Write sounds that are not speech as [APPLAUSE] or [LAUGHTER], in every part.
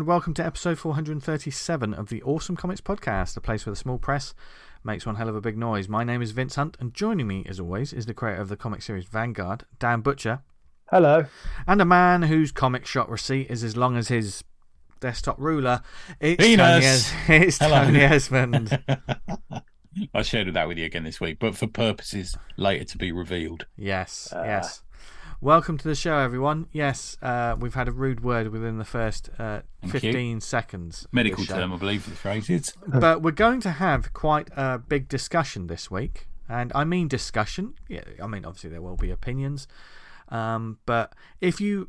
And welcome to episode 437 of the Awesome Comics Podcast, a place where the small press makes one hell of a big noise. My name is Vince Hunt, and joining me, as always, is the creator of the comic series Vanguard, Dan Butcher, Hello. and a man whose comic shop receipt is as long as his desktop ruler. It's Venus. [LAUGHS] Tony, it's Hello. Tony Esmond. [LAUGHS] I shared that with you again this week, but for purposes later to be revealed. Yes, Ah. yes. Welcome to the show, everyone. Yes, uh, we've had a rude word within the first uh, Thank you. 15 seconds. Medical term, I believe for the phrase is. but we're going to have quite a big discussion this week. And I mean discussion. Yeah, I mean, obviously, there will be opinions. Um, but if you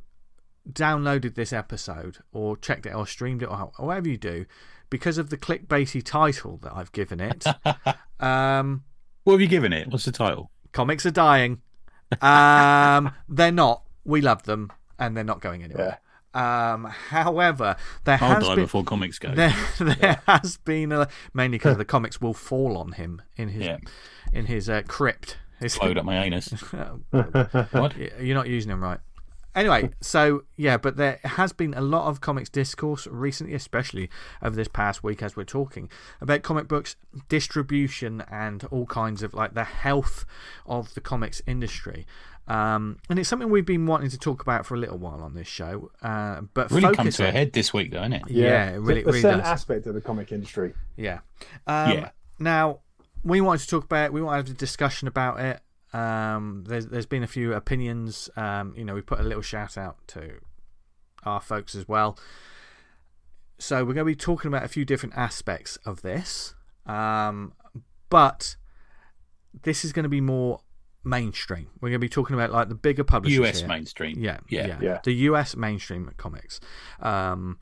downloaded this episode or checked it or streamed it or whatever you do, because of the clickbaity title that I've given it, [LAUGHS] um, What have you given it? What's the title? comics are dying. Um, they're not. We love them, and they're not going anywhere. Um, however, there I'll has die been before comics go. there, [LAUGHS] there has been a, mainly because [LAUGHS] the comics will fall on him in his Yeah. in his uh, crypt. His- Load up my anus. [LAUGHS] what? You're not using them right. Anyway, so yeah, but there has been a lot of comics discourse recently, especially over this past week as we're talking about comic books distribution and all kinds of like the health of the comics industry. Um, and it's something we've been wanting to talk about for a little while on this show. Uh, but Really come focus to a head this week, though, isn't it? Yeah, it really, a really certain does. aspect of the comic industry. Yeah. Um, Yeah. Now, we wanted to talk about it. We wanted to have a discussion about it. Um, there's, there's been a few opinions. Um, you know, we put a little shout out to our folks as well. So, we're going to be talking about a few different aspects of this. Um, but this is going to be more mainstream. We're going to be talking about like the bigger publishers. US here. mainstream. Yeah, yeah, Yeah. Yeah. The US mainstream comics. Um,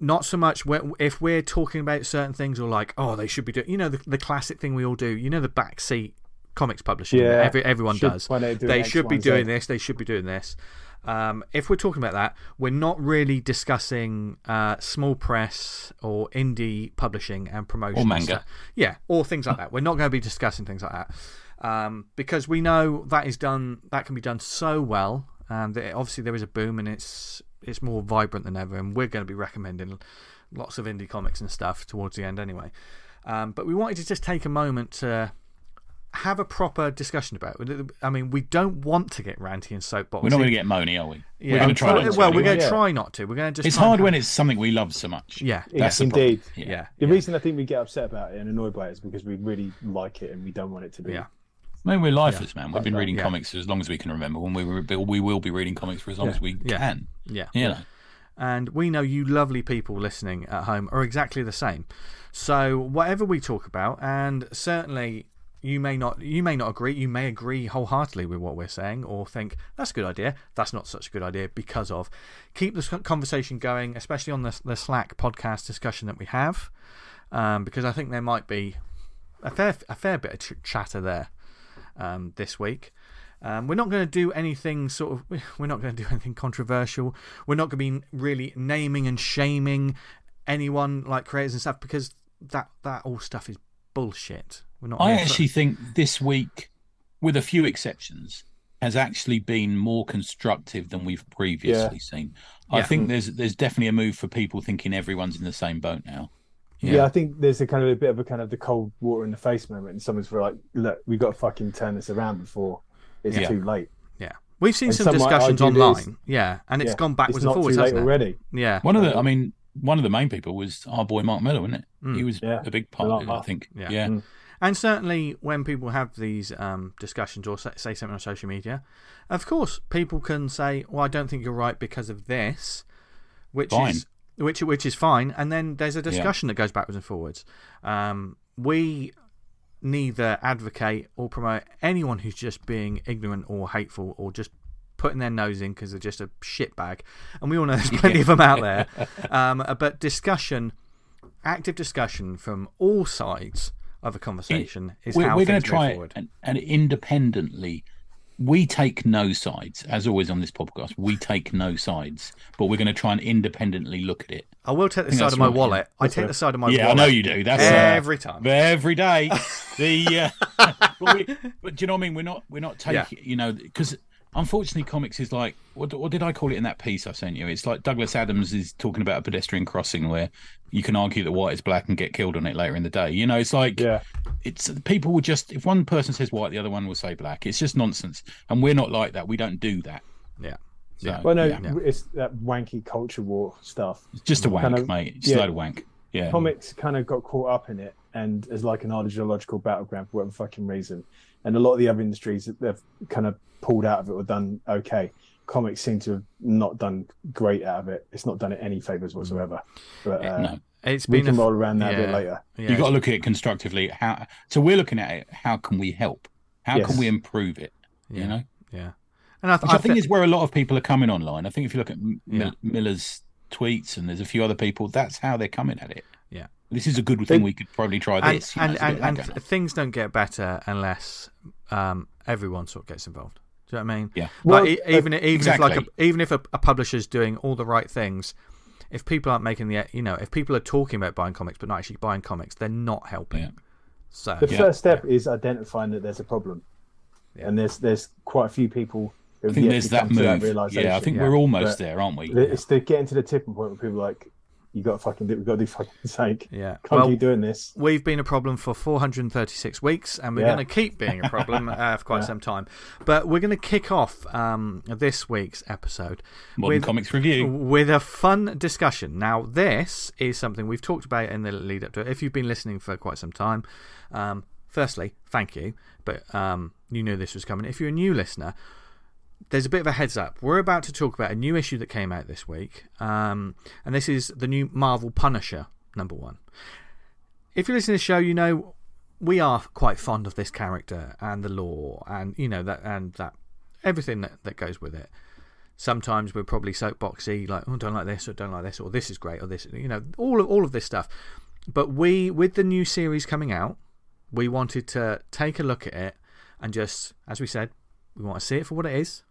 not so much if we're talking about certain things or like, oh, they should be doing, you know, the, the classic thing we all do, you know, the backseat comics publishing. Yeah. Every, everyone Should- does. why they're doing They X, should Y, be Z. doing this. They should be doing this. Um, if we're talking about that, we're not really discussing uh, small press or indie publishing and promotion. Or manga. Yeah, or things like that. We're not going to be discussing things like that um, because we know that is done. That can be done so well, and that obviously there is a boom, and it's it's more vibrant than ever. And we're going to be recommending lots of indie comics and stuff towards the end, anyway. Um, but we wanted to just take a moment to have a proper discussion about it. I mean, we don't want to get ranty and soapboxy. We're not going to get moany, are we? Yeah. We're going to try well, not to. well, we're going to Yeah. try not to. We're going to just. It's hard when it's something we love so much. Yeah, That's the Indeed. problem. yeah. The reason I think we get upset about it and annoyed by it is because we really like it and we don't want it to be. Yeah. I mean, we're lifers, man. We've been That's right. reading Yeah. comics for as long as we can remember. When we were, we will be reading comics for as long Yeah. as we Yeah. can. Yeah. You know. And we know you lovely people listening at home are exactly the same. So whatever we talk about, and certainly you may not you may not agree, you may agree wholeheartedly with what we're saying, or think that's a good idea. That's not such a good idea because of. Keep this conversation going, especially on the the Slack podcast discussion that we have, um, because I think there might be a fair a fair bit of ch- chatter there um, this week. Um, we're not going to do anything sort of. [LAUGHS] We're not going to do anything controversial. We're not going to be really naming and shaming anyone like creators and stuff because that that all stuff is bullshit. We're not. I here for- actually think this week, with a few exceptions, has actually been more constructive than we've previously seen. I Yeah. think there's there's definitely a move for people thinking everyone's in the same boat now. Yeah. I think there's a kind of a bit of a kind of the cold water in the face moment, and someone's for like, look, we've got to fucking turn this around before it's Yeah. too late. yeah, we've seen And some some discussions online. this- yeah, and it's Yeah. gone backwards it's and not forwards, too late hasn't it? already. Yeah, One of the, um, I mean, one of the main people was our boy Mark Millar, wasn't it? He was Yeah. a big part Mark of it, I think. Yeah. Yeah. Mm. And certainly, when people have these um, discussions or say, say something on social media, of course, people can say, "Well, I don't think you're right because of this," which Fine. is which which is fine. And then there's a discussion that goes backwards and forwards. Um, we neither advocate or promote anyone who's just being ignorant or hateful or just putting their nose in because they're just a shitbag. And we all know there's [LAUGHS] plenty of them out there. Um, but discussion, active discussion from all sides of a conversation is we're how we're going to try forward. and, and independently. We take no sides, as always on this podcast. We take no sides, but we're going to try and independently look at it. I will take the side of my right, wallet. I That's take right. the side of my wallet. yeah, wallet. I know you do. That's uh, every time. every day. [LAUGHS] The uh, [LAUGHS] but, we, but do you know what I mean? We're not we're not taking you know because unfortunately, comics is like what, what did I call it in that piece I sent you? It's like Douglas Adams is talking about a pedestrian crossing where you can argue that white is black and get killed on it later in the day. You know, it's like Yeah. it's people will just if one person says white, the other one will say black. It's just nonsense, and we're not like that. We don't do that. Yeah. So, Yeah. Well, no, yeah. Yeah. it's that wanky culture war stuff. It's just a wank, Kind of- mate. It's a yeah. load of wank. Yeah. Comics kind of got caught up in it and as like an ideological battleground for whatever fucking reason. And a lot of the other industries that they've kind of pulled out of it or done okay. Comics seem to have not done great out of it. It's not done it any favors whatsoever. But uh, no. It's we been can a, roll around that a bit later. yeah, You've got to look at it constructively. How so we're looking at it. How can we help? How Yes. can we improve it? yeah, You know, yeah. And I, th- which I, I think thi- is where a lot of people are coming online. I think if you look at M- Yeah. Millar's tweets and there's a few other people, that's how they're coming at it. Yeah. This is a good They- thing. We could probably try and this. you know, and, it's a bit and, and things don't get better unless um, everyone sort of gets involved. Do you know what I mean? Yeah. Well, like, e- even even if like a, even if a, a publisher's doing all the right things, if people aren't making the you know if people are talking about buying comics but not actually buying comics, they're not helping. Yeah. So The Yeah. first step is identifying that there's a problem. Yeah. And there's there's quite a few people who I think there's to that come to move. that yeah, I think Yeah. we're almost But there, aren't we? It's to getting to the tipping point where people are like, you got to fucking do, we got to do fucking sake. yeah. Can't Well, keep doing this. we've been a problem for 436 weeks, and we're Yeah. going to keep being a problem [LAUGHS] uh, for quite Yeah. some time. But we're going to kick off um, this week's episode Modern with- Comics Review. with a fun discussion. Now, this is something we've talked about in the lead up to it. If you've been listening for quite some time, um, firstly, thank you. But um, you knew this was coming. If you're a new listener, there's a bit of a heads up. We're about to talk about a new issue that came out this week, um, and this is the new Marvel Punisher number one. If you listen to the show, you know we are quite fond of this character and the law, and you know that and that everything that, that goes with it. Sometimes we're probably soapboxy, like oh, don't like this or don't like this or this is great or this, you know, all of all of this stuff. But we, with the new series coming out, we wanted to take a look at it and just, as we said, we want to see it for what it is.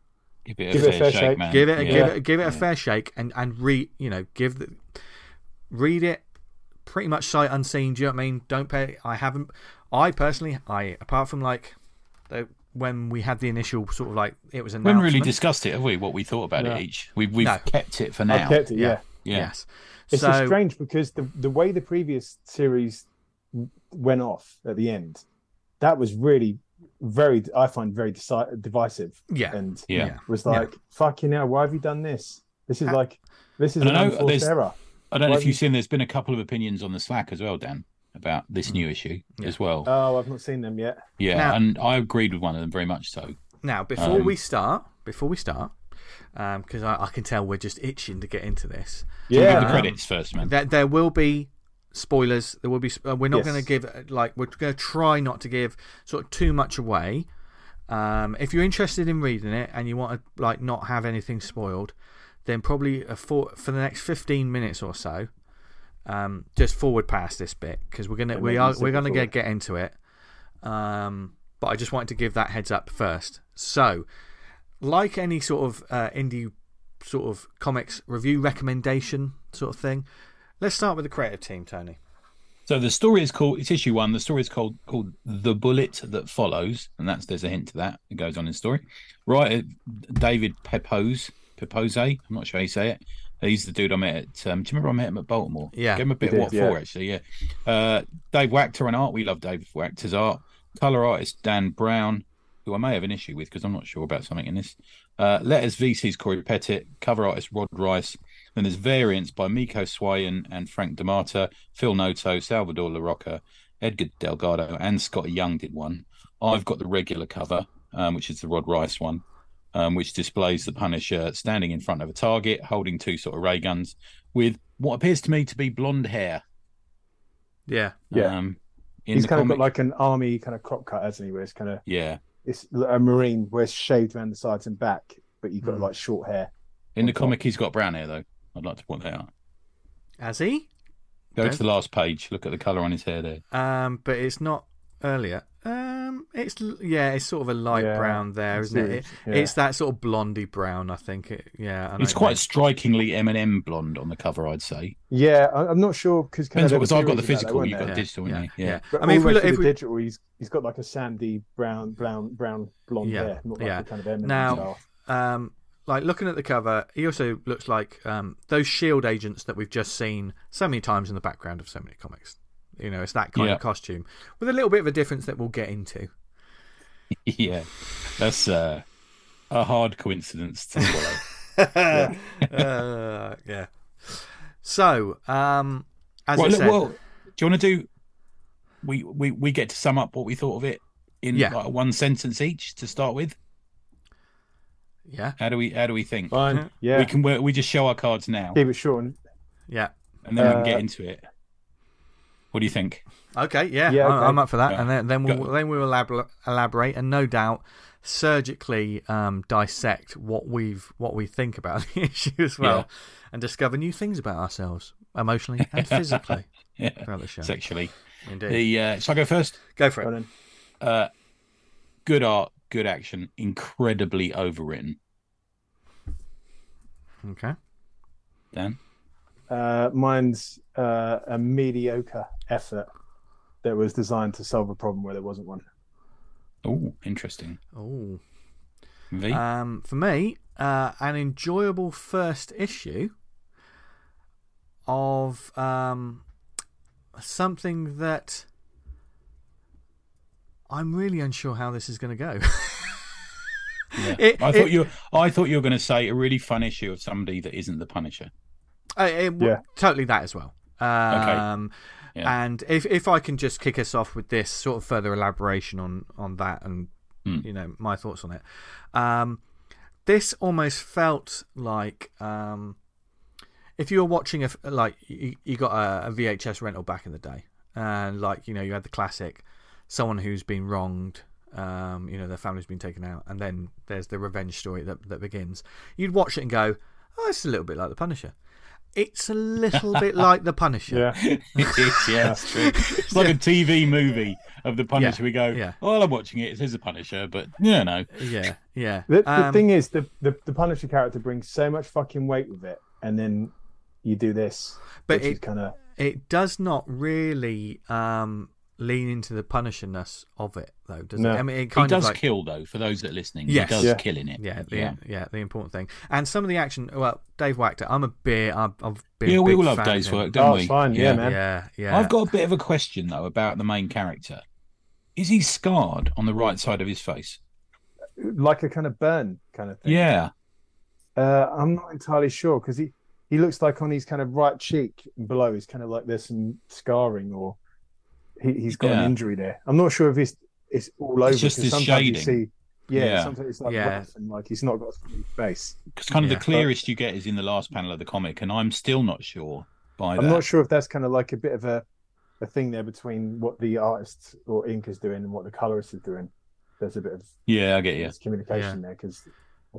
Give it a, Give fair, it a fair shake, shake. man. Give it, a Yeah. give it, give it a Yeah. fair shake, and and read, you know, give the, read it, pretty much sight unseen. Do you know what I mean? Don't pay. I haven't. I personally, I apart from like, the, when we had the initial sort of like it was We announced. haven't really discussed it, have we? What we thought about No. it each. We've we've No. kept it for I now. kept it, Yeah. yeah. Yeah. Yes. It's so just strange because the the way the previous series went off at the end, that was really very I find very deci- divisive yeah, and Yeah. was Yeah. like fucking hell, why have you done this? This is like this is And an I know unforced error. I don't know if you've have seen. There's been a couple of opinions on the Slack as well, Dan, about this new issue Yeah. as well. Oh, I've not seen them yet. yeah, Now- and I agreed with one of them very much so. Now, before Um, we start, before we start, because I, I can tell we're just itching to get into this. Give Yeah, the Um, credits first, man. There, there will be spoilers. There will be. Uh, we're not Yes. going to give uh, like we're going to try not to give sort of too much away. Um, if you're interested in reading it and you want to like not have anything spoiled, then probably for for the next 15 minutes or so, um, just forward past this bit because we're gonna we are we're gonna forward. get get into it. Um, but I just wanted to give that heads up first. So, like any sort of uh, indie sort of comics review recommendation sort of thing, let's start with the creative team, Tony. So the story is called. It's issue one. The story is called called the bullet that follows, and that's there's a hint to that. It goes on in the story. Writer David Pepose, Pepose. I'm not sure how you say it. He's the dude I met at. Um, do you remember I met him at Baltimore? Yeah, Gave him a bit of what did, for yeah. actually. Yeah. Uh, Dave Wachter and art. We love Dave Wachter's art. Color artist Dan Brown, who I may have an issue with because I'm not sure about something in this. Uh, letters VC's Cory Petit. Cover artist Rod Reis. Then there's variants by Mico Suayan and Frank D'Armata, Phil Noto, Salvador Larroca, Edgar Delgado, and Skottie Young did one. I've got the regular cover, um, which is the Rod Reis one, um, which displays the Punisher standing in front of a target, holding two sort of ray guns, with what appears to me to be blonde hair. Yeah, Yeah. Um, in He's the kind of got like an army kind of crop cut, hasn't he? Where it's kind of yeah. it's a marine where it's shaved around the sides and back, but you've got Hmm. like short hair. In the top. comic, he's got brown hair though. I'd like to point that out. has he? Go Okay. to the last page. Look at the color on his hair there. Um, but it's not earlier. Um, it's yeah, it's sort of a light Yeah, brown there, it's isn't it? it yeah. It's that sort of blondie brown, I think. It, yeah, I It's what you quite mean. strikingly Eminem blonde on the cover, I'd say. Yeah, I- I'm not sure because Depends because I've got the physical, you've got Yeah, the digital, yeah, haven't? Yeah. I mean, if we look, with if the we, digital, he's he's got like a sandy brown, brown, brown blonde Yeah, hair, not like yeah. the kind of Eminem Now- style. um, like looking at the cover, he also looks like um, those shield agents that we've just seen so many times in the background of so many comics. You know, it's that kind Yeah. of costume with a little bit of a difference that we'll get into. [LAUGHS] yeah, that's uh, a hard coincidence to swallow. [LAUGHS] uh, yeah. So, um, as well, look, said, well, do you want to do? We, we we get to sum up what we thought of it in Yeah. like one sentence each to start with. Yeah, How do we how do we think? Fine. Yeah. We can work, we just show our cards now, Keep it short. And, yeah. and then we can get Uh, into it. What do you think? Okay, yeah, Yeah, I'm, okay. I'm up for that, Yeah. and then then we'll then we'll elabor- elaborate and no doubt surgically um, dissect what we've what we think about [LAUGHS] the issue as well, Yeah. and discover new things about ourselves emotionally [LAUGHS] and physically Yeah, throughout the show. sexually. Indeed, The uh, shall I go first? go for it. on then. Uh, good art, good action, incredibly overwritten. Okay, Dan, Uh, mine's uh, a mediocre effort that was designed to solve a problem where there wasn't one. oh, interesting. oh, V, um, for me, uh, an enjoyable first issue of um, something that I'm really unsure how this is going to go. yeah. [LAUGHS] it- I it- thought you I thought you were going to say a really fun issue of somebody that isn't the Punisher. Uh, it, Yeah. totally that as well. Um, Yeah. And if if I can just kick us off with this sort of further elaboration on on that and Hmm. you know my thoughts on it, um, this almost felt like um, if you were watching a f- like you, you got a, a VHS rental back in the day, and like you know you had the classic someone who's been wronged. Um, you know, their family's been taken out, and then there's the revenge story that that begins. You'd watch it and go, "Oh, it's a little bit like the Punisher." It's a little [LAUGHS] bit like the Punisher. Yeah. [LAUGHS] it is, yeah, it's true. It's like a TV movie of the Punisher. Yeah, We go, yeah. oh, I'm watching it. It says the Punisher, but yeah, no. yeah, yeah. The, the Um, thing is, the, the the Punisher character brings so much fucking weight with it, and then you do this, But which it- kind of it does not really um, lean into the Punisherness of it, though, does No. it? I mean, it He kind does of like kill though. For those that are listening, Yes. he does Yeah. kill in it. yeah, the, yeah. yeah, the important thing. And some of the action. Well, Dave Wachter, I'm a bit. I've, I've been. Yeah, a we big all love fan of Dave's work, don't Oh, we? fine, yeah, man. Yeah, yeah. I've got a bit of a question though about the main character. Is he scarred on the right side of his face? like a kind of burn kind of thing. Yeah. Uh, I'm not entirely sure because he he looks like on his kind of right cheek below, he's kind of like there's some scarring or he, he's got Yeah. an injury there. I'm not sure if it's it's all over. just 'cause his sometimes you shading. see, yeah, Yeah. sometimes it's like Yeah. rough like he's not got a face. Because kind of Yeah. the clearest you get is in the last panel of the comic, and I'm still not sure by I'm that. not sure if that's kind of like a bit of a a thing there between what the artist or ink is doing and what the colorist is doing. There's a bit of Yeah, I get you. miscommunication there because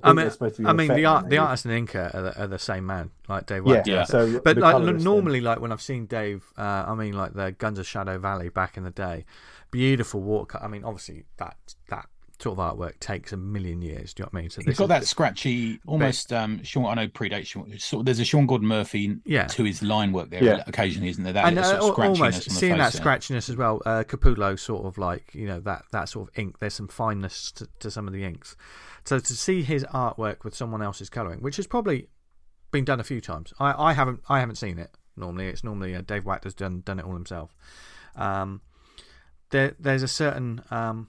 I mean, supposed to be I mean, the art, the artist and inker are the, are the same man, like Dave Yeah, Yeah. So, But like colorist then- normally, like when I've seen Dave, uh, I mean, like the Guns of Shadow Valley back in the day, beautiful watercolor. I mean, obviously that that sort of artwork takes a million years. Do you know what I mean? So He's this got is- that scratchy, almost um Sean. I know predates Sean. Sort of, there's a Sean Gordon Murphy Yeah. to his line work there Yeah. occasionally, isn't there? That and uh, sort of scratchiness almost on the seeing that face there. scratchiness as well. Uh, Capullo sort of like you know that that sort of ink. There's some fineness to, to some of the inks. So to see his artwork with someone else's coloring, which has probably been done a few times. I, I haven't I haven't seen it. Normally, it's normally uh, Dave Wachter's done done it all himself. Um, there there's a certain um,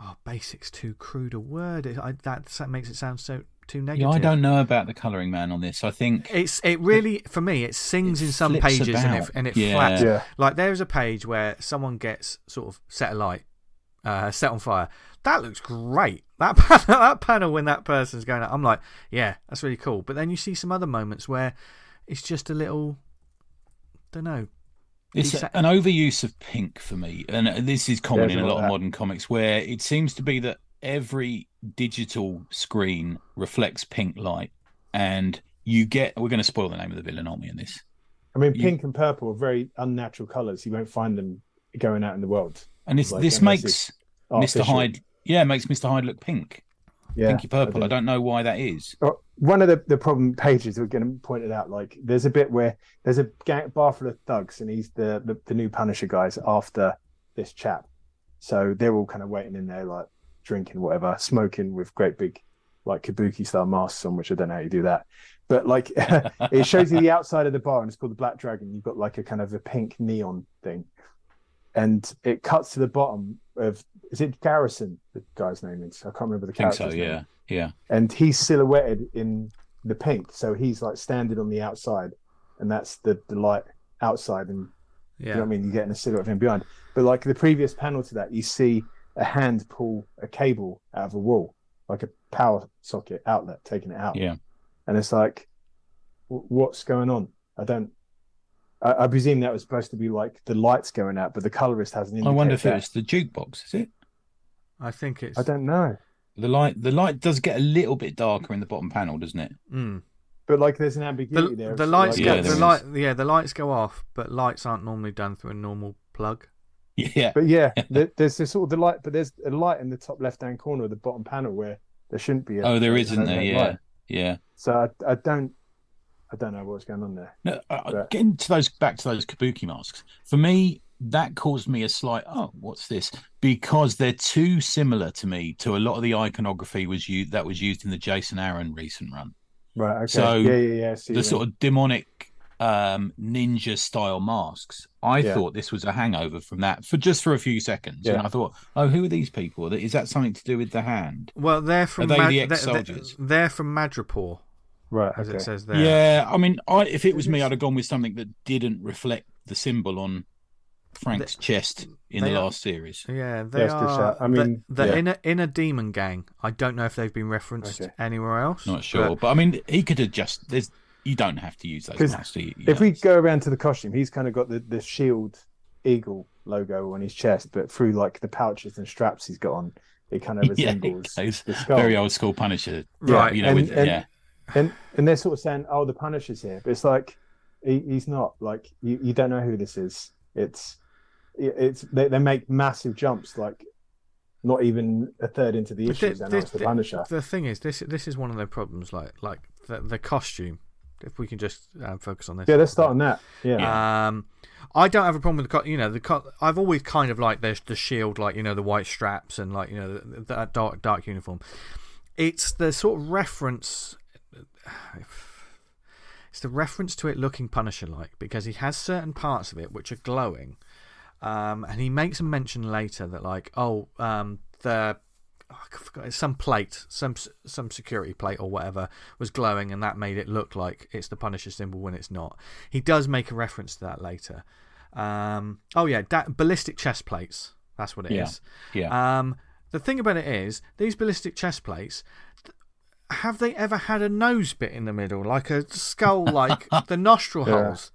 oh, basics too crude a word. It, I, that, that makes it sound so too negative. Yeah. I don't know about the colouring man on this. I think It's it really for me. It sings It in some flips pages and it and it Yeah. flaps. Yeah. Like there's a page where someone gets sort of set alight, uh, set on fire. That looks great. That [LAUGHS] panel, that panel when that person's going out, I'm like, yeah, that's really cool. But then you see some other moments where it's just a little, don't know. it's Desa- an overuse of pink for me, and uh, this is common There's in a a lot lot of of that. modern comics, where it seems to be that every digital screen reflects pink light, and you get. We're going to spoil the name of the villain, aren't we? In this, I mean, You- pink and purple are very unnatural colors. You won't find them going out in the world. and this Like, this unless makes Mr. Hyde. Yeah, it makes Mr. Hyde look pink, yeah, pinky purple. I do. don't know why that is. Oh, One of the, the problem pages we're going to point it out. Like, there's a bit where there's a gang, bar full of thugs, and he's the, the the new Punisher guys after this chap. So they're all kind of waiting in there, like drinking, whatever, smoking with great big like kabuki style masks on, which I don't know how you do that. But like [LAUGHS] it shows you the outside of the bar and it's called the Black Dragon. You've got like a kind of a pink neon thing. And it cuts to the bottom of is it Garrison, the guy's name is? I can't remember the I think character's so. name. Yeah, yeah. And he's silhouetted in the pink. So he's like standing on the outside and that's the, the light outside and Yeah. you know what I mean? You're getting a silhouette of him behind. But like the previous panel to that, you see a hand pull a cable out of a wall, like a power socket outlet, taking it out. Yeah. And it's like, w- what's going on? I don't. I, I presume that was supposed to be like the lights going out, but the colorist hasn't. I wonder if it indicated was the jukebox. Is it? I think it's. I don't know, The light, the light does get a little bit darker in the bottom panel, doesn't it? Mm. but like there's an The, ambiguity there. the It's lights like- Yeah, go, there the light yeah the lights go off, but lights aren't normally done through a normal plug. Yeah, But yeah, [LAUGHS] there, there's this sort of the light, but there's a light in the top left-hand corner of the bottom panel where there shouldn't be. A, Oh, there a is, isn't there? Yeah, light. yeah. So I, I don't, I don't know what's going on there. No, uh, But- getting to those back to those kabuki masks. For me, that caused me a slight oh, what's this? Because they're too similar to me to a lot of the iconography was used that was used in the Jason Aaron recent run. Right. Okay. So, yeah, yeah, yeah. See the what sort mean. of demonic um ninja style masks. I Yeah. thought this was a hangover from that for just for a few seconds. And Yeah. I thought, oh, who are these people? Is that something to do with the hand? Well, they're from they Mad- the they're- they're, ex-soldiers? they're from Madripoor, right. as Okay. it says there. Yeah, I mean, I if it was me, I'd have gone with something that didn't reflect the symbol on Frank's chest in the they are- last series. Yeah, they That's a good are. I mean, the, yeah. inner inner demon gang. I don't know if they've been referenced Okay. anywhere else. Not sure, but- but, I mean, he could have just. There's you don't have to use those. masks. You, you If know. we go around to the costume, he's kind of got the, the shield eagle logo on his chest, but through like the pouches and straps he's got on, it kind of [LAUGHS] yeah, resembles it's the skull. very old school Punisher, Right, You know, and- with, and- yeah, And and they're sort of saying, "Oh, the Punisher's here," but it's like he, he's not. Like you, you don't know who this is. It's it's they, they make massive jumps, like not even a third into the But thi- issues, and this- it's the Punisher. The thing is, this this is one of the problems. Like like the, the costume. If we can just um, focus on this. Yeah, let's start on that. Yeah, Um, I don't have a problem with the you know the co- I've always kind of liked the the shield, like you know the white straps and like you know that dark dark uniform. It's the sort of reference. It's the reference to it looking Punisher like because he has certain parts of it which are glowing, um, and he makes a mention later that like oh um, the oh, I forgot, some plate, some some security plate or whatever was glowing, and that made it look like it's the Punisher symbol when it's not. He does make a reference to that later. Um, oh yeah, da- ballistic chest plates. That's what it is. Yeah. yeah. Um, the thing about it is, these ballistic chest plates. Th- Have they ever had a nose bit in the middle, like a skull, like [LAUGHS] the nostril Yeah. holes?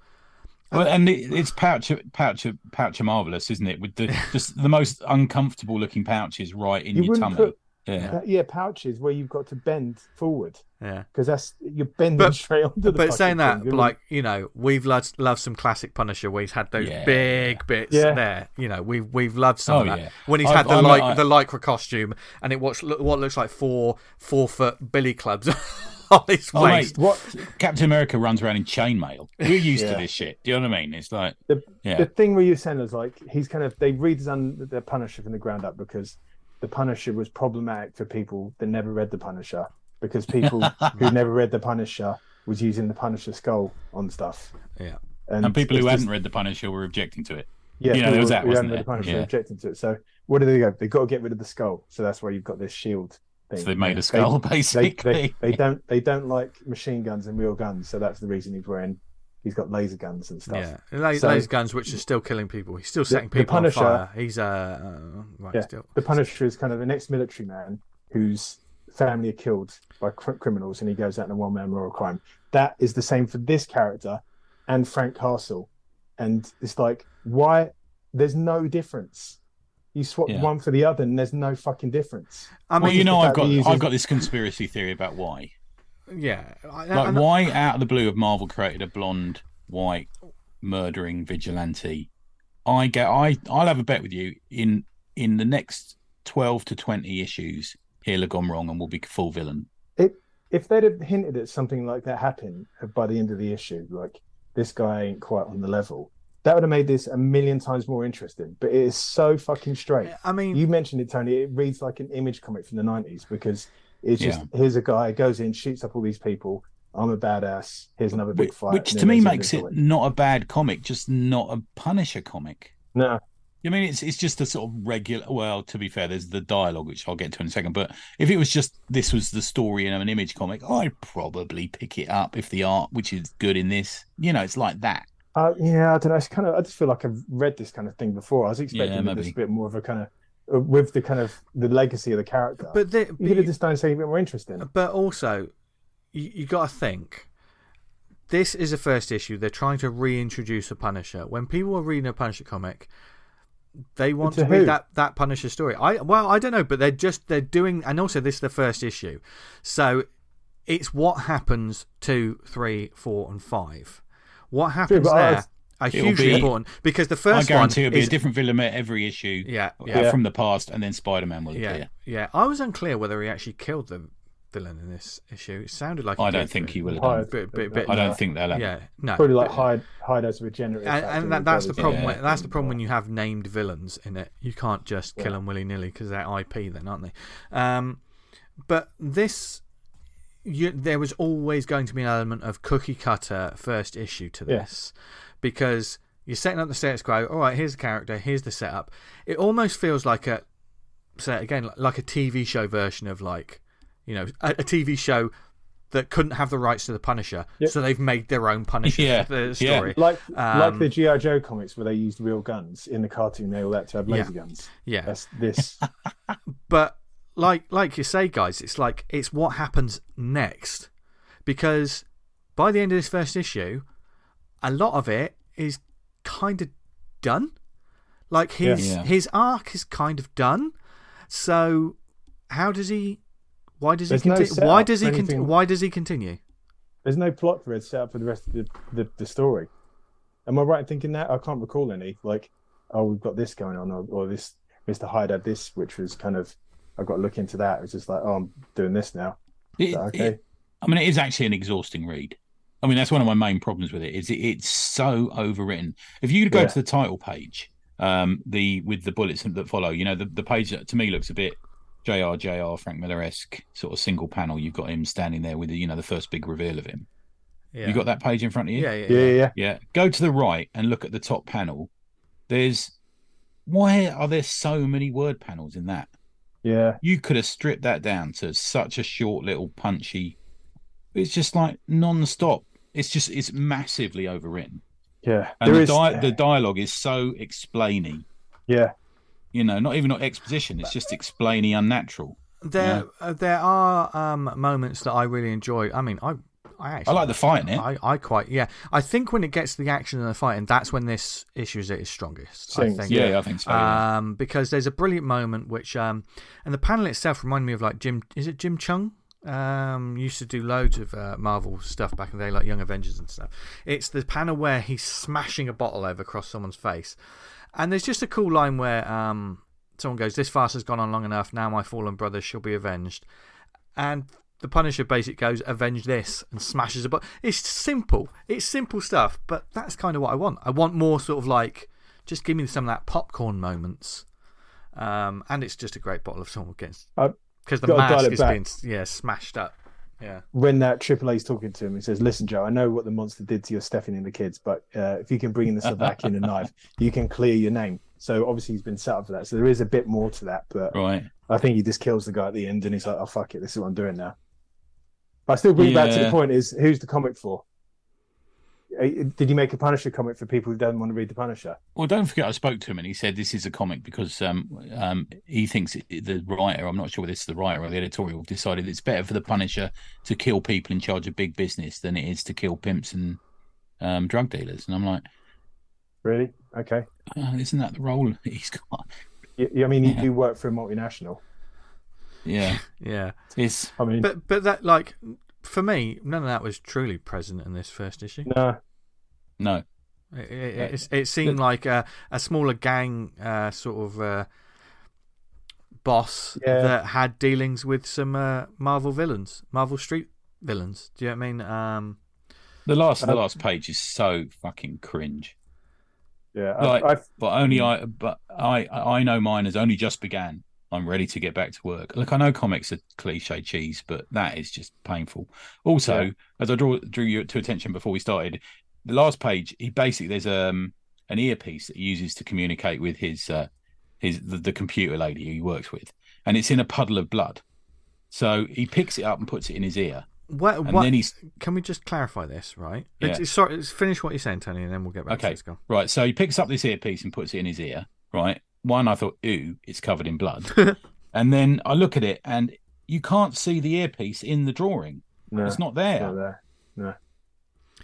well, and it, it's pouch, pouch, pouch, marvelous, isn't it? With the [LAUGHS] just the most uncomfortable looking pouches right in You your wouldn't tummy. put- yeah. Uh, yeah, pouches where you've got to bend forward Yeah. because that's you're bending But- straight onto the. But saying that, thing. Like you know, we've loved loved some classic Punisher where he's had those Yeah. big bits Yeah. there. You know, we've we've loved some Oh, of that yeah. when he's I've- had the I'm- like I- the lycra costume and it was what looks like four four foot billy clubs [LAUGHS] on his Oh, waist. mate, what Captain America runs around in chainmail. We're used Yeah. to this shit. Do you know what I mean? It's like, The, yeah, the thing where you're saying is like he's kind of they redesigned the Punisher from the ground up because the Punisher was problematic for people that never read the Punisher because people who [LAUGHS] never read the Punisher was using the Punisher skull on stuff. Yeah. and people who just- hadn't read the Punisher were objecting to it. yeah, you know, there was that, wasn't there? the Punisher Yeah. were objecting to it. So what do they go? They've got to get rid of the skull. So that's why you've got this shield thing. So they've made a skull, They, basically. they, they don't they don't like machine guns and real guns, so that's the reason he's wearing. He's got laser guns and stuff. Yeah, La- So- laser guns, which are still killing people. He's still setting the people Punisher- on fire. He's uh, uh right Yeah. still. the Punisher is kind of an ex-military man whose family are killed by cr- criminals, and he goes out in a one-man war of crime. That is the same for this character and Frank Castle, and it's like why there's no difference. You swap Yeah. one for the other, and there's no fucking difference. I well, you know, I've got uses- I've got this conspiracy theory about why. yeah. I- Like, and- why out of the blue have Marvel created a blonde, white, murdering vigilante? I get, I, I'll have a bet with you in in the next twelve to twenty issues, he'll have gone wrong and will be full villain. If they'd have hinted at something like that happen by the end of the issue, like this guy ain't quite on the level, that would have made this a million times more interesting. But it is so fucking straight. I mean, You mentioned it, Tony. It reads like an image comic from the nineties because It's just Yeah. here's a guy goes in, shoots up all these people. I'm a badass. Here's another big Which, fight. which to me makes it everything. not a bad comic, just not a Punisher comic. no. I mean, it's it's just a sort of regular. Well, to be fair, there's the dialogue, which I'll get to in a second. But if it was just this was the story in an image comic, I'd probably pick it up if the art, which is good in this, you know, it's like that. Uh, yeah, I don't know. It's kind of. I just feel like I've read this kind of thing before. I was expecting Yeah, this a bit more of a kind of uh, with the kind of the legacy of the character. But, the, you but, could have just done something a bit more interesting. but also, you, you got to think. This is a first issue. They're trying to reintroduce a Punisher. When people are reading a Punisher comic, they want To to read that, that Punisher story. I well, I don't know, but they're just they're doing, and also this is the first issue, so it's what happens two, three, four, and five. What happens but I there was- are hugely be- important because the I first one guarantee it'll be is a different villain at every issue yeah, uh, yeah, Yeah. from the past, and then Spider Man will yeah, appear. yeah. I was unclear whether he actually killed the villain in this issue. It sounded like I don't think he will have done. I don't think they'll have. yeah, no, Probably like but- hide hide as a regenerative. and, and that, that's the problem. Yeah. When, that's the problem when you have named villains in it. You can't just kill Yeah. them willy nilly because they're IP, then, aren't they? Um, but this, you, there was always going to be an element of cookie cutter first issue to Yeah. this because you're setting up the status quo. All right, here's the character. Here's the setup. It almost feels like a, say it again, like a TV show version of like, you know, a, a TV show. That couldn't have the rights to the Punisher, Yep. so they've made their own Punisher [LAUGHS] Yeah, the [LAUGHS] yeah. story. Like Um, like the GI Joe comics where they used real guns in the cartoon. They all had to have Yeah. laser guns. Yeah, That's this. [LAUGHS] but like like you say guys it's like it's what happens next because by the end of this first issue a lot of it is kind of done like his Yeah. his arc is kind of done so how does he why does There's he no continue why does he for why does he continue There's no plot thread set up for the rest of the, the, the story. Am I right in thinking that? I can't recall any. Like, oh, we've got this going on, or, or this Mr. Hyde had this, which was kind of I've got to look into that. It's just like, oh, I'm doing this now. It- Okay. it- I mean, it is actually an exhausting read. I mean, that's one of my main problems with it. Is it, it's so overwritten. If you go Yeah. to the title page, um, the with the bullets that follow, you know, the, the page that to me looks a bit Jr. Jr. Frank Miller esque sort of single panel. You've got him standing there with the, you know the first big reveal of him. yeah You got that page in front of you? yeah yeah, Yeah, yeah, yeah. Yeah. Go to the right and look at the top panel. There's why are there so many word panels in that? yeah. You could have stripped that down to such a short little punchy. It's just like non-stop. It's just it's massively overwritten, Yeah, and There the, is- di- the [SIGHS] dialogue is so explaining. yeah, You know, not even not exposition. It's just explainy, unnatural. there uh, there are um moments that I really enjoy I mean I I actually I like the fight in it. I, I quite yeah. I think when it gets to the action and the fighting, that's when this issue is at its strongest. I Sinks, think. yeah, I think so. yeah. Um, because there's a brilliant moment which um, and the panel itself reminded me of like Jim. Is it Jim Cheung? Um, used to do loads of uh, Marvel stuff back in the day, like Young Avengers and stuff. It's the panel where he's smashing a bottle over across someone's face, and there's just a cool line where um, someone goes, "This farce has gone on long enough. Now my fallen brothers shall be avenged," and the Punisher basically goes, "Avenge this," and smashes a bottle. It's simple. It's simple stuff, but that's kind of what I want. I want more sort of like, just give me some of that popcorn moments. Um, and it's just a great bottle of someone Uh, because the mask is back. being yeah smashed up. Yeah, when that Triple A's talking to him, he says, "Listen, Joe, I know what the monster did to your Stephanie and the kids, but uh, if you can bring in the Slovakian and knife, you can clear your name." So obviously he's been set up for that. So there is a bit more to that, but right. I think he just kills the guy at the end, and he's like, "Oh fuck it, this is what I'm doing now." But I still bring it back to the point: is who's the comic for? Uh, Did you make a Punisher comic for people who don't want to read the Punisher? Well, don't forget, I spoke to him and he said this is a comic because um, um, he thinks the writer, I'm not sure whether it's the writer or the editorial, decided it's better for the Punisher to kill people in charge of big business than it is to kill pimps and um, drug dealers. And I'm like, Really? Okay. uh, isn't that the role [LAUGHS] he's got? I mean, you Yeah. do work for a multinational. Yeah, [LAUGHS] yeah. it's I mean, But but that like for me, none of that was truly present in this first issue. no, no, It, it, it, it seemed like a, a smaller gang uh, sort of uh, boss Yeah. that had dealings with some uh, Marvel villains, Marvel Street villains. Do you know what I mean? Um, the last the Uh, last page is so fucking cringe. yeah, I, Like- I, But only I, but I I know mine has only just began. I'm ready to get back to work. Look, I know comics are cliche cheese, but that is just painful. Also, Yeah. as I draw drew you to attention before we started, the last page, he basically there's um an earpiece that he uses to communicate with his uh his the, the computer lady who he works with, and it's in a puddle of blood. So he picks it up and puts it in his ear, What, and what, can we just clarify this, right? Yeah. It's, it's- sorry, it's- finish what you're saying, Tony, and then we'll get back to Okay. this. Go. Right, so he picks up this earpiece and puts it in his ear. Right, one I thought, ooh, it's covered in blood, [LAUGHS] and then I look at it and you can't see the earpiece in the drawing. No, It's not there. not there. No.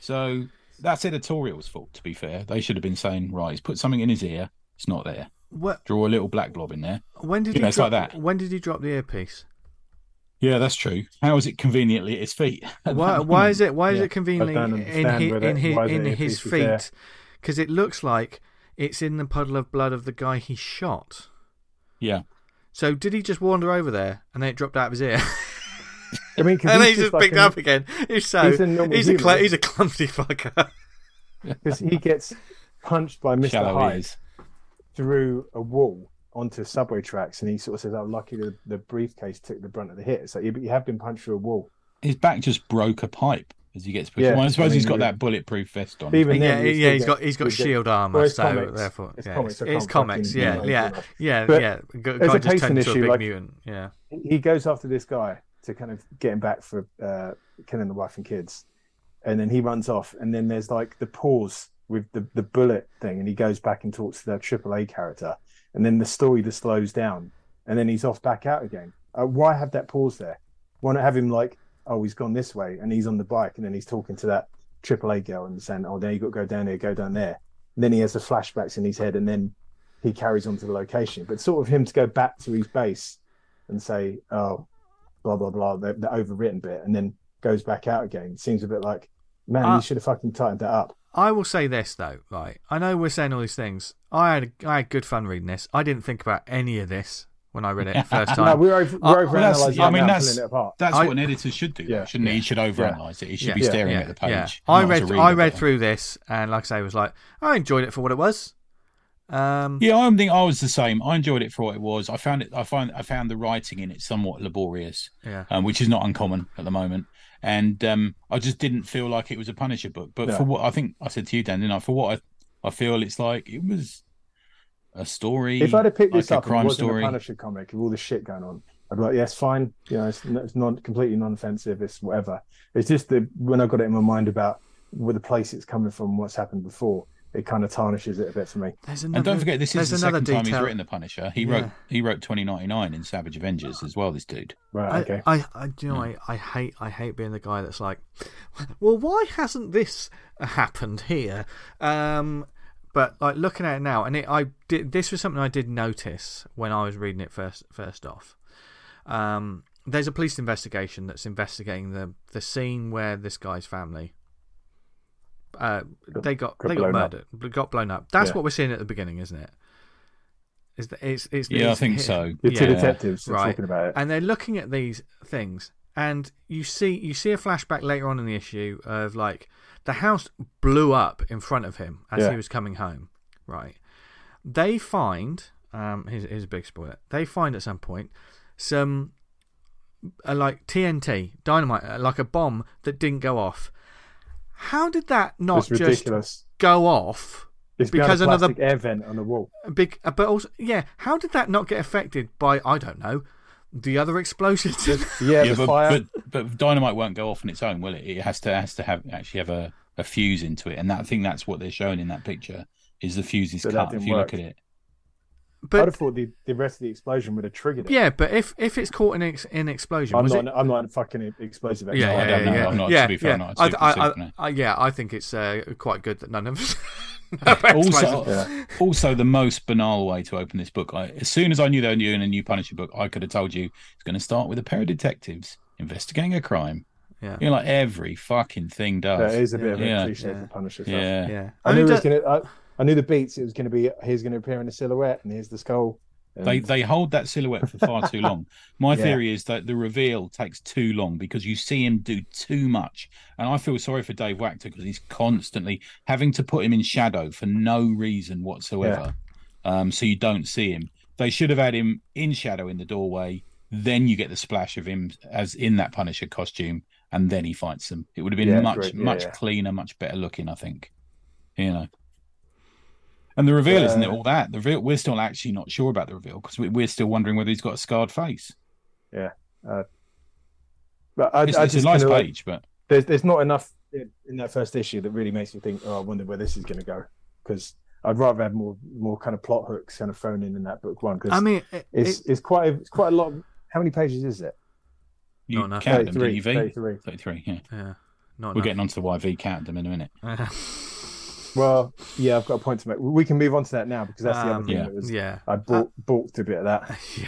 So that's editorial's fault. To be fair, they should have been saying, right, he's put something in his ear. It's not there. What, Draw a little black blob in there. when did You he know, it's drop, like that. When did he drop the earpiece? Yeah, that's true. How is it conveniently at his feet? [LAUGHS] at Why, why is it? Why is it conveniently I don't in his, in his, in his earpiece was there. feet? Because it looks like it's in the puddle of blood of the guy he shot. Yeah, So did he just wander over there and then it dropped out of his ear? I mean, 'cause [LAUGHS] and then he he's just like picked an- up again. He's so He's a he's a cl- he's a clumsy fucker. [LAUGHS] because he gets punched by Mr. shallow Hyde ears. through a wall onto subway tracks, and he sort of says, "I'm lucky the, the briefcase took the brunt of the hit." So like, yeah, but you have been punched through a wall. His back just broke a pipe as he gets pushed. Yeah, well, I suppose I he's me's got that bulletproof vest on. Even yeah, then, yeah, still he's get- got he's got you get- shield armor, so comics. therefore It's yeah, comics, it's, it's comics. fucking Yeah, do yeah, that. yeah, But yeah. Guy there's a just pacing turned into a issue, big like- mutant. Yeah, he goes after this guy to kind of get him back for uh, killing the wife and kids, and then he runs off. And then there's like the pause with the the bullet thing, and he goes back and talks to the AAA character, and then the story just slows down, and then he's off back out again. Uh, why have that pause there? Why not have him like, oh, he's gone this way, and he's on the bike, and then he's talking to that AAA girl and saying, oh, now you got to go down there, go down there. And then he has the flashbacks in his head, and then he carries on to the location. But sort of him to go back to his base and say, oh, blah blah blah, the, the overwritten bit, and then goes back out again. Seems a bit like, man, Uh, you should have fucking tightened that up. I will say this though, right? I know we're saying all these things. I had I had good fun reading this. I didn't think about any of this when I read it the first [LAUGHS] No, time. we're over, Uh, we're well, over that's- analyzing. I mean, now, that's- pulling it apart. That's I- what an editor should do, Yeah. shouldn't he? He should overanalyze it. He should Yeah. be staring yeah, at the page. yeah. I read I read but- through this, and like I say, was like I enjoyed it for what it was. Um, Yeah, I think I was the same. I enjoyed it for what it was. I found it. I find I found the writing in it somewhat laborious, yeah. um, which is not uncommon at the moment. And um, I just didn't feel like it was a Punisher book. But No. for what I think I said to you, Dan, didn't I? For what I, I feel it's like it was a story. If I'd have picked this like a up it crime wasn't story. a Punisher comic with all this shit going on, I'd be like, yes, fine. You know, it's, it's not completely non-offensive. It's whatever. It's just that when I got it in my mind about where the place it's coming from, what's happened before, it kind of tarnishes it a bit for me. Another. and don't forget, this is the another second time he's written the Punisher. He Yeah. wrote he wrote twenty ninety nine in Savage Avengers as well. This dude. Right. I, okay. I, I, do you know, I, I hate, I hate being the guy that's like, well, why hasn't this happened here? Um, but like looking at it now, and it, I did. This was something I did notice when I was reading it first. First off, um, there's a police investigation that's investigating the the scene where this guy's family. Uh, they got, got they got blown up. murdered, got blown up. That's Yeah. what we're seeing at the beginning, isn't it? Is that it's it's Yeah, I it's- think so. the two yeah. detectives Right. talking about it. and they're looking at these things and you see you see a flashback later on in the issue of like the house blew up in front of him as Yeah. he was coming home right they find um here's, here's a big spoiler they find at some point some uh, like TNT dynamite uh, like a bomb that didn't go off how did that not It's just ridiculous. go off It's because another- air vent on the wall. Big, uh, but also, yeah. How did that not get affected by I don't know the other explosions? Yeah, yeah, the but, fire. but but dynamite won't go off on its own, will it? It has to has to have actually have a, a fuse into it, and that, I think that's what they're showing in that picture is the fuse is But cut. If you work. look at it, but, I'd have thought the, the rest of the explosion would have triggered it. yeah, but if if it's caught in ex, in explosion, I'm not. it? I'm not a fucking explosive expert. Yeah, I yeah, don't yeah, know. yeah. I'm not- yeah, to be fair, yeah. I'm not I, super I, super, I. I, yeah, I think it's uh, quite good that none of us. [LAUGHS] [LAUGHS] also Yeah. also the most banal way to open this book. I, as soon as I knew they were doing a new Punisher book, I could have told you it's going to start with a pair of detectives investigating a crime. yeah, You know, like every fucking thing does. That is a bit of a Yeah. cliche Yeah. for Punisher stuff. yeah. yeah. I knew it mean, was do- gonna. I, I knew the beats. It was gonna be. He's gonna appear in a silhouette, and here's the skull. They they hold that silhouette for far too long. [LAUGHS] My Yeah. theory is that the reveal takes too long because you see him do too much, and I feel sorry for Dave Wachter because he's constantly having to put him in shadow for no reason whatsoever. Um, so you don't see him. They should have had him in shadow in the doorway. Then you get the splash of him as in that Punisher costume, and then he fights them. It would have been Yeah, much. Yeah, much yeah. cleaner, much better looking. I think. You know. And the reveal isn't it Uh, all that? The reveal, we're still actually not sure about the reveal because we, we're still wondering whether he's got a scarred face. Yeah but I, It's, I it's a nice kinda like- page, but there's there's not enough in, in that first issue that really makes me think, oh, I wonder where this is going to go. Because I'd rather have more more kind of plot hooks kind of thrown in in that book one. Because I mean, it, it's it, it's quite a, it's quite a lot. Of, how many pages is it? you Not enough. counted them, didn't you, V? 33. 33, yeah. yeah, not We're enough. getting onto the why V counted them in a minute. [LAUGHS] Well, yeah, I've got a point to make. We can move on to that now because that's the other Um, thing yeah. that was. yeah, I balked, balked a bit of that. [LAUGHS] yeah.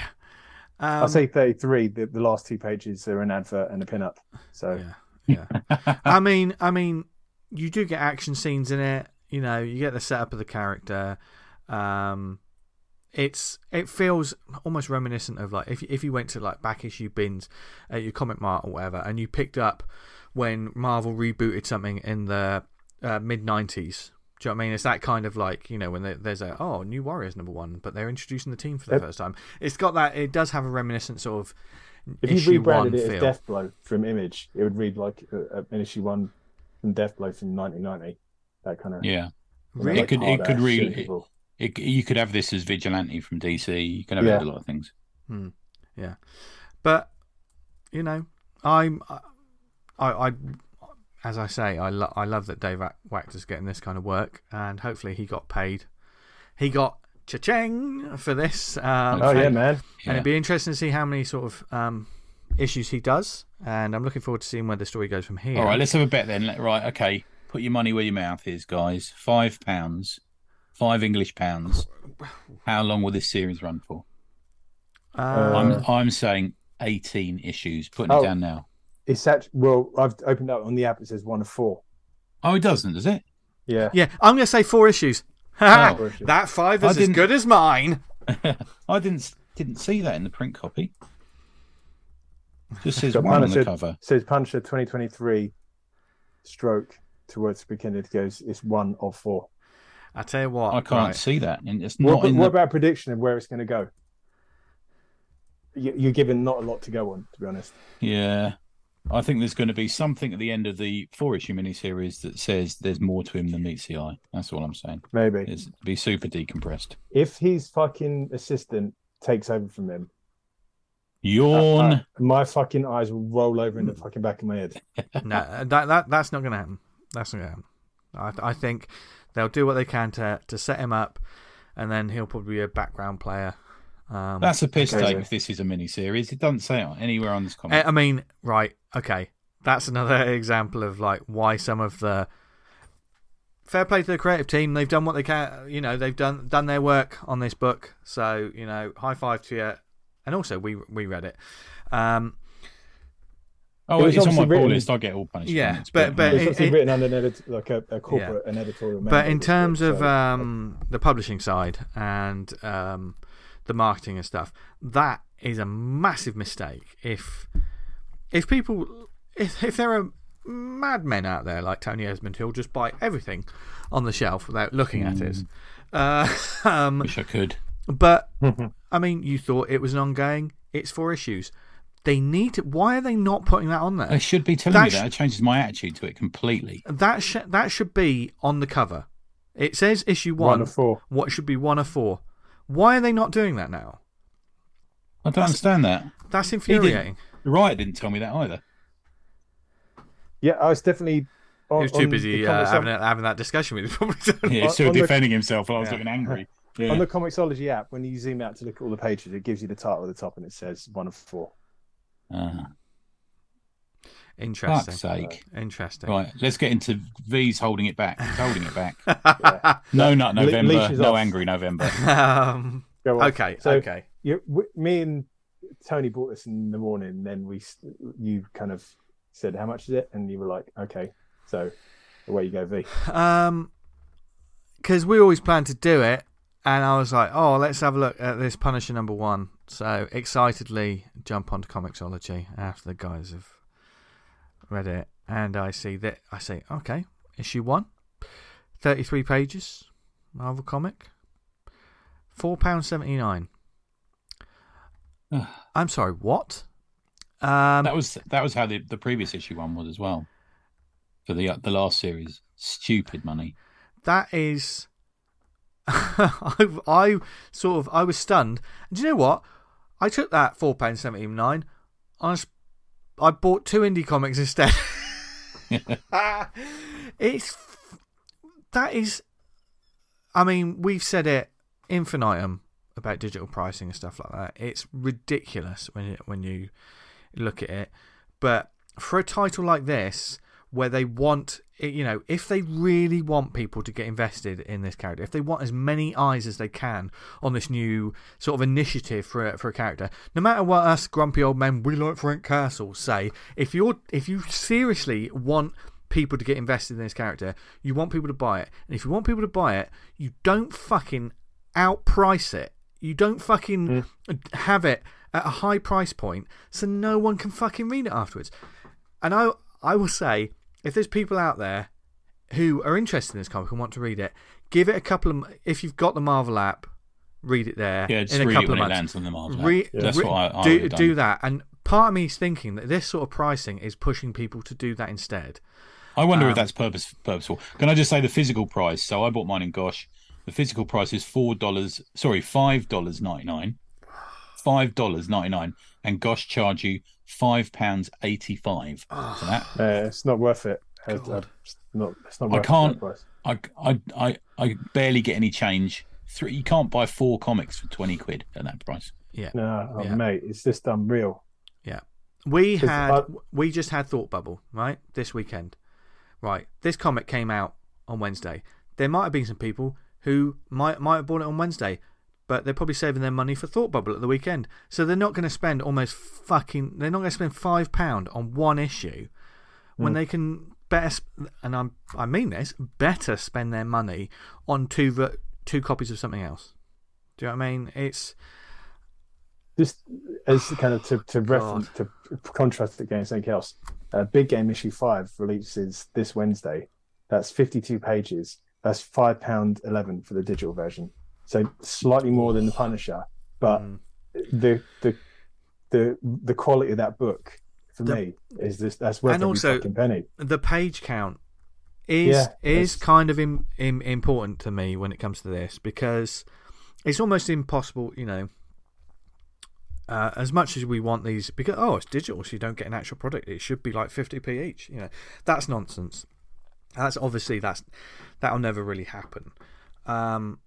I'll Um, say 33. The, the last two pages are an advert and a pin up. So yeah, yeah. I mean, I mean, you do get action scenes in it. You know, you get the setup of the character. Um, it's it feels almost reminiscent of like if if you went to like back issue bins at your comic mart or whatever, and you picked up when Marvel rebooted something in the uh, mid '90s. Do you know what I mean? It's that kind of like you know when there- there's a oh New Warriors number one, but they're introducing the team for the Yep. first time. It's got that. It does have a reminiscent sort of if issue you rebranded one it as feel. Deathblow from Image, it would read like uh, an issue one from Deathblow from 1990. That kind of. Yeah. Really? It could- it could really- It, It, you could have this as Vigilante from DC. You can have it Yeah. a lot of things. Hmm. Yeah, but you know, I'm I I as I say, I lo- I love that Dave Wachter's getting this kind of work, and hopefully he got paid. He got cha-ching for this. Um, oh yeah, and, man. and Yeah. it'd be interesting to see how many sort of um, issues he does, and I'm looking forward to seeing where the story goes from here. All right, let's have a bet then. Let- Right, okay. Put your money where your mouth is, guys. Five pounds, five English pounds. How long will this series run for? Um, Uh, I'm I'm saying eighteen issues. Putting Oh. it down now. It's actually well, I've opened up on the app. It says one of four. Oh, it doesn't, does it? Yeah. yeah, I'm going to say four issues. [LAUGHS] Oh. Four issues. that five is as didn't- good as mine. [LAUGHS] I didn't didn't see that in the print copy. Just says Got one on the cover. says Punisher 2023 stroke towards the beginning. It goes. It's one of four. I tell you what, I can't right. see that. And it's What, not in what the. about a prediction of where it's going to go? You- You're given not a lot to go on, to be honest. Yeah. I think there's going to be something at the end of the four issue miniseries that says there's more to him than meets the eye. That's all I'm saying. Maybe It's be super decompressed. if his fucking assistant takes over from him, Yawn. uh, my fucking eyes will roll over in the fucking back of my head. [LAUGHS] no, that that that's not going to happen. That's not going to happen. I I think they'll do what they can to to set him up, and then he'll probably be a background player. Um, That's a piss Okay. take if this is a mini series. It doesn't say it anywhere on this I comic. I mean, right? Okay, that's another [LAUGHS] example of like why some of the fair play to the creative team. They've done what they can. You know, they've done done their work on this book. So you know, high five to you. And also, we we read it. Um, oh, it it's on my obviously pull written- list. I get all punished. Yeah, comments, but- but It's it- it- written under an edit, like a, a corporate, an editorial. but in this terms book, of so- um, the publishing side and um, the marketing and stuff, that is a massive mistake. If if people if if there are madmen out there like Tony Esmond who'll just buy everything on the shelf without looking at it. Uh, [LAUGHS] um, wish I could. but [LAUGHS] I mean, you thought it was an ongoing. It's four issues. They need to. Why are they not putting that on there? They should be telling That me sh- that. It changes my attitude to it completely. That sh- that should be on the cover. It says issue one one. of four. What should be one of four? Why are they not doing that now? I don't understand that. That's infuriating. The writer didn't tell me that either. Yeah, I was definitely. On, He was too busy uh, comics- having, that- having that discussion with you. [LAUGHS] Probably. Yeah, he's still on the- defending himself while I was Yeah. looking angry. Yeah. On the Comixology app, when you zoom out to look at all the pages, it gives you the title at the top and it says one of four. Ah, Interesting. fuck's sake. Interesting. Right, let's get into V's holding it back. He's holding it back. [LAUGHS] Yeah. No, not November. leash is No off. angry November. [LAUGHS] um, Go on. okay. So okay. you, w- me and Tony bought this in the morning. Then we, you kind of said, "How much is it?" And you were like, "Okay." So away you go, V. Um, because we always planned to do it, and I was like, "Oh, let's have a look at this Punisher number one." So excitedly jump onto Comixology after the guys have read it, and I see that I say, "Okay, issue one, 33 pages, Marvel comic, four pound seventy nine. I'm sorry, what? Um, That was that was how the, the previous issue one was as well. For the the last series, stupid money. that is. [LAUGHS] I, I sort of I was stunned. And do you know what? I took that four pound seventy nine. I I bought two indie comics instead. [LAUGHS] [LAUGHS] it's that is. I mean, we've said it infinitum about digital pricing and stuff like that. It's ridiculous when you, when you look at it. But for a title like this, where they want, you know, if they really want people to get invested in this character, if they want as many eyes as they can on this new sort of initiative for a, for a character, no matter what us grumpy old men we like Frank Castle say, if you're if you seriously want people to get invested in this character, you want people to buy it, and if you want people to buy it, you don't fucking outprice it. You don't fucking mm. have it at a high price point so no one can fucking read it afterwards. And I, I will say, if there's people out there who are interested in this comic and want to read it, give it a couple of. If you've got the Marvel app, read it there. Yeah, just in a read it couple of it months. lands on the Marvel. app. Re- That's re- what I, I do, do that. And part of me is thinking that this sort of pricing is pushing people to do that instead. I wonder Um, if that's purpose, purposeful. Can I just say the physical price? So I bought mine in Gosh. The physical price is four dollars. Sorry, five dollars ninety nine. Five dollars ninety nine, and Gosh charge you five pounds eighty five for that. [SIGHS] Uh, it's not worth it. Uh, it's not. It's not I can't- price. I, I I I barely get any change. Three, you can't buy four comics for twenty quid at that price. Yeah. No, oh, Yeah. mate, it's just unreal. We 'Cause had I- we just had Thought Bubble right this weekend. Right, this comic came out on Wednesday. There might have been some people who might might have bought it on Wednesday, but they're probably saving their money for Thought Bubble at the weekend. So they're not going to spend almost fucking. They're not going to spend five pound on one issue when they can better. And I'm I mean this better spend their money on two two copies of something else. Do you know what I mean? It's Just as kind of to, to [SIGHS] reference to contrast it against anything else. Uh, Big Game issue five releases this Wednesday. That's fifty-two pages. That's five pound eleven for the digital version. So slightly more than the Punisher, but Mm. the the the the quality of that book for The- me is this. That's worth And also- fucking penny. the page count is Yeah, is kind of Im, Im, important to me when it comes to this because it's almost impossible, you know. Uh, as much as we want these, because oh, it's digital, so you don't get an actual product. It should be like fifty p each. You know, that's nonsense. That's obviously that's that'll never really happen. Um,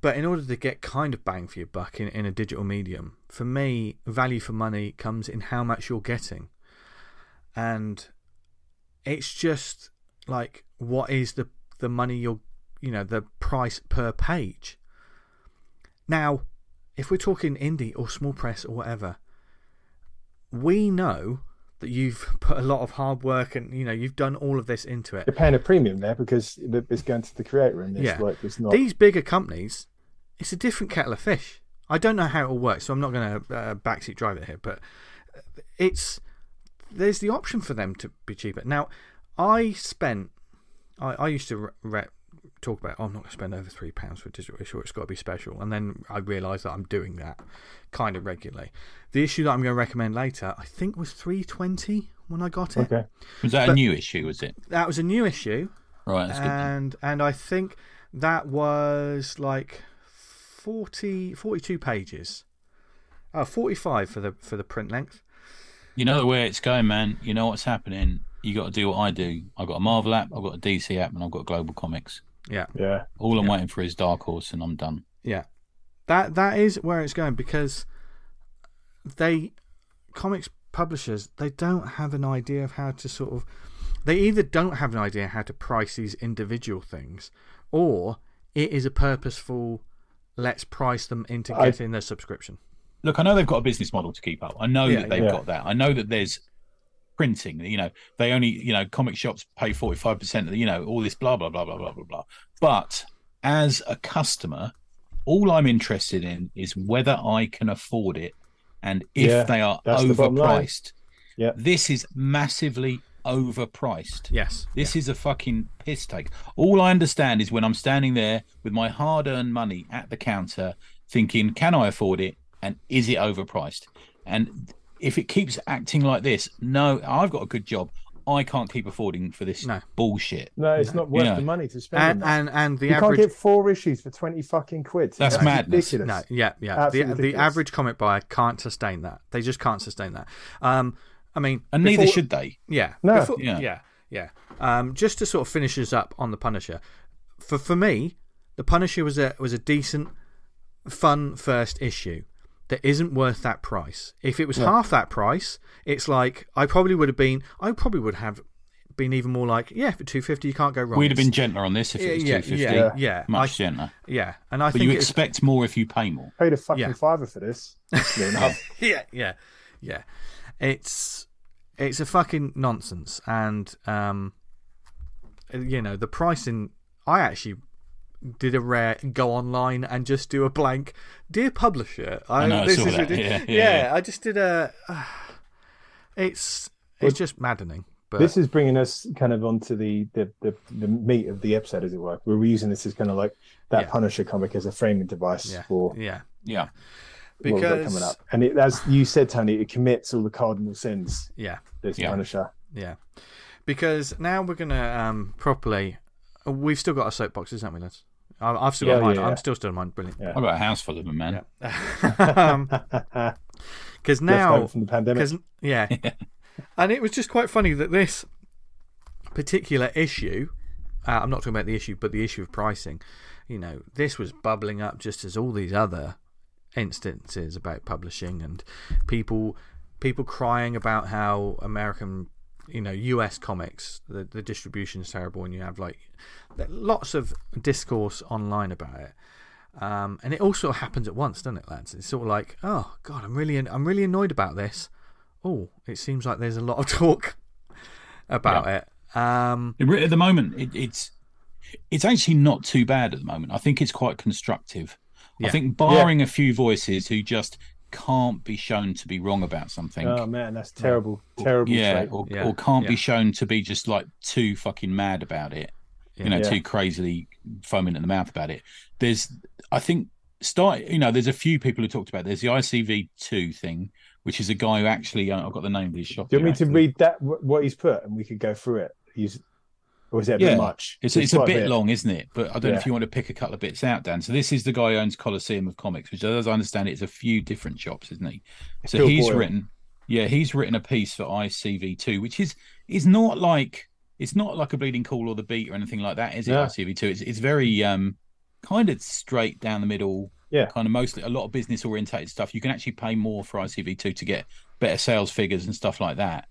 but in order to get kind of bang for your buck in, in a digital medium, for me, value for money comes in how much you're getting, and it's just like what is the the money you're you know the price per page? Now if we're talking indie or small press or whatever we know that you've [LAUGHS] put a lot of hard work and you know you've done all of this into it You're paying a premium there because it's going to the creator, and it's Yeah. like it's not. these bigger companies it's a different kettle of fish i don't know how it all works so i'm not going to uh, backseat drive it here but it's there's the option for them to be cheaper now i spent i, I used to re- re- talk about oh, i'm not going to spend over three pounds for a digital issue it's got to be special and then i realized that i'm doing that kind of regularly the issue that i'm going to recommend later i think was 320 when i got it okay. Was that a new issue? Was it that was a new issue right? That's good. and and I think that was like 40, 42 pages. Oh, 45 for the for the print length. You know the way it's going, man. You know what's happening. You got to do what I do. I've got a Marvel app, I've got a DC app, and I've got GlobalComix. Yeah, Yeah. All I'm Yeah. waiting for is Dark Horse, and I'm done. yeah. That that is where it's going because they comics publishers they don't have an idea of how to sort of they either don't have an idea how to price these individual things or it is a purposeful let's price them into I- getting the subscription. Look, I know they've got a business model to keep up. I know Yeah, that they've yeah. got that. I know that there's printing. You know, they only, you know, comic shops pay 45% of the, you know, all this blah, blah, blah, blah, blah, blah, blah. But as a customer, all I'm interested in is whether I can afford it and if Yeah, they are that's the overpriced. Yeah. This is massively overpriced. Yes. This is a fucking piss take. All I understand is when I'm standing there with my hard earned money at the counter thinking, can I afford it? and is it overpriced? And if it keeps acting like this, no, I've got a good job. I can't keep affording for this No. bullshit. No, it's not worth Yeah. the money to spend. And and and the you average can't get four issues for twenty fucking quid. That's madness. Ridiculous. No, yeah, yeah. The, Absolutely the ridiculous. average comic buyer can't sustain that. They just can't sustain that. Um, I mean, And neither before- should they. Yeah. No. Before- Yeah. yeah. Yeah. Um, just to sort of finish us up on the Punisher. For for me, the Punisher was a was a decent, fun first issue. That isn't worth that price. If it was half that price, it's like I probably would have been. I probably would have been even more like, yeah, for two fifty, you can't go wrong. We'd have been gentler on this if it was yeah, two fifty. yeah, Yeah. yeah, Much I, gentler. yeah. And I But think you expect more if you pay more. Paid a fucking Yeah. fiver for this. Yeah, [LAUGHS] yeah, yeah, yeah. It's it's a fucking nonsense, and um, you know the pricing. I actually did a rare go online and just do a blank, dear publisher. I, know, I this saw is that. [LAUGHS] ridic- Yeah, yeah, yeah, yeah. I just did a. [SIGHS] it's it's just maddening, but this is bringing us kind of onto the, the the the meat of the episode, as it were. We're using this as kind of like that Yeah. Punisher comic as a framing device yeah, for yeah, Yeah. what we've because coming up. And it, as you said, Tony, it commits all the cardinal sins. yeah, This Yeah. Punisher. yeah, because now we're gonna um properly. We've still got our soapboxes, haven't we, lads? I- I've still Yeah, got mine. yeah, yeah. I'm still still mine. Brilliant. Yeah. I've got a house full of them, man. Yeah. [LAUGHS] [LAUGHS] Because now, from the pandemic. because [LAUGHS] yeah, and it was just quite funny that this particular issue. Uh, I'm not talking about the issue, but the issue of pricing. You know, this was bubbling up just as all these other instances about publishing and people people crying about how American, you know, US comics the the distribution is terrible, and you have like lots of discourse online about it. Um, and it all sort of happens at once, doesn't it, lads? It's sort of like, oh god, I'm really, I'm really annoyed about this. Oh, it seems like there's a lot of [LAUGHS] talk about it. Um, It- At the moment, it, it's it's actually not too bad at the moment. I think it's quite constructive. Yeah. I think barring a few voices who just can't be shown to be wrong about something. oh man, that's terrible, terrible. yeah, or, Yeah, or can't yeah. be shown to be just like too fucking mad about it. You know, Yeah. too crazily foaming at the mouth about it. There's, I think, start. You know, there's a few people who talked about. it. There's the ICV two thing, which is a guy who actually. uh, I've got the name of his shop. Do you want me to read that what he's put, and we could go through it? He's, or is that a Yeah. bit much? It's, it's a quite bit long, isn't it? But I don't know if you want to pick a couple of bits out, Dan. So this is the guy who owns Coliseum of Comics, which, as I understand it, is a few different shops, isn't he? So Phil he's Boyle. written, yeah, he's written a piece for ICV2, which is is not like it's not like a Bleeding Cool or the Beat or anything like that, is it? No. ICV2, it's it's very um kind of straight down the middle. Yeah. kind of mostly a lot of business orientated stuff. You can actually pay more for ICV2 to get better sales figures and stuff like that.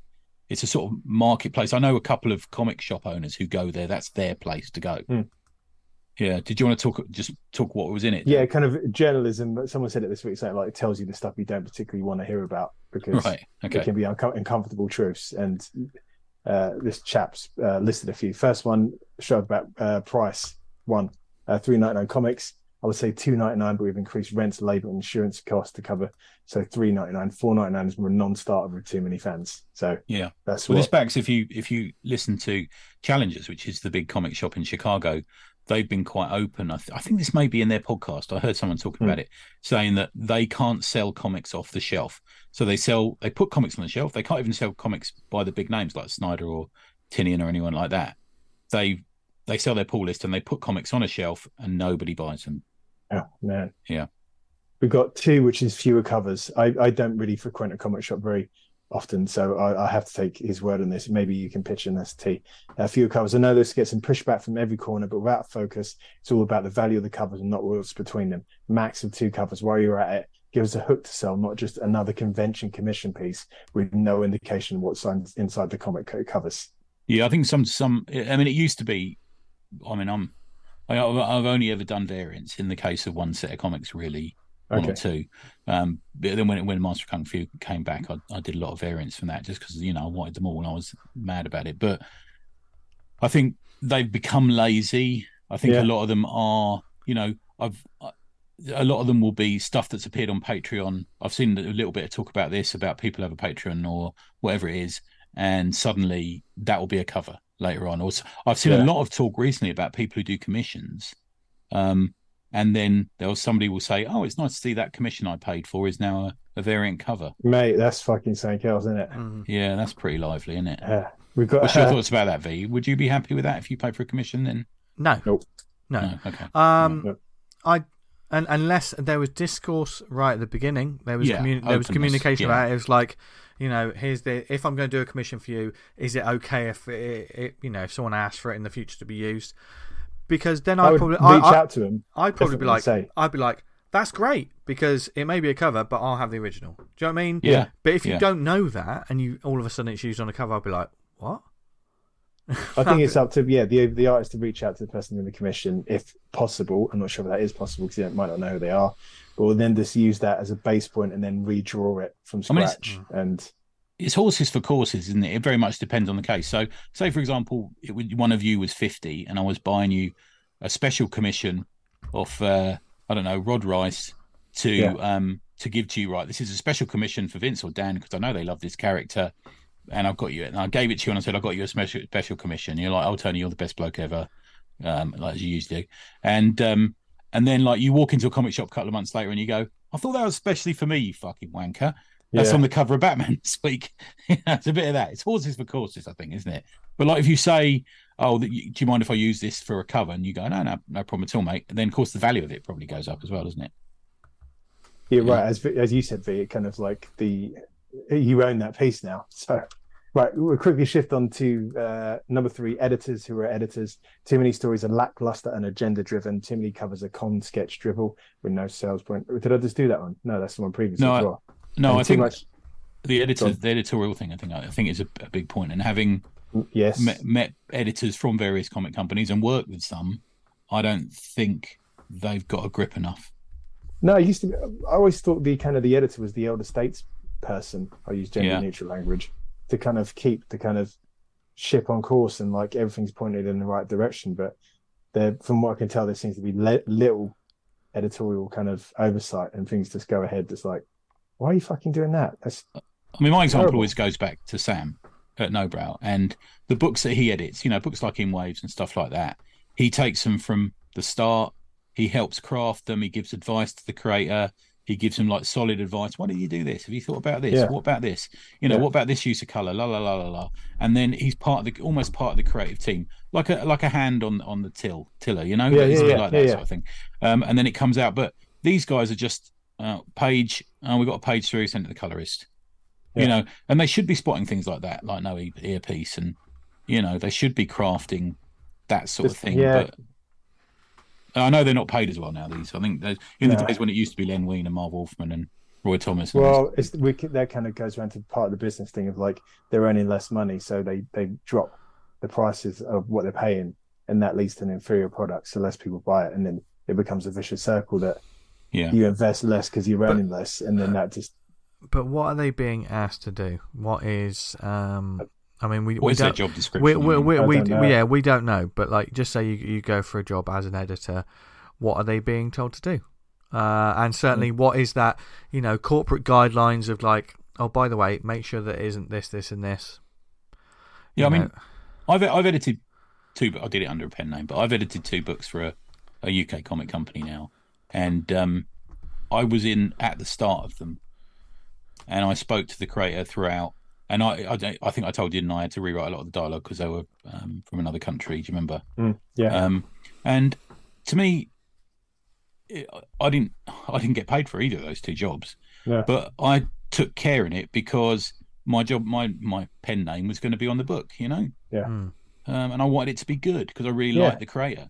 It's a sort of marketplace. I know a couple of comic shop owners who go there. That's their place to go. Hmm. Yeah. Did you want to talk just talk what was in it? Yeah, kind of journalism. Someone said it this week, saying like it tells you the stuff you don't particularly want to hear about because Right. it can be uncomfortable truths. And uh, this chap's uh, listed a few. First one showed about uh, price one uh, three ninety nine comics. I would say two ninety nine, but we've increased rent, labour, and insurance costs to cover. So three ninety nine, four ninety nine is more a non-starter with too many fans. So Yeah. that's Well, what. this backs if you if you listen to Challengers, which is the big comic shop in Chicago, they've been quite open. I, th- I think this may be in their podcast. I heard someone talking Hmm. about it, saying that they can't sell comics off the shelf. So they sell they put comics on the shelf. They can't even sell comics by the big names like Snyder or Tynion or anyone like that. They they sell their pull list and they put comics on a shelf and nobody buys them. Oh man. Yeah. We've got two, which is fewer covers. I, I don't really frequent a comic shop very often, so I, I have to take his word on this. Maybe you can pitch an ST. Uh, few covers. I know this gets some pushback from every corner, but without focus, it's all about the value of the covers and not what's between them. Max of two covers while you're at it. Give us a hook to sell, not just another convention commission piece with no indication what's inside the comic covers. Yeah, I think some some. I mean, it used to be. I mean, I'm. I, I've only ever done variants in the case of one set of comics, really, one Okay. or two. Um, but then when when Master Kung Fu came back, I, I did a lot of variants from that just because you know I wanted them all and I was mad about it. But I think they've become lazy. I think Yeah. a lot of them are. You know, I've. I, a lot of them will be stuff that's appeared on Patreon. I've seen a little bit of talk about this about people have a Patreon or whatever it is, and suddenly that will be a cover later on. Or I've seen Yeah. a lot of talk recently about people who do commissions, um, and then there was somebody will say, "Oh, it's nice to see that commission I paid for is now a, a variant cover." Mate, that's fucking something else, isn't it? Mm. Yeah, that's pretty lively, isn't it? Yeah. We've got What's your thoughts about that, V? Would you be happy with that if you paid for a commission? Then No, Nope. no. no, okay. Um, No. I and unless there was discourse right at the beginning, there was Yeah, commu- there was communication yeah. about it. It was like, you know, here's the if I'm going to do a commission for you, is it okay if it, it you know if someone asks for it in the future to be used? Because then I I'd would probably reach I, I, out to him. I'd probably be like, say. I'd be like, that's great because it may be a cover, but I'll have the original. Do you know what I mean? Yeah. But if you Yeah. don't know that and you all of a sudden it's used on a cover, I'd be like, what? I think it's [LAUGHS] up to yeah the the artist to reach out to the person in the commission if possible. I'm not sure if that is possible because you might not know who they are, but we'll then just use that as a base point and then redraw it from I mean, scratch. and it's horses for courses, isn't it? It very much depends on the case. So, say for example, it would, one of you was fifty, and I was buying you a special commission of uh, I don't know Rod Reis to Yeah. um to give to you. Right, this is a special commission for Vince or Dan because I know they love this character, and I've got you. And I gave it to you, and I said I got you a special special commission. You're like, oh Tony, you're the best bloke ever, um, like as you used to. And um and then like you walk into a comic shop a couple of months later, and you go, I thought that was especially for me, you fucking wanker. That's yeah, on the cover of Batman [LAUGHS] this week. [LAUGHS] it's a bit of that. It's horses for courses, I think, isn't it? But like if you say, "Oh, do you mind if I use this for a cover?" and you go, "No, no, no problem at all, mate," and then of course the value of it probably goes up as well, doesn't it? yeah, right. As as you said, V, it kind of like the you own that piece now. [LAUGHS] So right, we'll quickly shift on to uh, number three: editors who are editors. Too many stories are lackluster and agenda driven. Too many covers are con sketch dribble with no sales point. Did I just do that one? No, that's the one previous No, as I- well. No, I think much. the editor, the editorial thing, I think, I think is a, a big point. And having mm, Yes. met, met editors from various comic companies and worked with some, I don't think they've got a grip enough. No, I used to. I always thought the kind of the editor was the elder states person. I use gender Yeah. neutral language to kind of keep the kind of ship on course and like everything's pointed in the right direction. But there, from what I can tell, there seems to be le- little editorial kind of oversight and things just go ahead. That's like, why are you fucking doing that? That's I mean, my example Terrible. always goes back to Sam at Nobrow and the books that he edits, you know, books like In Waves and stuff like that. He takes them from the start, he helps craft them, he gives advice to the creator, he gives him like solid advice. Why did you do this? Have you thought about this? Yeah. What about this? You know, Yeah. what about this use of color? La la la la la. And then he's part of the almost part of the creative team, like a like a hand on on the till tiller, you know, Yeah, yeah, yeah, like that sort of thing. Um, and then it comes out, but these guys are just uh, page. Oh, we got a page through, sent to the colorist you know, and they should be spotting things like that, like no e- earpiece, and you know, they should be crafting that sort Just- of thing. yeah. But I know they're not paid as well now. These, I think, in the days when it used to be Len Wein and Marv Wolfman and Roy Thomas. And well, it's we that kind of goes around to part of the business thing of like they're earning less money, so they they drop the prices of what they're paying, and that leads to an inferior product, so less people buy it, and then it becomes a vicious circle that yeah, you invest less because you're earning less, and then that just But what are they being asked to do? What is um? I mean, we what we is don't. job description? We, I we, we, we, yeah, we don't know. But like, just say you, you go for a job as an editor, what are they being told to do? Uh, and certainly, Hmm. what is that? You know, corporate guidelines of like, oh, by the way, make sure that it isn't this, this, and this. yeah, I You mean, I've I've edited two. I did it under a pen name, but I've edited two books for a, a UK comic company now, and um, I was in at the start of them, and I spoke to the creator throughout. And I, I, don't- I think I told you, and I had to rewrite a lot of the dialogue because they were um, from another country. Do you remember? yeah Um, and to me, it, I didn't, I didn't get paid for either of those two jobs. Yeah. But I took care in it because my job, my my pen name was going to be on the book, you know. mm. Um, and I wanted it to be good because I really Yeah. like the creator.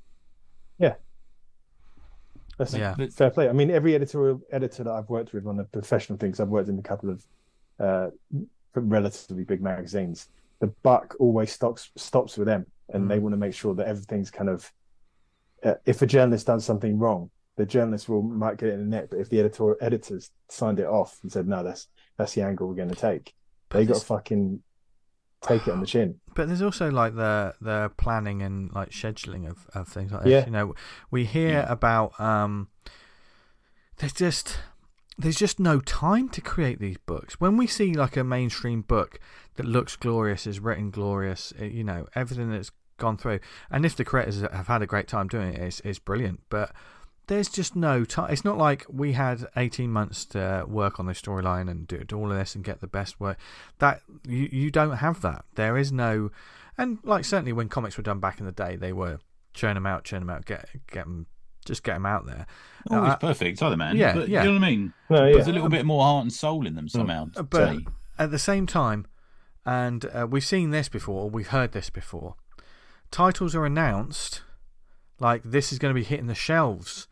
That's Yeah. But- fair play. I mean, every editorial editor that I've worked with on the professional things, I've worked in a couple of uh, relatively big magazines. The buck always stops stops with them, and they want to make sure that everything's kind of. Uh, if a journalist does something wrong, the journalist will might get it in the net. But if the editor editors signed it off and said no, that's that's the angle we're going to take, they got fucking take it on the chin. But there's also like the the planning and like scheduling of, of things like this. Yeah. You know, we hear Yeah. about um there's just there's just no time to create these books. When we see like a mainstream book that looks glorious, is written glorious, uh, you know, everything that's gone through, and if the creators have had a great time doing it, it's, it's brilliant. But there's just no time. It's not like we had 18 months to work on this storyline and do, do all of this and get the best work. That you you don't have that. There is no, and like certainly when comics were done back in the day, they were churn them out, churn them out, get get them, just get them out there. Always Uh, perfect, either man. yeah, but yeah. You know what I mean? No, yeah. There's a little bit more heart and soul in them somehow. But say. at the same time, and uh, we've seen this before, or we've heard this before, titles are announced like this is going to be hitting the shelves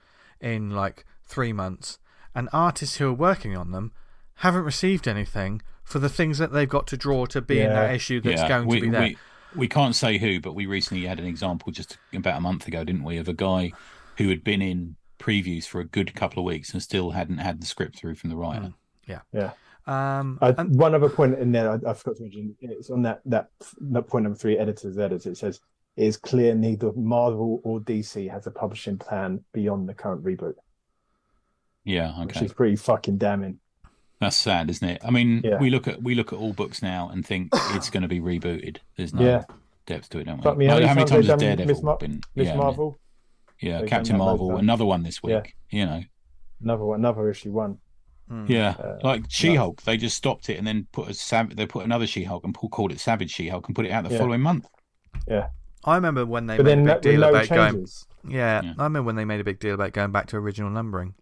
in like three months, and artists who are working on them haven't received anything for the things that they've got to draw to be in that issue that's yeah, going we, to be there. We, we can't say who, but we recently had an example just about a month ago, didn't we, of a guy who had been in previews for a good couple of weeks and still hadn't had the script through from the writer. yeah. Yeah. Um, Uh, and- one other point in there, I, I forgot to mention. It's on that that that point number three. Editors, editors. It says it is clear neither Marvel or DC has a publishing plan beyond the current reboot, Yeah, which is pretty fucking damning. That's sad, isn't it? I mean, Yeah. we look at we look at all books now and think it's going to be rebooted. There's no Yeah. depth to it, don't we? Fuck me, Like, how many how many times times they've has done Daredevil Miss Mar- been? Miss yeah, Marvel, yeah, They've Captain done that loads Marvel, another one this week. Yeah. You know, another one, another issue one. mm, yeah, Uh, like She-Hulk. They just stopped it and then put a sav- They put another She-Hulk and pull- called it Savage She-Hulk and put it out the Yeah. following month. I remember when they But made then a no, big deal no about going. Yeah, Yeah. I remember when they made a big deal about going back to original numbering,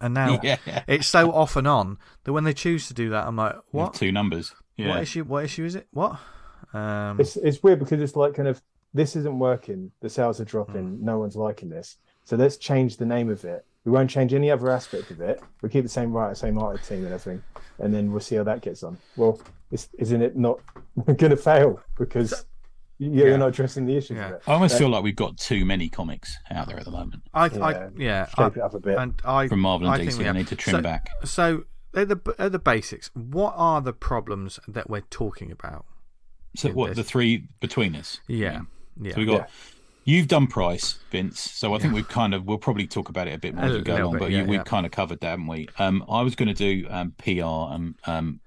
and now [LAUGHS] Yeah, it's so off and on that when they choose to do that, I'm like, what? Two numbers. Yeah, What issue? What issue is it? What? Um, It's it's weird because it's like kind of this isn't working. The sales are Hmm. dropping. No one's liking this. So let's change the name of it. We won't change any other aspect of it. We keep the same writer, same art team, and everything, and then we'll see how that gets on. Well, it's, isn't it not [LAUGHS] going to fail because you're Yeah. not addressing the issues Yeah. I almost Yeah. feel like we've got too many comics out there at the moment I, Yeah. I, yeah, I, it up a bit. and I from Marvel and I DC. we I need to trim so, back. So, at the at the basics, what are the problems that we're talking about? So what this. the three between us? Yeah, yeah. So we got. Yeah. You've done price, Vince. So I think we've kind of we'll probably talk about it a bit more A as we go little along. bit, but yeah, you, we've yeah. kind of covered that, haven't we? Um, I was going to do um, PR and um,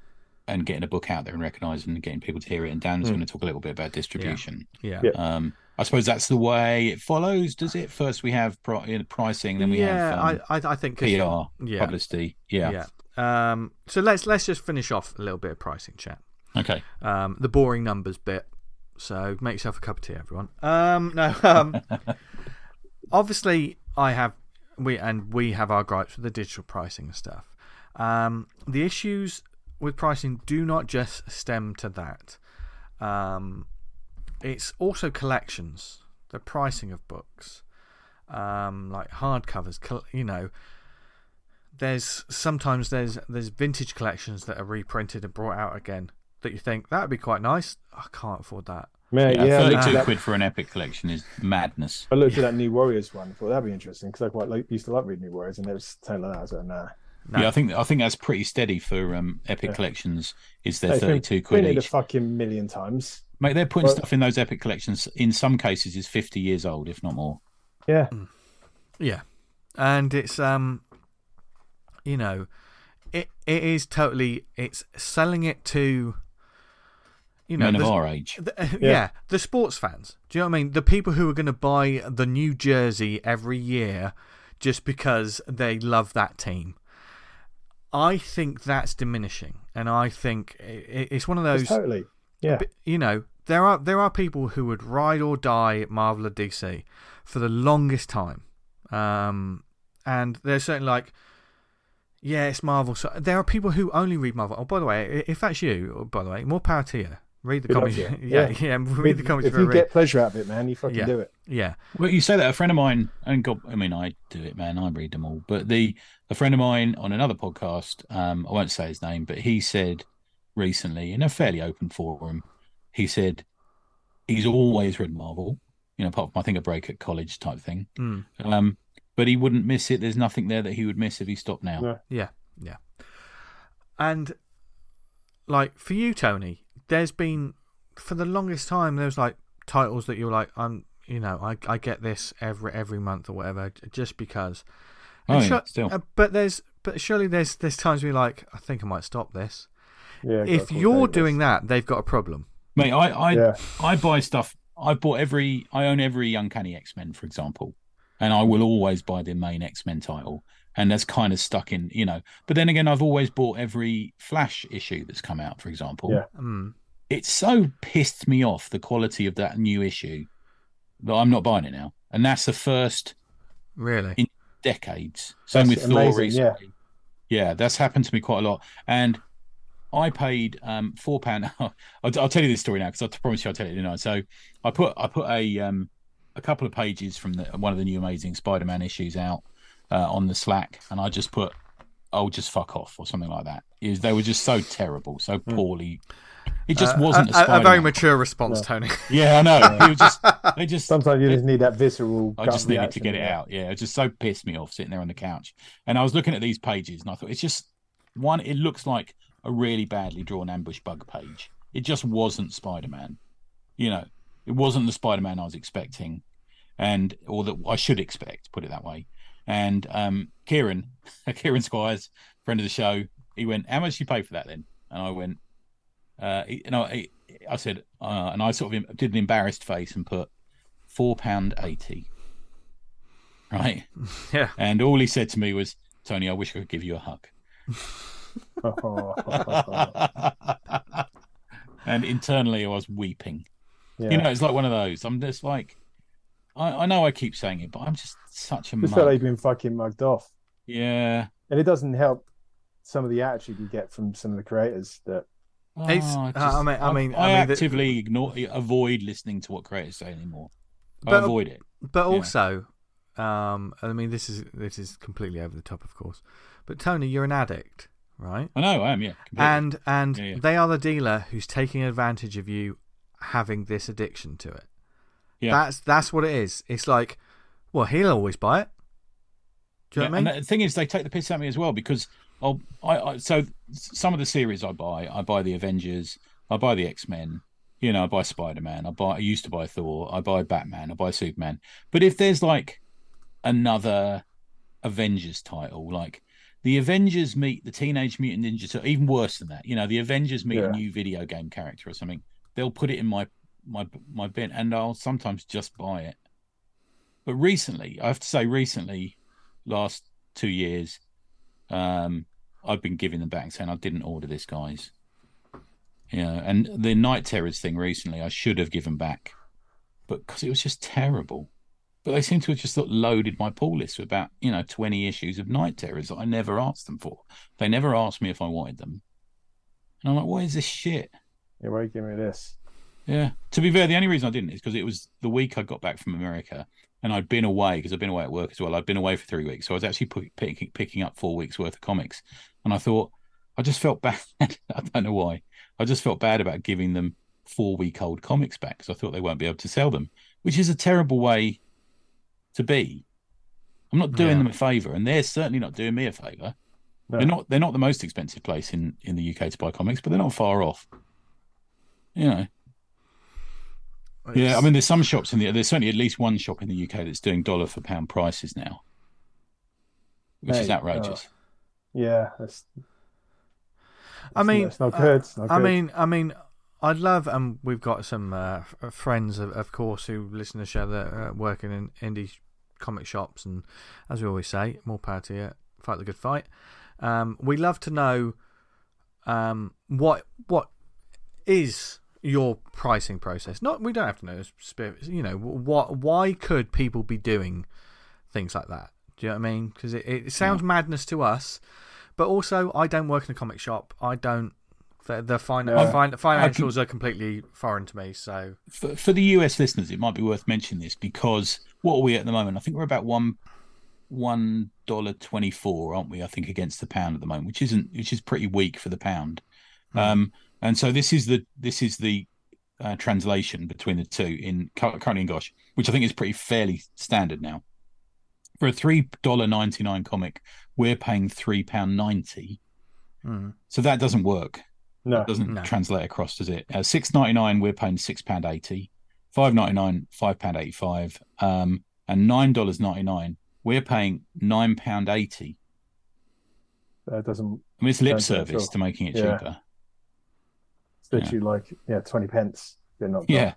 and getting a book out there and recognising and getting people to hear it. And Dan's Mm. going to talk a little bit about distribution. yeah. Yeah. Um, I suppose that's the way it follows, does it? First we have pri- pricing, then we yeah, have um, I, I, I think 'cause- PR, yeah, publicity. Yeah. yeah. Um, so let's let's just finish off a little bit of pricing chat. Okay. Um, the boring numbers bit. So make yourself a cup of tea, everyone. Um, no, um, [LAUGHS] obviously I have we and we have our gripes with the digital pricing and stuff. Um, the issues with pricing do not just stem to that. Um, it's also collections, the pricing of books, um, like hardcovers. col- You know, there's sometimes there's there's vintage collections that are reprinted and brought out again that you think that would be quite nice. I can't afford that. Man, Yeah, yeah, I looked, at thirty-two that, quid for an epic collection is madness. I looked at that New Warriors one. Thought that'd be interesting because I quite like, used to love reading New Warriors, and it was something like that. I was like, nah. No. Yeah, I think I think that's pretty steady for um, epic Yeah. collections. Is they're It's been thirty-two quid printed a each. fucking million times. Mate, they're putting Well- stuff in those epic collections. In some cases, is fifty years old, if not more. Yeah, Yeah, and it's um, you know, it it is totally it's selling it to, you know, Men of the- our age. the- [LAUGHS] yeah. the sports fans. Do you know what I mean? The people who are going to buy the new jersey every year just because they love that team. I think that's diminishing, and I think it's one of those. it's totally. Yeah, you know, there are there are people who would ride or die Marvel or DC for the longest time, um, and they're certainly like, yeah, it's Marvel. So there are people who only read Marvel. Oh, by the way, if that's you, oh, by the way, more power to you. Read the Good comics. [LAUGHS] Yeah, yeah, Yeah. read the comics. if for you read. get pleasure out of it, man, you fucking Yeah. do it. yeah, Well, you say that a friend of mine, and God, I mean, I do it, man. I read them all. But the a friend of mine on another podcast, um, I won't say his name, but he said recently in a fairly open forum, he said he's always read Marvel, you know, apart from I think a break at college type thing. Mm. Um, but he wouldn't miss it. There's nothing there that he would miss if he stopped now. No. yeah, yeah. And like for you, Tony, there's been for the longest time there was like titles that you're like, I'm, you know, I I get this every every month or whatever, just because. Oh, yeah, sure- still. uh, but there's but surely there's there's times where you're like, I think I might stop this. Yeah. if you're doing that, they've got a problem. Mate, I I, Yeah. I buy stuff. I bought every. I own every Uncanny X Men, for example. and I will always buy the main X Men title, and that's kind of stuck in, you know. But then again, I've always bought every Flash issue that's come out, for example. Yeah. Mm. It's so pissed me off the quality of that new issue that I'm not buying it now, and that's the first Really? In- decades. Same That's with Thor amazing, recently. Yeah. that's happened to me quite a lot. And I paid um four pound. [LAUGHS] I'll, I'll tell you this story now because I promise you I'll tell you tonight. So I put I put a um a couple of pages from the, one of the new Amazing Spider-Man issues out uh, on the Slack, and I just put oh just fuck off or something like that. Is they were just so terrible, so poorly. It just Uh, wasn't a, a, a, a very mature response, Yeah. Tony. [LAUGHS] Yeah, I know. It was just they just [LAUGHS] Sometimes you just need that visceral. I just needed to get it out. Yeah, it just so pissed me off sitting there on the couch. And I was looking at these pages and I thought it's just one, it looks like a really badly drawn ambush bug page. It just wasn't Spider Man. You know, it wasn't the Spider Man I was expecting and or that I should expect, put it that way. And um Kieran, [LAUGHS] Kieran Squires, friend of the show, he went, How much did you pay for that then? And I went, uh, you know, he, I said, uh, and I sort of did an embarrassed face and put four pound eighty. Right, [LAUGHS] Yeah. and all he said to me was, "Tony, I wish I could give you a hug." [LAUGHS] and internally, I was weeping. yeah. You know, it's like one of those. I'm just like, I, I know I keep saying it, but I'm just such a just mug. felt like you've been fucking mugged off, yeah. and it doesn't help some of the attitude you get from some of the creators that Oh, uh, I mean- I mean- I, I mean, the- actively ignore, avoid listening to what creators say anymore. I But- avoid it. But Yeah. also, um, I mean, this is this is completely over the top, of course. But Tony, you're an addict, right? I know I am. Yeah, completely. And and Yeah, yeah. they are the dealer who's taking advantage of you having this addiction to it. Yeah. That's that's what it is. It's like, well, he'll always buy it. Do you know what I mean? And the thing is, they take the piss out of me as well because I'll, I, I so some of the series I buy, I buy the Avengers, I buy the X Men, you know, I buy Spider Man, I buy, I used to buy Thor, I buy Batman, I buy Superman. But if there's like another Avengers title, like the Avengers meet the Teenage Mutant Ninja Turtles, even worse than that, you know, the Avengers meet Yeah. a new video game character or something, they'll put it in my my my bin, and I'll sometimes just buy it. But recently, I have to say, recently, last two years, um, I've been giving them back saying I didn't order this, guys. You know, and the Knight Terrors thing recently, I should have given back, but because it was just terrible. But they seem to have just sort of loaded my pull list with about you know twenty issues of Knight Terrors that I never asked them for. They never asked me if I wanted them, and I'm like, what is this shit? yeah, why you give me this? Yeah. To be fair, the only reason I didn't is because it was the week I got back from America and I'd been away because I'd been away at work as well. I'd been away for three weeks. So I was actually put, picking, picking up four weeks worth of comics. And I thought, I just felt [LAUGHS] bad. I don't know why. I just felt bad about giving them four week old comics back because I thought they won't be able to sell them, which is a terrible way to be. I'm not doing Yeah. them a favor, and they're certainly not doing me a favor. No. They're not. They're not the most expensive place in in the UK to buy comics, but they're not far off. You know. Yeah, I mean, there's some shops in the. There's certainly at least one shop in the UK that's doing dollar for pound prices now, which is Hey, outrageous. Yeah, that's. I mean, it's not uh, good. It's not I good. mean, I mean, I'd love, and we've got some uh, friends, of, of course, who listen to the show that are working in indie comic shops, and as we always say, more power to you. Fight the good fight. Um, we love to know um, what what is your pricing process. Not we don't have to know. You know what? Why could people be doing things like that? Do you know what I mean? Because it, it sounds madness to us, but also I don't work in a comic shop. I don't. The, the fin- Yeah. fin- financials are completely foreign to me. So For, for the US listeners, it might be worth mentioning this because what are we at the moment? I think we're about one one dollar twenty four, aren't we? I think against the pound at the moment, which isn't which is pretty weak for the pound. Um, and so this is the this is the uh, translation between the two in cur- currently in Gosh, which I think is pretty fairly standard now. For a three dollar ninety nine comic, we're paying three pound ninety. mm, So that doesn't work no. doesn't No. translate across, does it? Uh, Six ninety nine, we're paying six pound eighty. Five ninety nine, five pound eighty five. Um, and nine dollars ninety nine, we're paying nine pound eighty. That doesn't. I mean, it's lip service so. to making it Yeah. cheaper. It's literally like yeah, twenty pence. They're not. Yeah,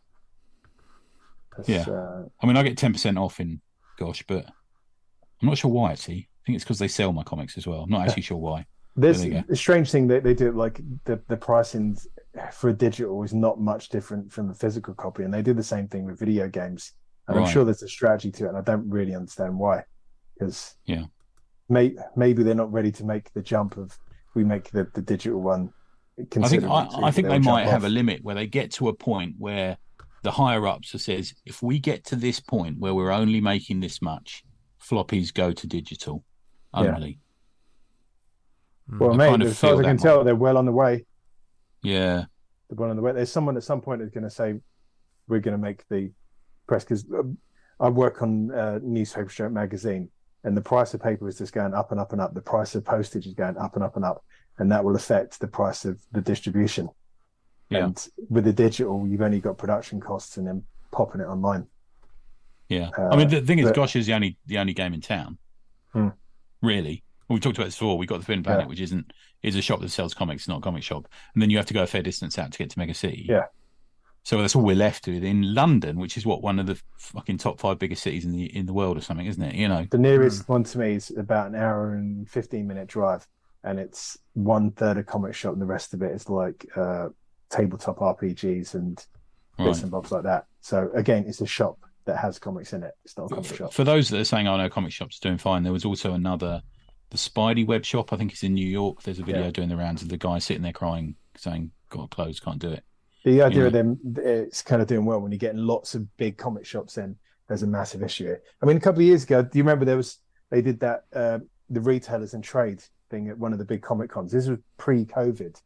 Yeah. Uh, I mean, I get ten percent off in gosh, but I'm not sure why. Actually, I think it's because they sell my comics as well. I'm not actually sure why. There's There you a strange thing that they do, like the the pricing for a digital is not much different from a physical copy, and they do the same thing with video games. And I'm sure there's a strategy to it, and I don't really understand why. Because Yeah. may, maybe they're not ready to make the jump of we make the, the digital one. I think I, I think they'll they might jump have a limit where they get to a point where the higher ups says if we get to this point where we're only making this much, floppies go to digital Yeah. only. Well, I mate, kind of as far as I can that tell, they're well on the way. Yeah, They're well on the way. There's someone at some point who's going to say, "We're going to make the press." Because I work on uh, newspaper stroke magazine, and the price of paper is just going up and up and up. The price of postage is going up and up and up, and that will affect the price of the distribution. Yeah. And with the digital, you've only got production costs and then popping it online. yeah. Uh, I mean, the thing is, but- Gosh is the only the only game in town. Hmm. Really, we talked about this before. We got the Forbidden Planet, Yeah. which isn't is a shop that sells comics, not a comic shop, and then you have to go a fair distance out to get to Mega City. Yeah. So that's all we're left with in London, which is what one of the fucking top five biggest cities in the in the world or something, isn't it? You know. The nearest one to me is about an hour and fifteen minute drive, and it's one third a comic shop, and the rest of it is like uh, tabletop RPGs and bits Right. and bobs like that. So again, it's a shop that has comics in it. It's not a comic For, shop. for those that are saying, "Oh no, comic shops are doing fine," there was also another, the Spidey web shop. I think it's in New York. There's a video Yeah. doing the rounds of the guy sitting there crying, saying, "Got closed, can't do it." The idea Yeah. of them, it's kind of doing well when you're getting lots of big comic shops in. There's a massive issue. here. I mean, a couple of years ago, do you remember there was they did that uh, the retailers and trade thing at one of the big comic cons. This was pre-COVID.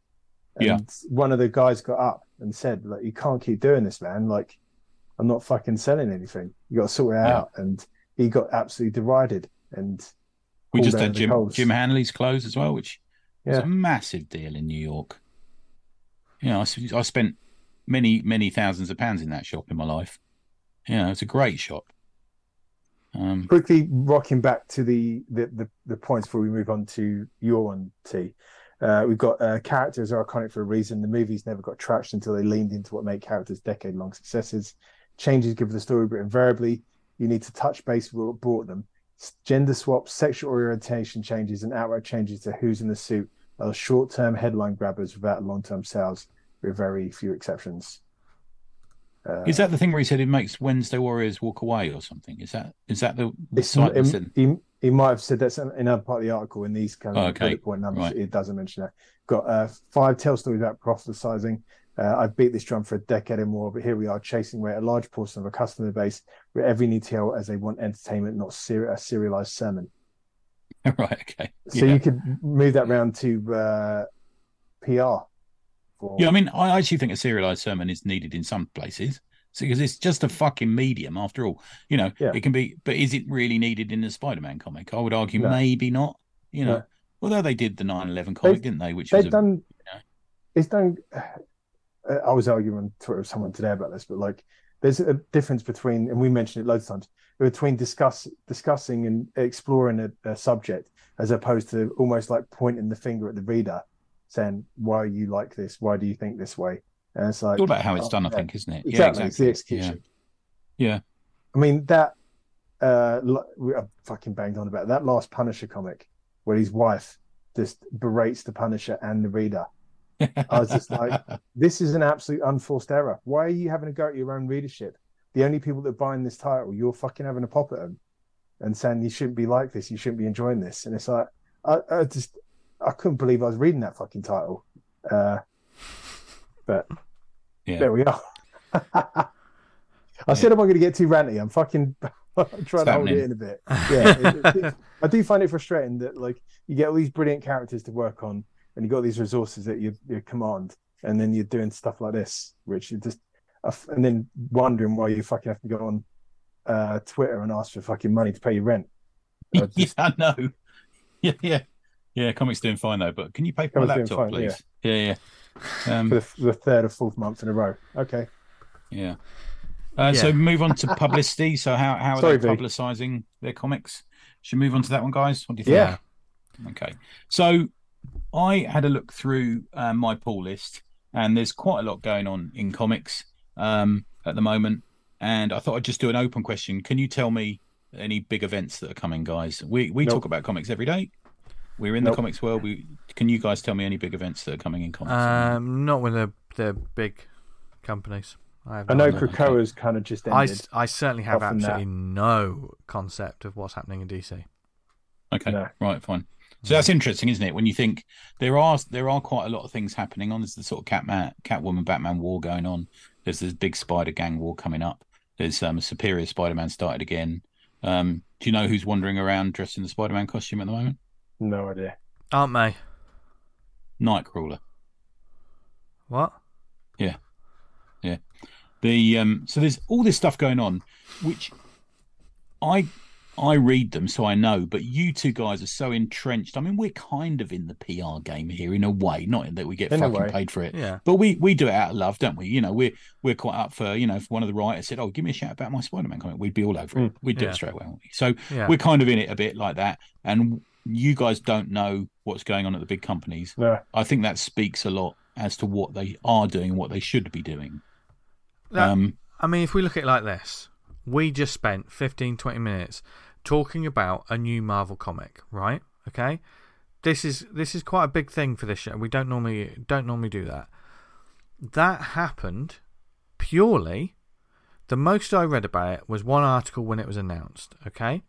And Yeah. one of the guys got up and said, "Like, you can't keep doing this, man. Like, I'm not fucking selling anything. You got to sort it Yeah. out." And he got absolutely derided. And We just had Jim coals. Jim Hanley's clothes as well, which was a massive deal in New York. You know, I, I spent many many thousands of pounds in that shop in my life. You know, it's a great shop. Um, quickly rocking back to the the the, the points before we move on to your one T. Uh, we've got uh, characters are iconic for a reason. The movies never got trashed until they leaned into what made characters decade long successes. Changes give the story, but invariably you need to touch base with what brought them. Gender swaps, sexual orientation changes, and outright changes to who's in the suit are short term headline grabbers without long term sales, with very few exceptions. Uh, is that the thing where he said it makes Wednesday Warriors walk away or something? Is that is that the, the site it- he, he might have said that's in another part of the article in these kind of Oh, okay. bullet point numbers. Right. It doesn't mention that. Got uh, five tell stories about prophesizing. Uh, I've beat this drum for a decade or more, but here we are chasing away a large portion of a customer base where every need tell as they want entertainment, not ser- a serialized sermon. [LAUGHS] right? Okay. So yeah. you could move that round to uh, PR. For, Yeah, I mean, I actually think a serialized sermon is needed in some places because it's just a fucking medium after all. You know, Yeah. it can be, but is it really needed in the Spider-Man comic? I would argue No. maybe not. You know, No. although they did the 9/11 comic, didn't they? Which They've a, done. Yeah. It's done. [SIGHS] uh, I was arguing on Twitter with someone today about this, but like, there's a difference between, and we mentioned it loads of times, between discuss discussing and exploring a, a subject as opposed to almost like pointing the finger at the reader, saying, "Why are you like this? Why do you think this way?" And it's like it's all about how it's oh, done, I think, isn't it? Exactly, Yeah, it's the exactly. execution. Yeah. I mean that. Uh, we I fucking banged on about that last Punisher comic where his wife just berates the Punisher and the reader. I was just like, [LAUGHS] this is an absolute unforced error. Why are you having a go at your own readership? The only people that are buying this title, you're fucking having a pop at them and saying you shouldn't be like this, you shouldn't be enjoying this. And it's like, I, I just, I couldn't believe I was reading that fucking title. Uh, but Yeah. there we are. [LAUGHS] I said, am I going to get too ranty? I'm fucking I'm [LAUGHS] trying to hold it in a bit. Yeah, it- it- I do find it frustrating that like you get all these brilliant characters to work on, and you got these resources at your, your command, and then you're doing stuff like this, which you just, uh, and then wondering why you fucking have to go on uh, Twitter and ask for fucking money to pay your rent. [LAUGHS] I just- yeah, I know. Yeah, yeah, yeah. Comics doing fine though, but can you pay for my Comics doing laptop, fine, please? Yeah, yeah, um, For the, the third or fourth month in a row. Okay. yeah. Uh, So move on to publicity. [LAUGHS] So how how are Sorry, they publicising their comics? Should we move on to that one, guys? What do you think? Yeah. Okay. So I had a look through um, my pull list, and there's quite a lot going on in comics um, at the moment. And I thought I'd just do an open question. Can you tell me any big events that are coming, guys? We we Nope. talk about comics every day. We're in the comics world. We can you guys tell me any big events that are coming in comics? Um, not with the the big companies. I, have I know idea. Krakoa's kind of just I, ended. s- I certainly have Apart from that. absolutely no concept of what's happening in DC. Okay, No. right, fine. So that's interesting, isn't it? When you think there are there are quite a lot of things happening on. There's the sort of Catman, Catwoman, Batman war going on. There's this big Spider Gang war coming up. There's um, Superior Spider-Man started again. Um, do you know who's wandering around dressed in the Spider-Man costume at the moment? No idea. Aren't they? Nightcrawler. What? Yeah. Yeah. The um, so there's all this stuff going on, which I I read them so I know, but you two guys are so entrenched. I mean, we're kind of in the PR game here in a way, not in that we get In fucking paid for it, Yeah. but we we do it out of love, don't we? You know, we're we're quite up for you know if one of the writers said, "Oh, give me a shout about my Spider-Man comic," we'd be all over it. We'd do Yeah. it straight away. wouldn't we? So Yeah. we're kind of in it a bit like that, and you guys don't know what's going on at the big companies. No. I think that speaks a lot as to what they are doing and what they should be doing. That- um, I mean, if we look at it like this, we just spent 15, 20 minutes talking about a new Marvel comic, right? Okay, this is this is quite a big thing for this show. We don't normally don't normally do that. That happened purely. The most I read about it was one article when it was announced. Okay,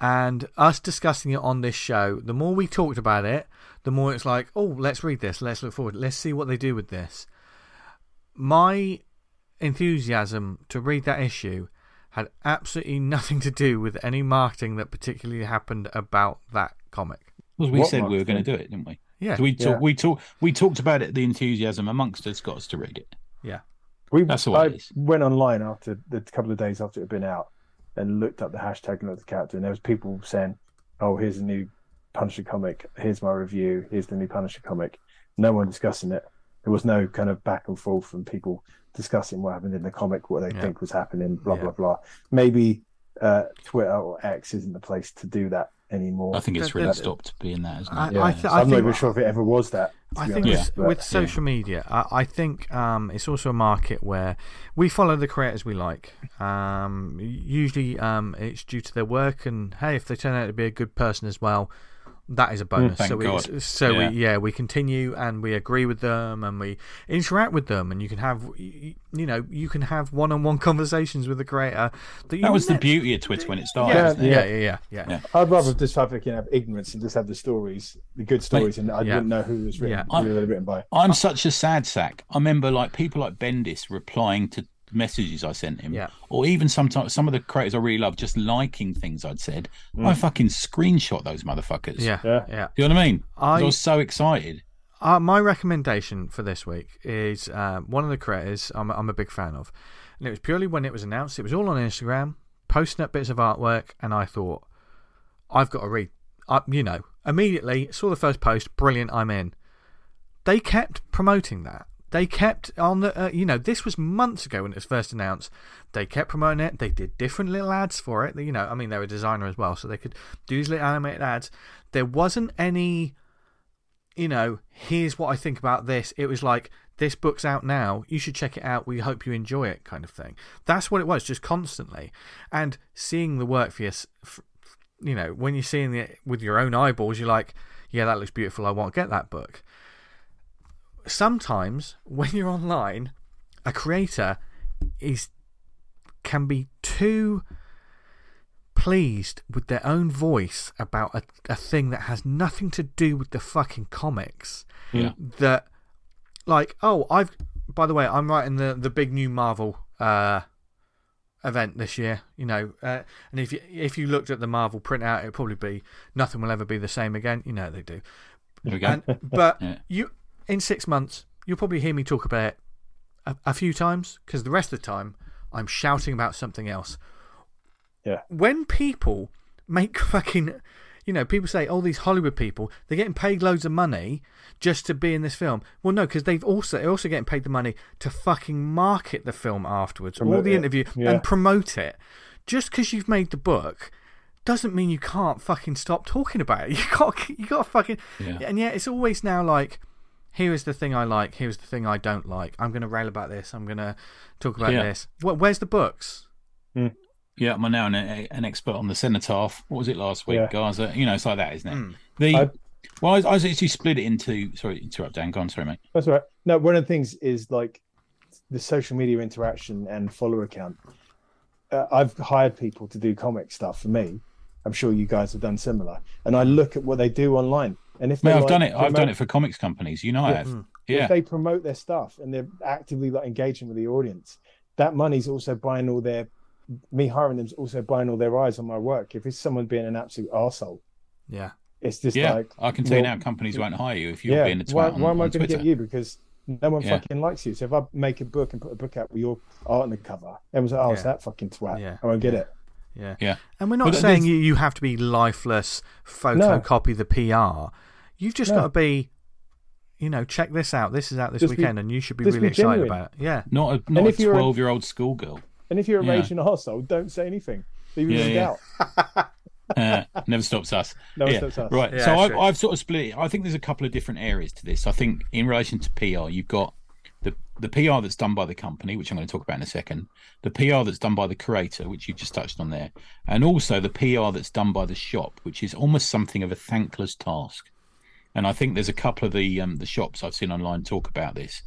and us discussing it on this show. The more we talked about it, the more it's like, oh, let's read this. Let's look forward. Let's see what they do with this. My enthusiasm to read that issue had absolutely [LAUGHS] nothing to do with any marketing that particularly happened about that comic. Well, we What said we were going to do it, didn't we? Yeah, So we Yeah. we talk, we talked about it. The enthusiasm amongst us got us to read it. yeah, We, That's the way I it is. went online after the couple of days after it had been out and looked up the hashtag and looked at the character, and there was people saying, "Oh, here's a new Punisher comic. Here's my review. Here's the new Punisher comic." No one discussing it. There was no kind of back and forth from people discussing what happened in the comic, what they Yeah. think was happening, blah Yeah. blah blah. Maybe uh, Twitter or X isn't the place to do that anymore. I think it's really stopped being that, isn't it? I- yeah. I th- So I I'm not even sure if it ever was that. To I think honest, with, but- with social media, I, I think um, it's also a market where we follow the creators we like. Um, usually, um, it's due to their work, and hey, if they turn out to be a good person as well, that is a oh, bonus. thank so we, so Yeah. we, yeah, we continue and we agree with them and we interact with them, and you can have, you know, you can have one-on-one [LAUGHS] conversations with the creator. That, you That was the beauty of Twitter when it started. Yeah, it? yeah, yeah, yeah, yeah. Yeah. I'd rather just have fucking have ignorance and just have the stories, the good stories, and I Yeah. wouldn't know who was written, Yeah. who they were written by. I'm such a sad sack. I remember like people like Bendis replying to messages I sent him, Yeah. or even sometimes some of the creators I really love just liking things I'd said. I fucking screenshot those motherfuckers. Yeah, Yeah. yeah. Do you know what I mean? I, I- was so excited. Uh, my recommendation for this week is uh, one of the creators I'm, I'm a big fan of. And it was purely when it was announced. It was all on Instagram, posting up bits of artwork, and I thought, I've got to read. I, you know, immediately saw the first post, brilliant, I'm in. They kept promoting that. They kept on the, uh, you know, this was months ago when it was first announced. They kept promoting it. They did different little ads for it. You know, I mean, they're a designer as well, so they could do these little animated ads. There wasn't any you know, here's what I think about this. It was like, this book's out now. You should check it out. We hope you enjoy it, kind of thing. That's what it was, just constantly. And seeing the work for your, f- you know, when you're seeing it with your own eyeballs, you're like, yeah, that looks beautiful. I want to get that book. Sometimes when you're online, a creator is can be too pleased with their own voice about a, a thing that has nothing to do with the fucking comics. Yeah. That, like, oh, I've. By the way, I'm writing the the big new Marvel uh, event this year. You know, uh, and if you if you looked at the Marvel printout, it'd probably be nothing will ever be the same again. You know they do. There we go. And, but [LAUGHS] Yeah. you in six months, you'll probably hear me talk about it a, a few times because the rest of the time I'm shouting about something else. Yeah. When people make fucking, you know, people say, "Oh, these Hollywood people, they're getting paid loads of money just to be in this film." Well, no, because they've also they're also getting paid the money to fucking market the film afterwards, all the it. interview Yeah. and promote it. Just because you've made the book doesn't mean you can't fucking stop talking about it. [LAUGHS] You got you got fucking Yeah. and yet it's always now like here is the thing I like, here's the thing I don't like. I'm going to rail about this. I'm going to talk about Yeah. this. What, where's the books? Yeah, Yeah, I'm now an, an expert on the cenotaph. What was it last week, Yeah. Gaza? You know, it's like that, isn't it? Mm. The I- well, I, I was actually split it into. Sorry, interrupt, Dan. Go on. Sorry, mate. That's all right. No, one of the things is like the social media interaction and follower count. Uh, I've hired people to do comic stuff for me. I'm sure you guys have done similar. And I look at what they do online. And if Mate, I've like, done it. I've done it for comics companies. You know, I have. Mm. Yeah, If they promote their stuff and they're actively like engaging with the audience, that money's also buying all their me hiring them's also buying all their eyes on my work. If it's someone being an absolute arsehole, Yeah. it's just yeah. like I can tell you now, companies won't hire you if you're yeah, being a twat why, on, why am I going to get you? Because no one Yeah. fucking likes you. So if I make a book and put a book out with your art on the cover, everyone's like, oh, it's that fucking twat. Yeah. I won't get it. Yeah. Yeah. And we're not But saying you, you have to be lifeless, photocopy the PR. You've just No. got to be, you know, check this out. This is out this Just be- weekend, and you should be really be excited about it. Yeah. Not a not if a you're a- twelve year old schoolgirl. And if you're a Yeah. raging arsehole, don't say anything. Leave Yeah, it yeah. out. [LAUGHS] Uh, never stops us. [LAUGHS] No one yeah. stops us. Right. Yeah, so I've. I've sort of split it. I think there's a couple of different areas to this. I think in relation to PR, you've got the the PR that's done by the company, which I'm going to talk about in a second, the PR that's done by the creator, which you just touched on there, and also the PR that's done by the shop, which is almost something of a thankless task. And I think there's a couple of the um, the shops I've seen online talk about this.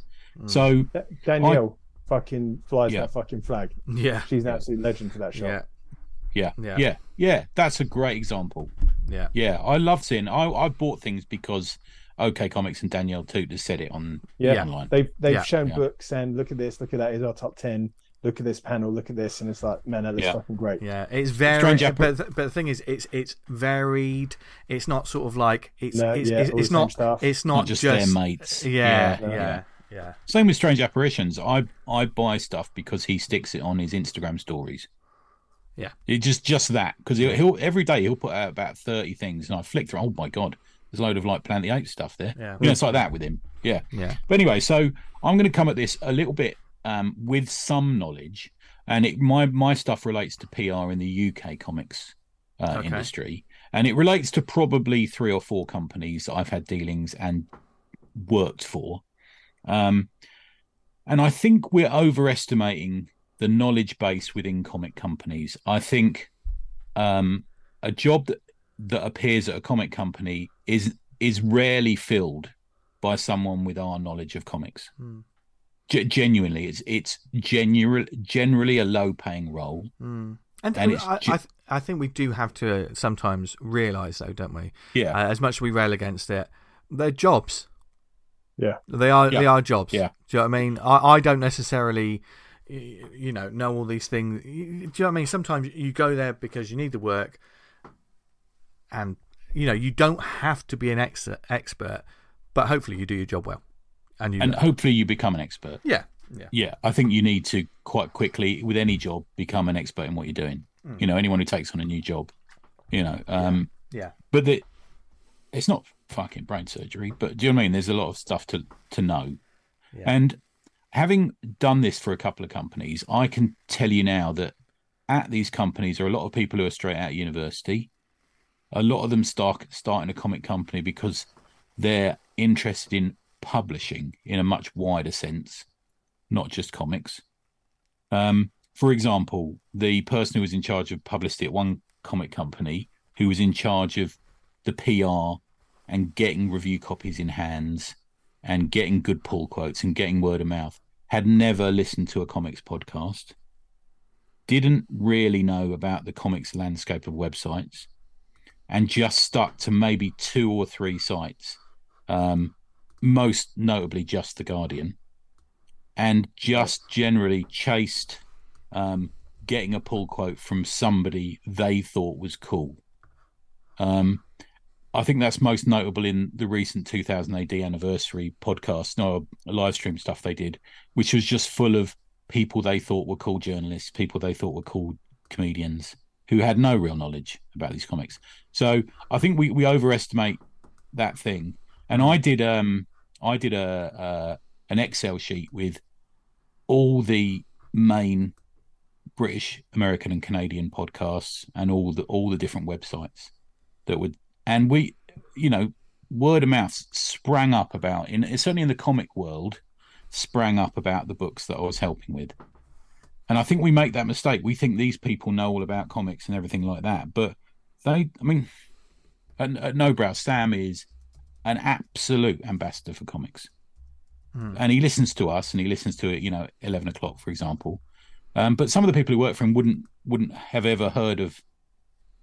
So Da- Danielle fucking flies Yeah. that fucking flag. Yeah. She's an absolute legend for that shop. Yeah. yeah, Yeah. yeah, yeah, that's a great example. Yeah. Yeah, I love seeing. I I bought things because OK Comics and Danielle Toot has said it on Yeah. online. They've they've Yeah. shown Yeah. books and look at this, look at that. Here's our top ten. Look at this panel. Look at this, and it's like, man, that's Yeah. fucking great. Yeah, it's very. Strange but, th- but the thing is, it's it's varied. It's not sort of like it's No, it's, yeah, it's, all the it's not stuff. it's not, Not just their mates. Yeah, Yeah, yeah, yeah. yeah, Same with Strange Apparitions. I I buy stuff because he sticks it on his Instagram stories. Yeah. it just just that because he'll, he'll every day he'll put out about thirty things, and I flick through. Oh my god, there's a load of like Planet Eight stuff there. Yeah. you know, it's like that with him. Yeah, yeah. But anyway, so I'm going to come at this a little bit um, with some knowledge, and it my my stuff relates to PR in the UK comics uh, Okay. industry, and it relates to probably three or four companies that I've had dealings and worked for. Um, and I think we're overestimating the knowledge base within comic companies. I think um, a job that, that appears at a comic company is is rarely filled by someone with our knowledge of comics. Hmm. Ge- genuinely, it's it's general, generally a low paying role. Mm. And, And we- it's I, I, th- I think we do have to sometimes realise, though, don't we? Yeah, Uh, as much as we rail against it, they're jobs. Yeah. They are. Yeah. They are jobs. Yeah. Do you know what I mean? I, I don't necessarily, you know, know all these things. Do you know what I mean? Sometimes you go there because you need the work, and you know you don't have to be an ex- expert, but hopefully you do your job well, and and hopefully you become an expert. yeah. Yeah. Yeah, I think you need to quite quickly with any job become an expert in what you're doing. Mm. You know, anyone who takes on a new job, you know. Um, Yeah. But the, it's not fucking brain surgery. But do you know what I mean? There's a lot of stuff to to know, Yeah. and having done this for a couple of companies, I can tell you now that at these companies there are a lot of people who are straight out of university. A lot of them start starting a comic company because they're interested in publishing in a much wider sense, not just comics. Um, for example, the person who was in charge of publicity at one comic company, who was in charge of the PR and getting review copies in hands and getting good pull quotes and getting word of mouth, had never listened to a comics podcast, didn't really know about the comics landscape of websites, and just stuck to maybe two or three sites, um, most notably just The Guardian, and just generally chased um, getting a pull quote from somebody they thought was cool. Um, I think that's most notable in the recent 2000 AD anniversary podcast, no, live stream stuff they did, which was just full of people they thought were cool journalists, people they thought were cool comedians who had no real knowledge about these comics. So I think we, we overestimate that thing. And I did um I did a an Excel sheet with all the main British, American, and Canadian podcasts and all the all the different websites that would and we you know word of mouth sprang up about in certainly in the comic world sprang up about the books that I was helping with And I think we make that mistake. We think these people know all about comics and everything like that, but they, I mean, at, at Nobrow, Sam is an absolute ambassador for comics, Hmm. and he listens to us and he listens to it. You know, eleven o'clock, for example. Um, but some of the people who work for him wouldn't wouldn't have ever heard of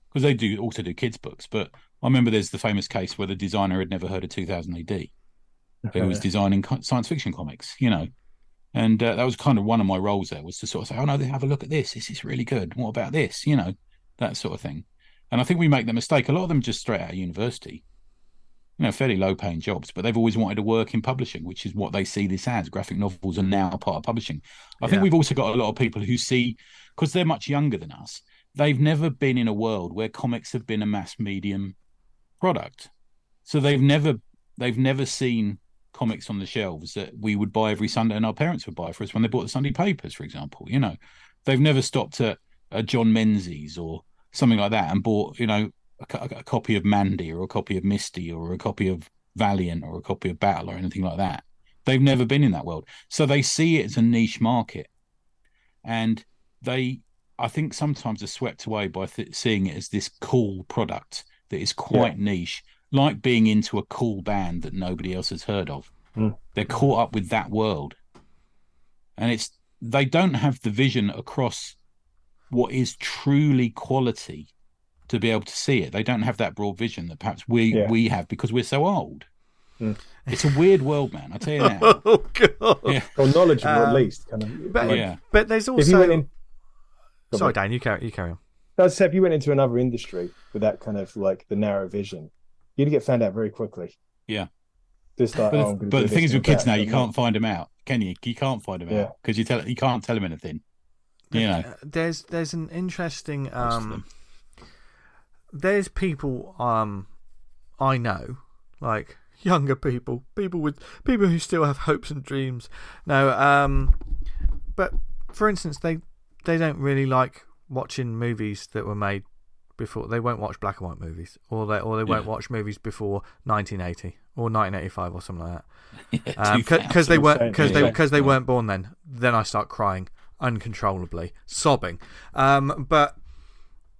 because they do also do kids books. But I remember there's the famous case where the designer had never heard of 2000 AD, who was [LAUGHS] designing science fiction comics. You know, and uh, that was kind of one of my roles there was to sort of say, oh no, they have a look at this. This is really good. What about this? You know, that sort of thing. And I think we make that mistake. A lot of them just straight out of university, you know, fairly low paying jobs, but they've always wanted to work in publishing, which is what they see this as. Graphic novels are now part of publishing. I think we've also got a lot of people who see, because they're much younger than us, they've never been in a world where comics have been a mass medium product. So they've never they've never seen comics on the shelves that we would buy every Sunday and our parents would buy for us when they bought the Sunday papers, for example. You know, they've never stopped at a John Menzies or something like that and bought, you know, a, a copy of Mandy or a copy of Misty or a copy of Valiant or a copy of Battle or anything like that. They've never been in that world. So they see it as a niche market. And they, I think, sometimes are swept away by th- seeing it as this cool product that is quite niche, like being into a cool band that nobody else has heard of. Mm. They're caught up with that world. And it's, they don't have the vision across what is truly quality to be able to see it. They don't have that broad vision that perhaps we Yeah. we have because we're so old. Mm. It's a weird world, man. I tell you that. [LAUGHS] Oh god. Yeah. or knowledgeable at Um, least. Kind of. But like, Yeah. but there's If you went also. in, Sorry, Dan. You carry. You carry on. I'd say if you went into another industry with that kind of like the narrow vision, you'd get found out very quickly. Yeah. Just like, But, oh, the- but the thing is with kids now, you can't find them out, can you? You can't find them Yeah. out because you tell you can't tell them anything. You know, There's there's an interesting most of um. There's people um, I know, like younger people, people with people who still have hopes and dreams. No, um, but for instance, they they don't really like watching movies that were made before. They won't watch black and white movies, or they or they won't Yeah. watch movies before 1980 or 1985 or something like that. [LAUGHS] Yeah, because they weren't because they yeah. because they weren't born then. Then I start crying uncontrollably, sobbing. Um, but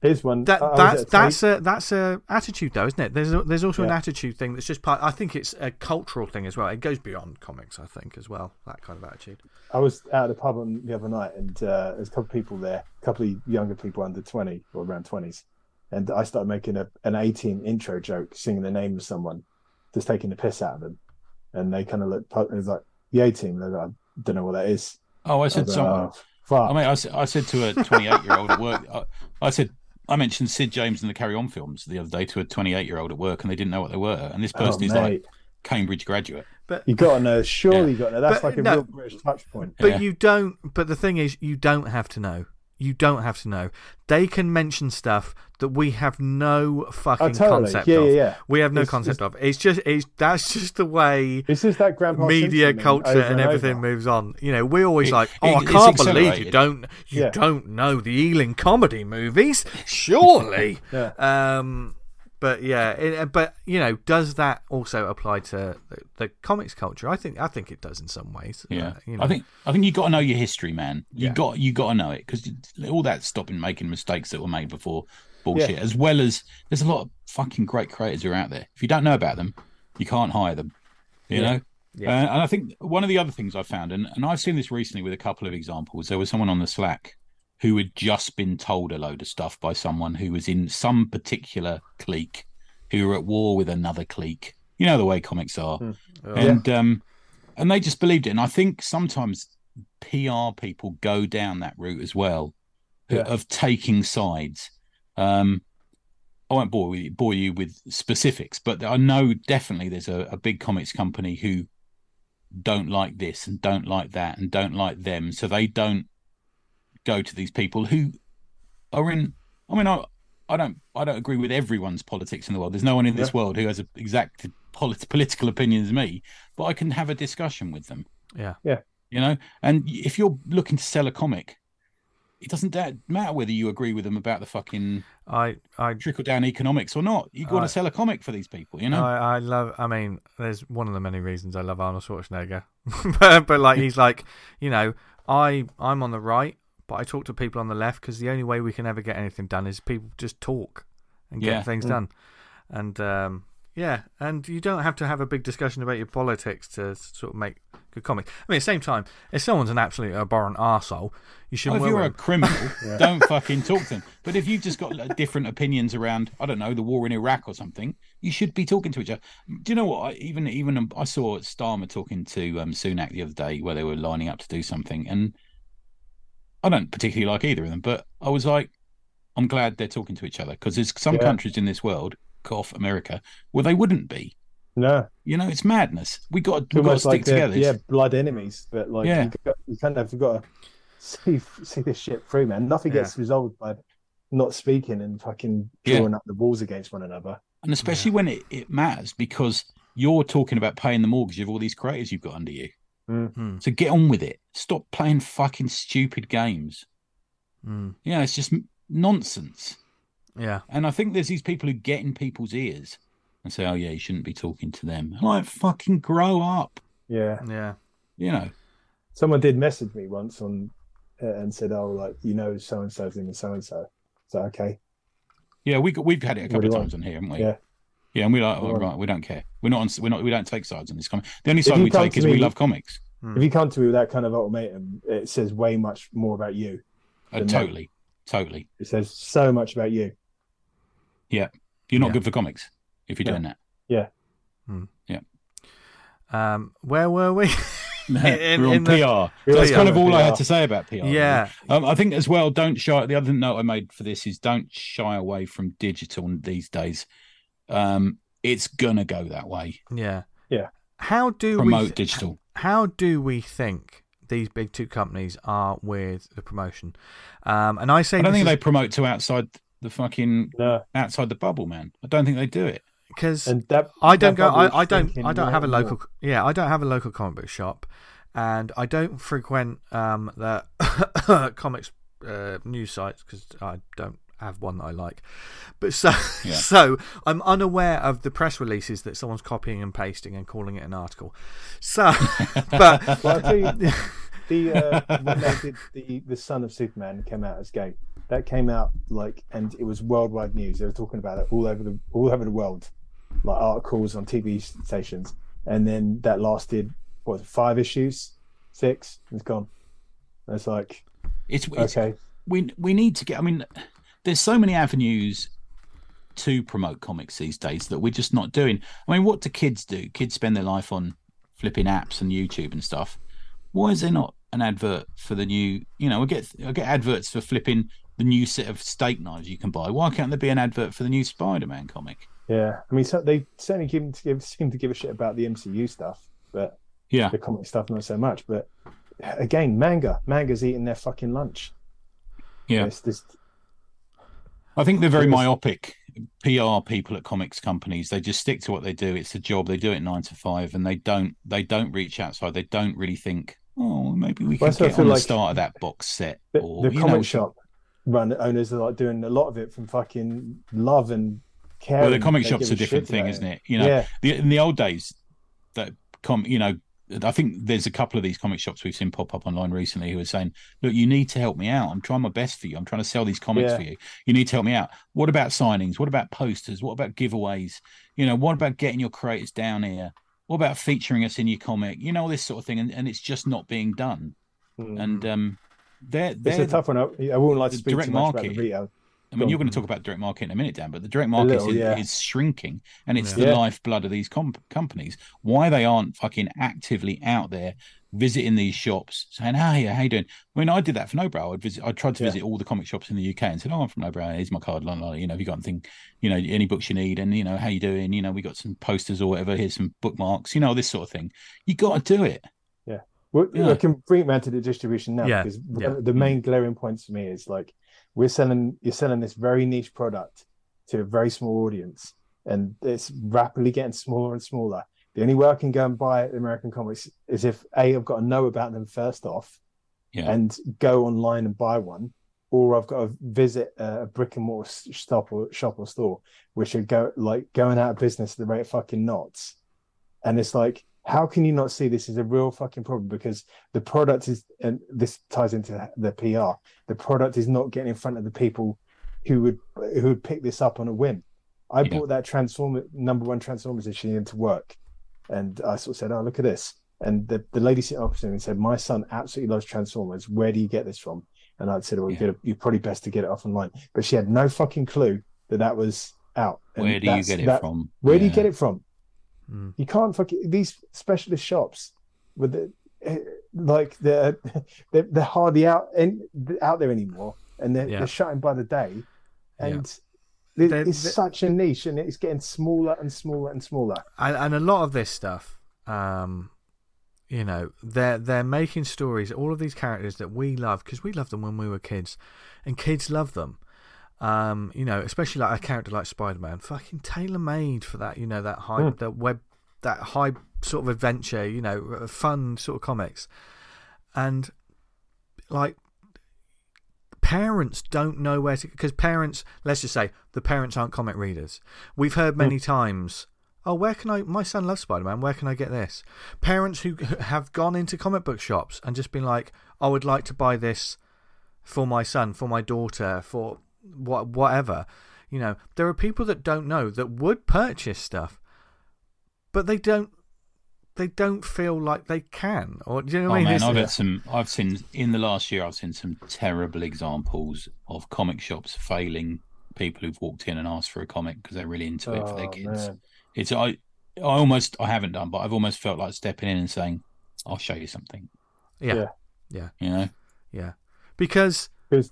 Here's one. that I- I that's at that's a that's a attitude though, isn't it? There's a, there's also an attitude thing that's just part. I think it's a cultural thing as well. It goes beyond comics, I think, as well. That kind of attitude. I was out at the pub on the other night, and uh, there's a couple of people there, a couple of younger people under twenty or around twenties, and I started making a, an A-Team intro joke, singing the name of someone, just taking the piss out of them, and they kind of looked. It was like the A team. They're like, I don't know what that is. Oh, I I said was like, something. oh, fuck. I mean, I said to a 28 year old at work, I, I said, I mentioned Sid James and the Carry On films the other day to a 28 year old at work, and they didn't know what they were. And this oh, person is like. Cambridge graduate. But You got to know. Surely you got to know. That's But like a no. real British touch point. but Yeah. you don't. But the thing is, you don't have to know. You don't have to know. They can mention stuff that we have no fucking Oh, totally. concept Yeah, of. yeah, yeah. We have no It's- concept of. It's just it's that's just the way This is that grandpa media culture over and everything over. moves on. You know, we're always It- like, it- "Oh, I can't believe you don't you Yeah. don't know the Ealing comedy movies, surely." [LAUGHS] Yeah. Um, but yeah, it, but you know, does that also apply to the, the comics culture? I think I think it does in some ways. Yeah, Uh, you know. I think I think you got to know your history, man. You Yeah. got you got to know it because all that stopping making mistakes that were made before bullshit, as well as there's a lot of fucking great creators who are out there. If you don't know about them, you can't hire them. You Yeah. know. Yeah. Uh, and I think one of the other things I found, and, and I've seen this recently with a couple of examples. There was someone on the Slack who had just been told a load of stuff by someone who was in some particular clique, who were at war with another clique. You know the way comics are Hmm. Oh, and um and they just believed it and i think sometimes pr people go down that route as well Yeah. of taking sides um i won't bore you, bore you with specifics but i know definitely there's a, a big comics company who don't like this and don't like that and don't like them so they don't go to these people who are in i mean i I don't. I don't agree with everyone's politics in the world. There's no one in this Yeah. world who has an exact polit- political opinion as me but I can have a discussion with them. Yeah. Yeah. You know, and if you're looking to sell a comic, it doesn't da- matter whether you agree with them about the fucking I I trickle down economics or not. You got I- to sell a comic for these people. You know. I, I love. I mean, there's one of the many reasons I love Arnold Schwarzenegger, [LAUGHS] but, but like he's like, you know, I I'm on the right, but I talk to people on the left because the only way we can ever get anything done is people just talk and get Yeah. things Mm. done. And um, yeah, and you don't have to have a big discussion about your politics to sort of make good comics. I mean, at the same time, if someone's an absolute abhorrent arsehole, you Well, shouldn't if you're worry. a criminal, [LAUGHS] don't fucking talk to them. But if you've just got different opinions around, I don't know, the war in Iraq or something, you should be talking to each other. Do you know what? I, even even um, I saw Starmer talking to um, Sunak the other day where they were lining up to do something, and I don't particularly like either of them, but I was like, I'm glad they're talking to each other because there's some Yeah. countries in this world, cough America, where they wouldn't be. No, You know, it's madness. We got it's we got to stick like together. yeah, blood enemies. But like, Yeah. you, got, you kind of got to see see this shit through, man. Nothing Yeah. gets resolved by not speaking and fucking Yeah. drawing up the walls against one another. and especially when it, it matters because you're talking about paying the mortgage of all these creators you've got under you. Hmm, So get on with it. Stop playing fucking stupid games. hmm, Yeah, it's just nonsense. yeah, And I think there's these people who get in people's ears and say, "Oh yeah, you shouldn't be talking to them." Like, fucking grow up. Yeah, yeah, You know. someone did message me once on uh, and said, "Oh, like you know, so and so's in the so and so." So okay, Yeah, we, we've had it a couple of you times on here, haven't we? Yeah. Yeah, and we're like, oh, What do you right, we don't care. We're not on. We're not. We don't take sides on this comic. The only side we take to is we love comics. hmm. if you come to me with that kind of ultimatum, it says way much more about you. Uh, Then no. totally, totally. It says so much about you. Yeah, you're not Yeah. good for comics if you're No. doing that. Yeah. Yeah. Um, where were we? [LAUGHS] [LAUGHS] In- we're on in the- PR. We're That's kind of all I had to say about PR. really. yeah, Um, I think as well, don't shy. The other note I made for this is don't shy away from digital these days. Um, it's gonna go that way. yeah, Yeah. How do Promote we? th- digital. how do we think these big two companies are with the promotion? Um, and I say I don't think is- they promote to outside the fucking No, outside the bubble, man. I don't think they do it. because I don't go. I, I don't. I don't have a local. more. Yeah, I don't have a local comic book shop, and I don't frequent um, the [COUGHS] comics uh, news sites because I don't have one that I like. But so, [LAUGHS] Yeah. so I'm unaware of the press releases that someone's copying and pasting and calling it an article. So, [LAUGHS] but Well, I'll tell you, [LAUGHS] the uh, when they did the the Son of Superman came out as gay. That came out like, and it was worldwide news. They were talking about it all over the all over the world, like articles on TV stations. And then that lasted what was it, five issues, six. It's gone. It's like It's, it's okay, we we need to get. I mean, there's so many avenues to promote comics these days that we're just not doing. I mean, what do kids do? Kids spend their life on flipping apps and YouTube and stuff. Why is there not an advert for the new? You know, I get I get adverts for flipping the new set of steak knives you can buy. Why can't there be an advert for the new Spider-Man comic? yeah. I mean, so they certainly give, give seem to give a shit about the MCU stuff, but Yeah, the comic stuff not so much. But again, manga, manga's eating their fucking lunch. yeah. It's just I think they're very myopic. PR people at comics companies, they just stick to what they do. It's a job. They do it nine to five, and they don't they don't reach outside. They don't really think, oh, maybe we Well, I get on the start of that box set. the, or the comic know, shop run owners are like doing a lot of it from fucking love and care. Well, the comic shop's a different thing, about isn't it? You know, yeah, the, in the old days, that com, you know, I think there's a couple of these comic shops we've seen pop up online recently who are saying, "Look, you need to help me out. I'm trying my best for you. I'm trying to sell these comics Yeah. for you. You need to help me out. What about signings? What about posters? What about giveaways? You know, what about getting your creators down here? What about featuring us in your comic? You know, all this sort of thing, and, and it's just not being done. Mm. And um, they're, it's they're a tough one. I, I wouldn't like to speak direct too much about market. the retail. I mean, you're going to Mm. talk about direct market in a minute, Dan, but the direct market little, is, yeah. is shrinking, and it's Yeah. the Yeah. lifeblood of these comp- companies. Why they aren't fucking actively out there visiting these shops, saying, "Hey, how you doing?" I mean, I did that for Nobrow. I'd visit, I tried to Yeah. visit all the comic shops in the UK and said, "Oh, I'm from Nobrow. Here's my card. la, la, la, You know, have you got anything? You know, any books you need? And you know, how you doing? You know, we got some posters or whatever. Here's some bookmarks. You know, this sort of thing. You got to do it. Well, Yeah. I can bring it round to the distribution now Yeah, because yeah. the main glaring points for me is like we're selling you're selling this very niche product to a very small audience and it's rapidly getting smaller and smaller. The only way I can go and buy American comics is if A, I've got to know about them first off Yeah. and go online and buy one, or I've got to visit a brick and mortar shop or shop or store, which are go like going out of business at the rate of fucking knots. And it's like How can you not see this is a real fucking problem? Because the product is, and this ties into the PR. The product is not getting in front of the people who would who would pick this up on a whim. I Yeah. bought that Transformer number one Transformers issue into work, and I sort of said, "Oh, look at this." And the, the lady sitting opposite me said, "My son absolutely loves Transformers. Where do you get this from?" And I said, "Well, Yeah. you're probably best to get it off online." But she had no fucking clue that that was out. And Where do you get it that- from? Where do you get it from? Mm. You can't fucking these specialist shops with the like they're they're, they're hardly out and out there anymore, and they're, Yeah. they're shutting by the day, Yeah. and it- They're- it's they're- such a niche, and it's getting smaller and smaller and smaller. and, and a lot of this stuff, um, you know, they're they're making stories. All of these characters that we love because we loved them when we were kids, and kids love them. Um, you know, especially like a character like Spider Man, fucking tailor made for that. You know, that high, Mm. that web, that high sort of adventure. You know, fun sort of comics, and like parents don't know where to because parents let's just say the parents aren't comic readers we've heard many times oh where can i my son loves spider-man where can i get this parents who [LAUGHS] have gone into comic book shops and just been like i would like to buy this for my son for my daughter for what whatever you know there are people that don't know that would purchase stuff but they don't they don't feel like they can or do you know what Oh i mean man, It's- I've had some. I've seen in the last year. I've seen some terrible examples of comic shops failing people who've walked in and asked for a comic because they're really into it for their Oh, kids. man. It's I. I almost I haven't done, but I've almost felt like stepping in and saying, "I'll show you something." yeah Yeah. You know, Yeah, because 'Cause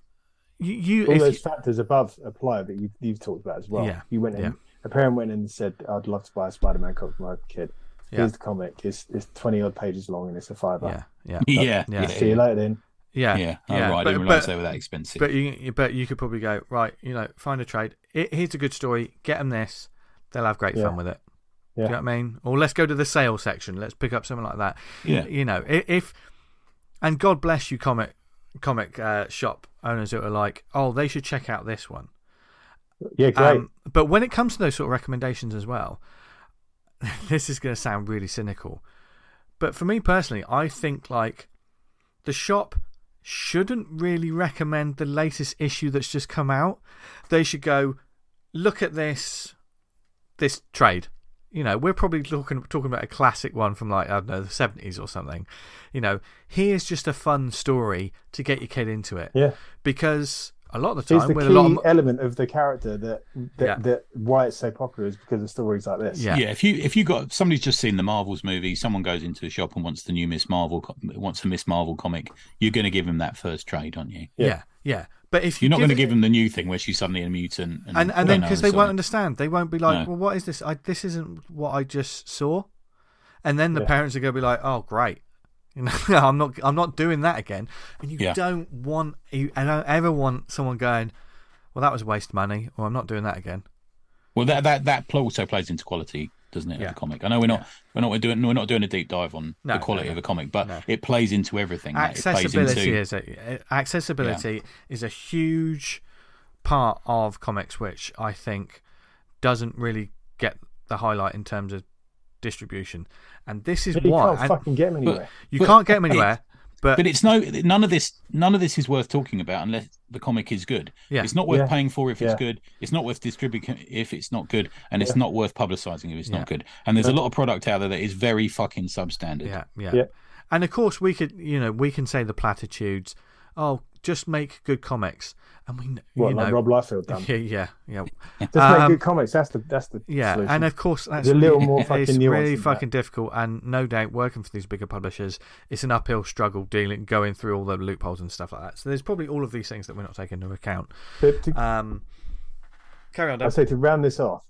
you, you All if those you- factors above apply that you've, you've talked about as well. Yeah, You went in, yeah. a parent went in and said, "I'd love to buy a Spider-Man comic for my kid." Yeah. Here's the comic. It's it's twenty odd pages long and it's a fiver. yeah, yeah, [LAUGHS] yeah, yeah. yeah, See you later then. yeah, yeah. Oh, yeah, right, I but- didn't realize but- they were that expensive. But you, but you could probably go right. You know, find a trade. It, here's a good story. Get them this. They'll have great Yeah. fun with it. Do you know what I mean? Or let's go to the sales section. Let's pick up something like that. yeah, You know, if and God bless you, comic comic uh, shop owners that are like, oh, they should check out this one. Yeah, great. Um, but when it comes to those sort of recommendations as well, [LAUGHS] this is going to sound really cynical. But for me personally, I think like the shop shouldn't really recommend the latest issue that's just come out. They should go, look at this, this trade. You know, we're probably talking talking about a classic one from like I don't know the seventies or something. You know, here's just a fun story to get your kid into it. yeah. Because a lot of the Here's time, the key a lot of element of the character that that, Yeah. that why it's so popular is because of stories like this. Yeah. yeah. If you if you got somebody's just seen the Marvels movie, someone goes into a shop and wants the new Miss Marvel, wants a Miss Marvel comic, you're going to give them that first trade, aren't you? Yeah, Yeah. yeah. But if you You're not going to give them the new thing where she's suddenly a mutant, and, and and then because they won't understand, they won't be like, No. "Well, what is this? I, this isn't what I just saw." And then the Yeah. parents are going to be like, "Oh, great." [LAUGHS] You know, I'm not. I'm not doing that again. And you Yeah. don't want. You I don't ever want someone going, "Well, that was waste money," or "I'm not doing that again." Well, that that that pl- also plays into quality, doesn't it? Yeah. Of the comic. I know we're not we're not we're doing we're not doing a deep dive on No, the quality no, of a comic, but no. it plays into everything. that it plays accessibility into, is a accessibility is a huge part of comics, which I think doesn't really get the highlight in terms of distribution. And this is You why can't and fucking get them anywhere. you but- can't get them anywhere. But, But it's no none of this none of this is worth talking about unless the comic is good. Yeah. It's not worth Yeah. paying for if it's good. It's not worth distributing if it's not good, and it's not worth publicizing if it's Yeah. not good. And there's a lot of product out there that is very fucking substandard. yeah, yeah, Yeah. And of course, we could, you know, we can say the platitudes. Oh, just make good comics, and we, What you like know, Rob Liefeld done? [LAUGHS] yeah, yeah, yeah. [LAUGHS] Just make Um, good comics. That's the that's the Yeah, solution. and of course that's a little more it's fucking nuance really fucking difficult, and no doubt working for these bigger publishers, it's an uphill struggle dealing, going through all the loopholes and stuff like that. So there's probably all of these things that we're not taking into account. To, Um, carry on, I say to round this off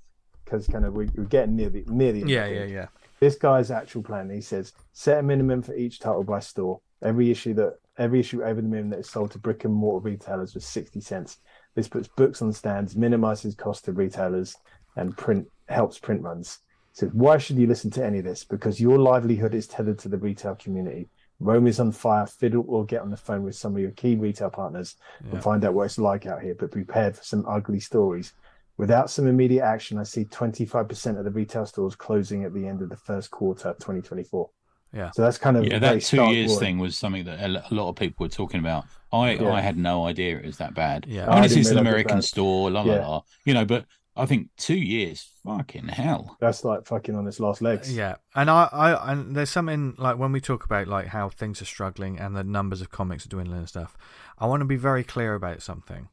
because kind of we, we're getting near the near the end Yeah, yeah, yeah, This guy's actual plan. He says set a minimum for each title by store. Every issue that every issue over the minimum that is sold to brick and mortar retailers was sixty cents. This puts books on stands, minimizes cost to retailers, and print helps print runs. So why should you listen to any of this? Because your livelihood is tethered to the retail community. Rome is on fire. Fiddle or get on the phone with some of your key retail partners Yeah. and find out what it's like out here. But prepared for some ugly stories Without some immediate action, I see 25% of the retail stores closing at the end of the first quarter 2024. Yeah. So that's kind of Yeah, a very that two years warning. thing was something that a lot of people were talking about. I Yeah. I had no idea it was that bad. Yeah. I mean, I it's didn't an it was American bad. store, la la Yeah. la. You know, but I think two years, fucking hell. That's like fucking on its last legs. Yeah, and I, I, and there's something like when we talk about like how things are struggling and the numbers of comics are dwindling and stuff. I want to be very clear about something,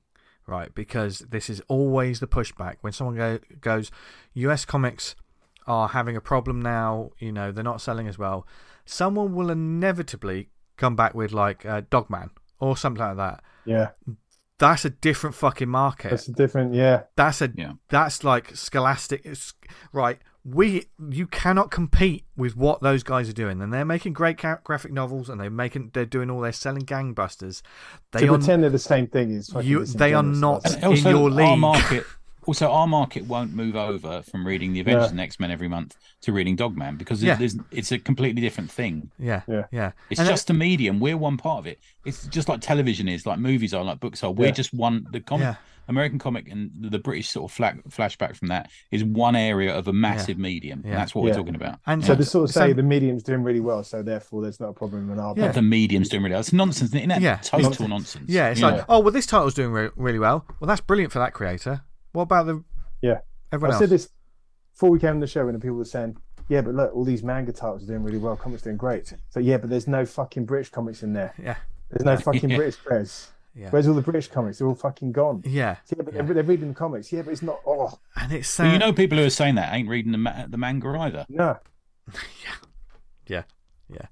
right? Because this is always the pushback when someone go, goes, "U.S. comics are having a problem now. You know, they're not selling as well." Someone will inevitably come back with like uh, Dogman or something like that. Yeah. That's a different fucking market. That's a different, yeah. That's a Yeah. that's like scholastic it's- right we you cannot compete with what those guys are doing and they're making great graphic novels and they're making they're doing all they're selling gangbusters they to are pretend they're the same thing is fucking You- they are not- That's- And also, your our league. market, [LAUGHS] also our market won't move over from reading the Avengers Yeah. and X Men every month to reading Dogman because Yeah. there's, it's a completely different thing. yeah Yeah. yeah It's And uh, just a medium. We're one part of it. It's just like television is, like movies are, like books are. We're Yeah. just one. The comic, Yeah. American comic, and the, the British sort of flag, flashback from that is one area of a massive medium. Yeah. And that's what Yeah. we're talking about. and So they sort of say so- the medium's doing really well, so therefore there's not a problem in our Yeah. The medium's doing really. well. It's nonsense, isn't it? Yeah. Total It's- nonsense. yeah it's You like oh well this title's doing re- really well well that's brilliant for that creator what about the Yeah. everyone I else said this before we came on the show, and the people were saying, "Yeah, but look, all these manga titles are doing really well. Comics doing great." So yeah, but there's no fucking British comics in there. yeah There's no fucking [LAUGHS] Yeah. British press. yeah Where's all the British comics? They're all fucking gone. yeah Yeah, but Yeah. they're, they're reading the comics. Yeah, but it's not. Oh and it's But uh, you know, people who are saying that ain't reading the, ma- the manga either. no, [LAUGHS] yeah yeah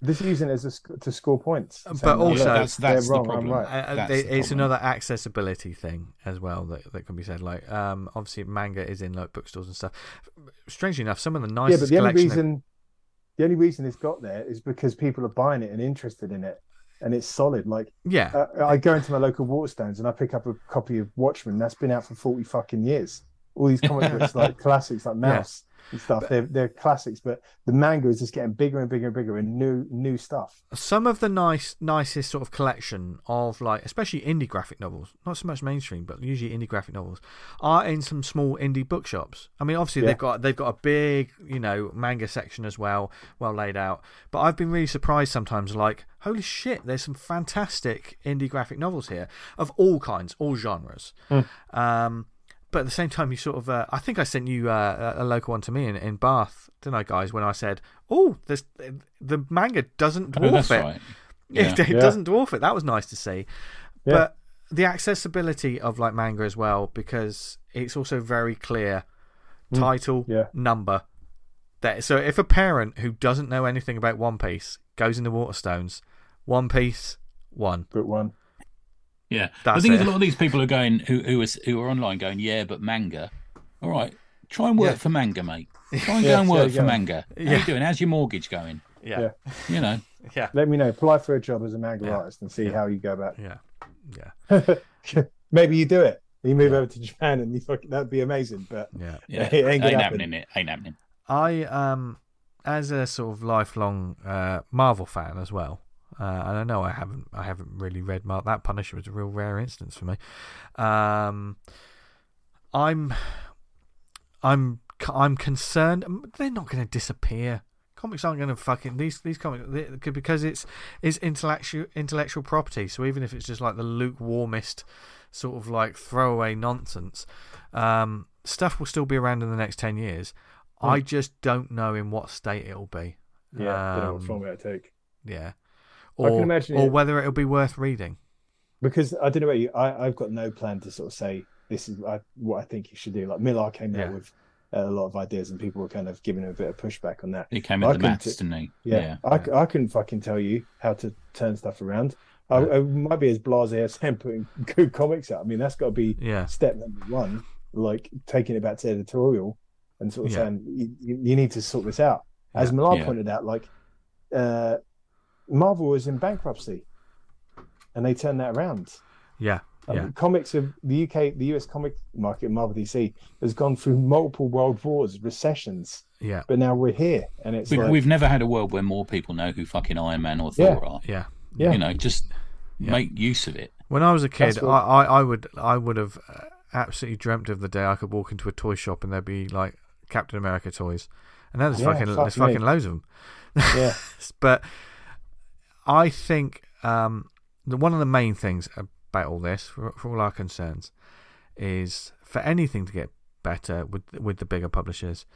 this is using it as a, sc- to score points. But Saying, also- look, that's that's the wrong, I'm problem. right. Uh, That's it- the it's problem. another accessibility thing as well that, that can be said. Like, um, obviously, manga is in like bookstores and stuff. Strangely enough, some of the Yeah, but the only collection. of- reason the only reason it's got there is because people are buying it and interested in it, and it's solid. Like yeah, uh, I go into my local Waterstones and I pick up a copy of Watchmen that's been out for forty fucking years. All these comic [LAUGHS] books like classics like Maus and stuff. They're they're classics, but the manga is just getting bigger and bigger and bigger and new new stuff. some of the nice, nicest sort of collection of like, especially indie graphic novels, not so much mainstream, but usually indie graphic novels, are in some small indie bookshops. I mean, obviously Yeah. they've got they've got a big, you know, manga section as well, well laid out. But I've been really surprised sometimes, like, holy shit, there's some fantastic indie graphic novels here of all kinds, all genres. Um, but at the same time, you sort of, uh, I think I sent you uh, a a local one to me in, in Bath, didn't I, guys? When I said, "Oh, this the manga doesn't Oh, dwarf that's it." right. [LAUGHS] It, Yeah. it Yeah. doesn't dwarf it. That was nice to see. Yeah. But the accessibility of like manga as well, because it's also very clear title, yeah. number. That so if a parent who doesn't know anything about One Piece goes into Waterstones, One Piece, one. Book one. Yeah, That's the thing is, it. a lot of these people are going who who is who are online going, yeah, but manga. All right, try and work Yeah. for manga, mate. [LAUGHS] Try and Yeah, go and work for go. manga. How Yeah. you doing? How's your mortgage going? Yeah, Yeah. You know, yeah, Let me know. Apply for a job as a manga Yeah. artist and see how you go about. yeah, yeah. [LAUGHS] Maybe you do it. You move over to Japan and you fucking, that'd be amazing. But yeah. yeah, [LAUGHS] It ain't ain't, happen. happening. It ain't happening. I um as a sort of lifelong uh, Marvel fan as well. Uh, and I know I haven't I haven't really read Marvel. That Punisher was a real rare instance for me. Um, I'm I'm I'm concerned. um, They're not going to disappear. Comics aren't going to fucking these these comics they- because it's it's intellectual intellectual property. So even if it's just like the lukewarmest sort of like throwaway nonsense, um, stuff will still be around in the next ten years. I just don't know in what state it'll be. yeah, know what Um, format it take. Yeah. I Or, can imagine or it- whether it'll be worth reading. because I don't know about you. I, I've got no plan to sort of say this is I, what I think you should do. Like Millar came Yeah. out with a lot of ideas, and people were kind of giving him a bit of pushback on that. He came I the couldn't maths, t- didn't he? Yeah, I, c- I couldn't fucking tell you how to turn stuff around. I, I might be as blasé as him putting [LAUGHS] good comics out. I mean, that's got to be Yeah. step number one. Like taking it back to editorial and sort of Yeah. saying you, you you need to sort this out. As Yeah. Millar Yeah. pointed out, like uh, Marvel was in bankruptcy, and they turned that around. Yeah. Um, Yeah. Comics of the UK, the US comic market, Marvel DC, has gone through multiple world wars, recessions, Yeah. but now we're here, and it's We've, like, we've never had a world where more people know who fucking Iron Man or Yeah. Thor are. Yeah. yeah, You know, just Yeah. make use of it. When I was a kid, That's I, what- I, I would I would have uh, absolutely dreamt of the day I could walk into a toy shop and there'd be like Captain America toys, and now there's Yeah, fucking fuck there's me. fucking loads of them. Yeah. [LAUGHS] but I think um, the, one of the main things about all this, for, for all our concerns, is for anything to get better with with the bigger publishers,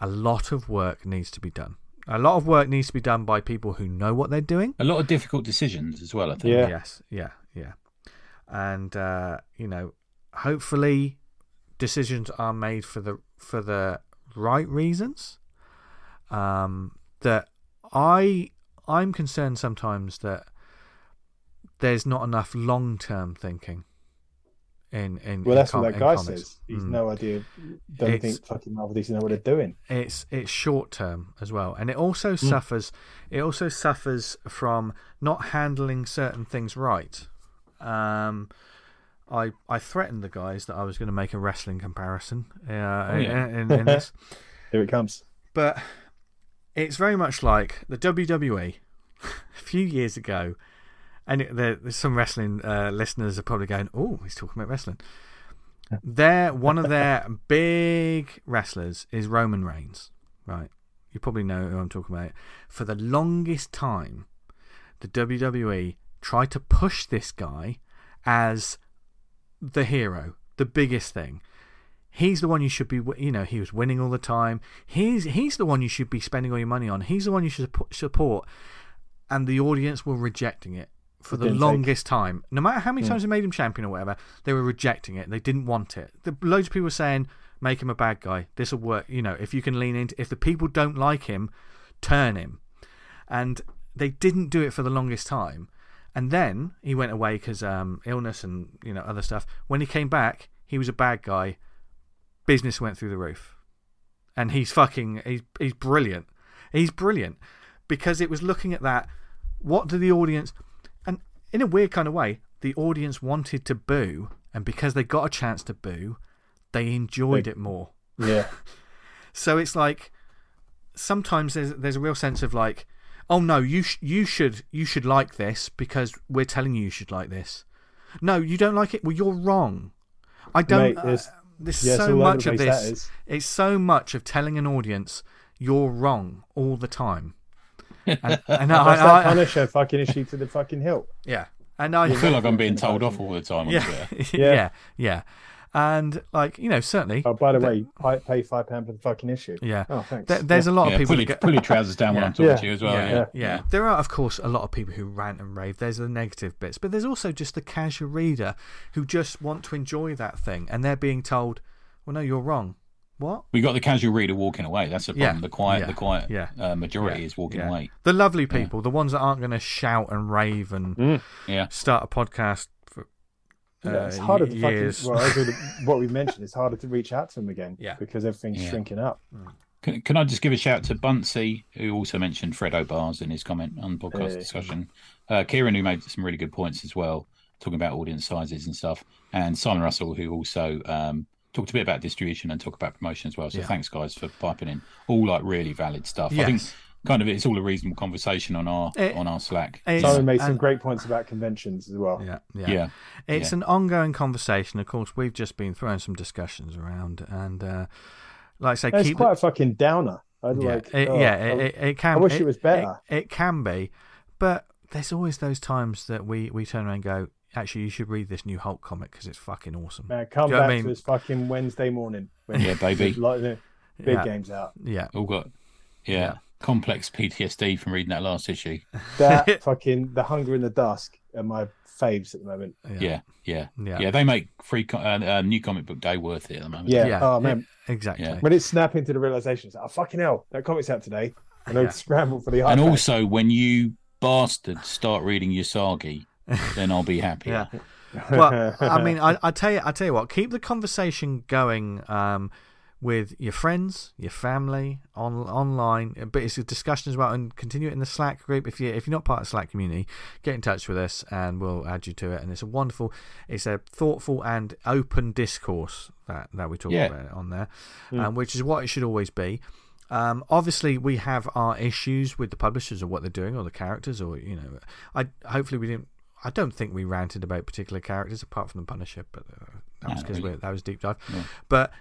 a lot of work needs to be done. A lot of work needs to be done by people who know what they're doing. A lot of difficult decisions as well. I think. Yeah. Yes, yeah, yeah. And uh, you know, hopefully decisions are made for the for the right reasons. Um, that I I'm concerned sometimes that there's not enough long term thinking in in Well, in that's com- what that guy says. He's Mm. no idea. Don't It's- think fucking Marvel DC know what they're doing. it's it's short term as well and it also Hmm. suffers it also suffers from not handling certain things right um I, I threatened the guys that I was going to make a wrestling comparison uh, Oh, yeah. in, in, in this, [LAUGHS] Here it comes. but it's very much like the WWE [LAUGHS] a few years ago, and there, there's some wrestling uh, listeners are probably going, "Oh, he's talking about wrestling." Their one of their [LAUGHS] big wrestlers is Roman Reigns, right? You probably know who I'm talking about. For the longest time, the WWE tried to push this guy as the hero, the biggest thing. He's the one you should be, you know, he was winning all the time. He's he's the one you should be spending all your money on. He's the one you should support. And the audience were rejecting it for the Didn't take- longest time. No matter how many times they made him champion or whatever, they were rejecting it. They didn't want it. The, loads of people were saying, make him a bad guy. This will work. You know, if you can lean into, if the people don't like him, turn him. And they didn't do it for the longest time. And then he went away because um, illness and you know other stuff. When he came back, he was a bad guy. Business went through the roof, and he's fucking he's he's brilliant. He's brilliant because it was looking at that. What do the audience? And in a weird kind of way, the audience wanted to boo, and because they got a chance to boo, they enjoyed They- it more. Yeah. [LAUGHS] So it's like sometimes there's there's a real sense of like, oh no, you sh- you should you should like this because we're telling you you should like this. No, you don't like it. Well, you're wrong. I don't. Mate, there's- uh, there's yeah, it's so much of this. is. It's so much of telling an audience you're wrong all the time. [LAUGHS] And, and I, That's that I- Punisher fucking issue to the fucking hilt. yeah, and I I feel like I'm being told off all the time on [LAUGHS] yeah, yeah, Yeah. yeah, and like you know, certainly, Oh, by the way, I pay five pound for the fucking issue. yeah. Oh, thanks. There, there's a lot Yeah, of people pull, that your, go- pull your trousers down when [LAUGHS] I'm talking Yeah. to you as well. yeah, Yeah, yeah, There are, of course, a lot of people who rant and rave. There's the negative bits, but there's also just the casual reader who just want to enjoy that thing, and they're being told, "Well, no, you're wrong." What? We got the casual reader walking away. That's the problem. Yeah, the quiet, yeah, the quiet yeah, uh, majority yeah, is walking yeah. away. The lovely people, the ones that aren't going to shout and rave and Mm. Yeah, start a podcast for Yeah, it's harder to years. fucking. Well, as [LAUGHS] what we mentioned, it's harder to reach out to them again. Yeah. Because everything's Yeah. shrinking up. Can, can I just give a shout to Bunsey, who also mentioned Freddo Bars in his comment on podcast Yeah. discussion? Uh, Kieran, who made some really good points as well, talking about audience sizes and stuff, and Simon Russell, who also um, talked a bit about distribution and talk about promotion as well. So Yeah. thanks, guys, for piping in. All like really valid stuff. I think Yes. Kind of it's all a reasonable conversation on our It- on our Slack. it's- Simon made some and- great points about conventions as well. yeah, yeah, yeah, It's yeah. an ongoing conversation. Of course, we've just been throwing some discussions around, and uh, like I say, It's keep quite a fucking downer. I'd yeah, like, it, oh, yeah, I- it, it, it can. I wish it was better. It, it can be, but there's always those times that we we turn around and go, actually, you should read this new Hulk comic because it's fucking awesome. Man, come Do you know what back I mean? to us fucking Wednesday morning. When Yeah, baby. [LAUGHS] like the big Yeah. games out. Yeah, all got yeah, Yeah. Complex PTSD from reading that last issue. That [LAUGHS] fucking the hunger in the dusk are my faves at the moment. Yeah, yeah, Yeah. yeah. They make free co- uh, uh, new comic book day worth it at the moment. Yeah. yeah. Oh man, e- exactly. Yeah. when it's snapping to the realization, it's like, oh fucking hell, that comic's out today, and Yeah. I'd scramble for the And iPad. also, when you bastards start reading Usagi, [LAUGHS] then I'll be happy. Yeah. well, I [LAUGHS] mean, I, I tell you, I tell you what, keep the conversation going um, with your friends, your family, on online. But it's a discussion as well, and continue it in the Slack group. If you if you're not part of the Slack community, get in touch with us, and we'll add you to it. And it's a wonderful, it's a thoughtful and open discourse that that we talk Yeah. about on there, um, which is what it should always be. Um, obviously, we have our issues with the publishers or what they're doing, or the characters, or you know, I hopefully we didn't. I don't think we ranted about particular characters apart from the Punisher, but uh, that was because really. that was deep dive. Yeah. But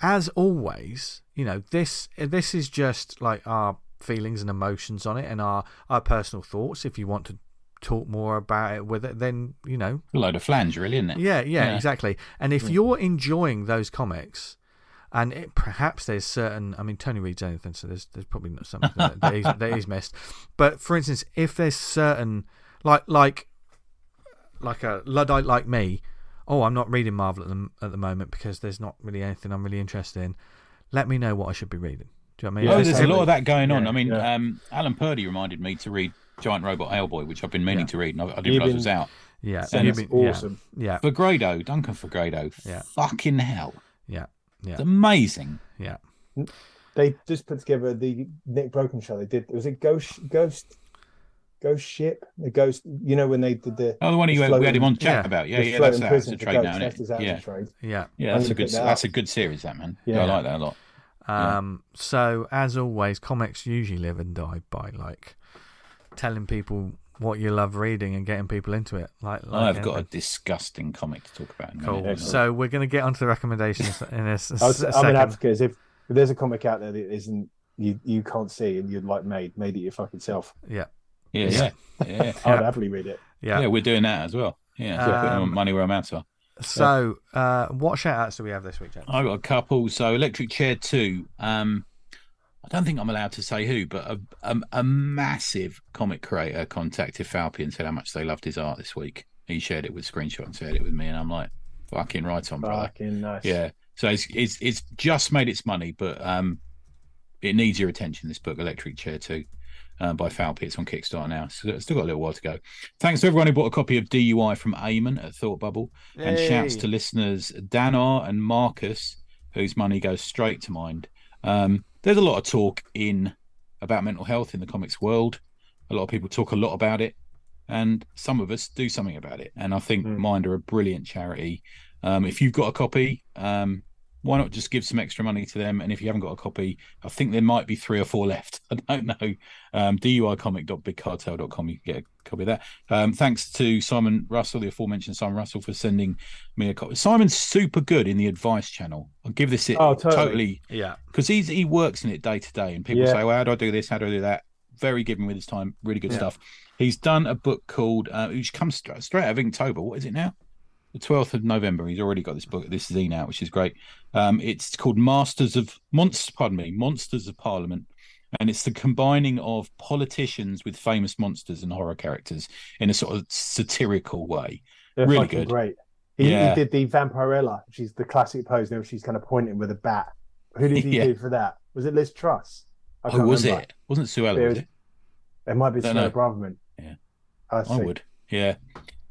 as always, you know this this is just like our feelings and emotions on it, and our our personal thoughts. If you want to talk more about it with it, then you know A load of flange, really, isn't it? yeah, yeah, Yeah. exactly. And if mm. you're enjoying those comics, and it, perhaps there's certain, I mean, Tony reads anything, so there's there's probably not something that, that, he's, that he's missed. But for instance, if there's certain, like like like a luddite like me, oh, I'm not reading Marvel at the at the moment because there's not really anything I'm really interested in. Let me know what I should be reading. Do you know what I mean? Oh, If there's a lot of that going on. Yeah, I mean, yeah. um, Alan Purdy reminded me to read Giant Robot Hellboy, which I've been meaning Yeah. to read, and I, I didn't You've realise it was out. Yeah, And you've That's been- yeah, awesome. Yeah, Fegredo, Duncan Fegredo, Yeah. fucking hell, yeah, yeah, it's amazing. yeah. They just put together the Nick Broken show. They did. Was it Ghost Ghost Ghost Ship? The Ghost. You know when they did the. Oh, the one you the we had him on chat yeah, about. Yeah, the yeah, that's, floating that's a trade now, That's isn't exactly it? Yeah, trade. Yeah, yeah, that's a good. that That's a good series, that man. Yeah, I like that a lot. Yeah. Um, so as always, comics usually live and die by like telling people what you love reading and getting people into it. Like, like I've got a disgusting comic to talk about. Cool. minute. So we're going to get onto the recommendations [LAUGHS] in a, s- I was, s- I'm an second. advocate. If, if there's a comic out there that isn't you you can't see and you'd like made made it your fucking self, Yeah, Yeah, yeah, [LAUGHS] yeah. I would Yeah. happily read it. yeah. Yeah, we're doing that as well. Yeah, so putting Um, money where our mouths are. So, uh, what shout outs do we have this week, James? I've got a couple. So Electric Chair 2. Um, I don't think I'm allowed to say who, but a, a, a massive comic creator contacted Falpy and said how much they loved his art this week. He shared it with screenshot and shared it with me, and I'm like, fucking right on, brother. Fucking nice. Yeah. So it's, it's it's just made its money, but um, it needs your attention. This book, Electric Chair Two, uh, by Falpy. It's on Kickstarter now. So it's still got a little while to go. Thanks to everyone who bought a copy of DUI from Eamon at Thought Bubble, and shouts to listeners Danar and Marcus, whose money goes straight to mind. Um, there's a lot of talk in about mental health in the comics world. A lot of people talk a lot about it, and some of us do something about it. And I think Mm. Mind are a brilliant charity. Um, if you've got a copy, um, why not just give some extra money to them? And if you haven't got a copy, I think there might be three or four left. [LAUGHS] I don't know. Um, DUIcomic.bigcartel.com. You can get a copy of that. Um, thanks to Simon Russell, the aforementioned Simon Russell, for sending me a copy. Simon's super good in the advice channel. I'll give this it Oh, totally. totally Yeah, because he's he works in it day to day, and people Yeah. say, "Well, how do I do this? How do I do that?" Very giving with his time, really good Yeah. stuff. He's done a book called, uh, which comes straight, straight out of Inktober. What is it now? The twelfth of November. He's already got this book, this zine out, which is great. Um, it's called Masters of Monsters. Pardon me, Monsters of Parliament, and it's the combining of politicians with famous monsters and horror characters in a sort of satirical way. They're Really good. great. He, Yeah. he did the Vampirella, which is the classic pose. Now she's kind of pointing with a bat. Who did he [LAUGHS] Yeah. do for that? Was it Liz Truss? I Oh, was remember. it? Wasn't Suella? It Was it? It might be Sarah. Braverman. Yeah. I, I would. Yeah.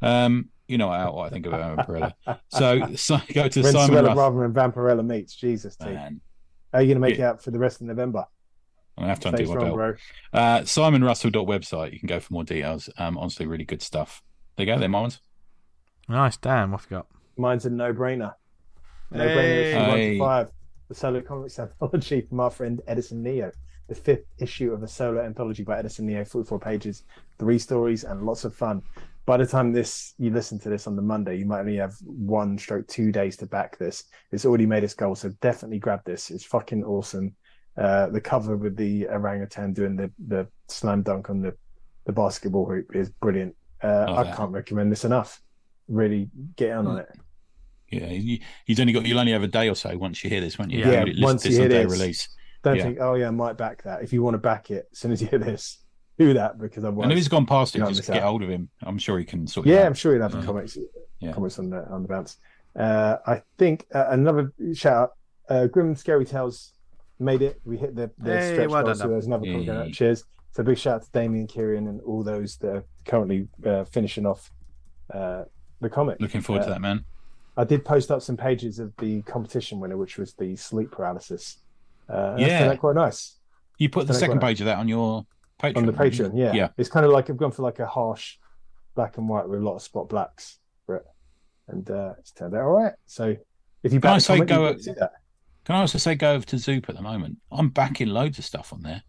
Um, you know what, what I think about Vampirella. So, [LAUGHS] so go to When Simon Suella Russell. Braverman and Vampirella meets, Jesus, T. Man, How are you going to make Yeah. it out for the rest of November? I'm gonna have to Stay undo my strong, belt. bro. Uh, SimonRussell.website. You can go for more details. Um, honestly, really good stuff. There you go. They're my ones. nice. Dan, what have you got? Mine's a no-brainer. No Hey. brainer. Issue one Hey. five. The solo comics anthology from our friend Edison Neo. The fifth issue of a solo anthology by Edison Neo, 44 pages, three stories, and lots of fun. By the time this you listen to this on the Monday, you might only have one stroke two days to back this. It's already made its goal, so definitely grab this. It's fucking awesome. Uh, the cover with the orangutan doing the, the slam dunk on the, the basketball hoop is brilliant. Uh, I that. can't recommend this enough. Really get on on it. Yeah, you, you've only got you'll only have a day or so once you hear this, won't you? Yeah, Listen once to you hear day this. release. Don't Yeah. think, oh yeah, I might back that. If you want to back it, as soon as you hear this, do that because I've. And if he's gone past it, just get out. hold of him. I'm sure he can sort. it yeah, out. I'm sure he'll have Yeah. comments, Yeah. comments on the on the bounce. Uh, I think uh, another shout out, uh, Grim Scary Tales made it. We hit the, the Hey, stretch well goal, done, so there's another comic going Yay. out. Cheers. So big shout out to Damien Kieran and all those that are currently uh, finishing off uh, the comic. Looking forward to Uh, that, man. I did post up some pages of the competition winner, which was the sleep paralysis. Uh, Yeah. that's quite nice. You put the second know. page of that on your Patreon. on the? Patreon. Yeah, Yeah. It's kind of like I've gone for like a harsh black and white with a lot of spot blacks for it, and uh, it's turned out all right. So if you Can I say comic, go at- can Can I also say go over to Zoop at the moment? I'm backing loads of stuff on there.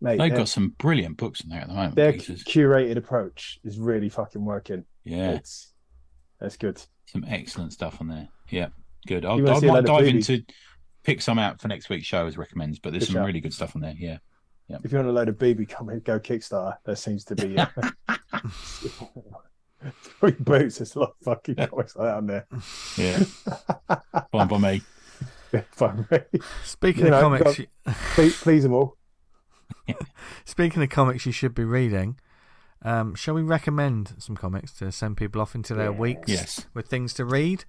mate. They've got some brilliant books in there at the moment. their Jesus. curated approach is really fucking working. Yeah. It's That's good. Some excellent stuff on there. Yeah, good. I'll, You wanna I see a might load of dive into pick some out for next week's show as recommends, but there's Good some really good stuff on there. Yeah. If you want a load of BB comment, go Kickstarter. There seems to be uh, [LAUGHS] [LAUGHS] three boots. There's a lot of fucking comics like that on there. Yeah. [LAUGHS] Fine by me. Yeah, fine. me. Speaking You of know, comics, got- you- please, please them all. speaking of comics, you should be reading. Um, shall we recommend some comics to send people off into their Yeah. weeks Yes. with things to read,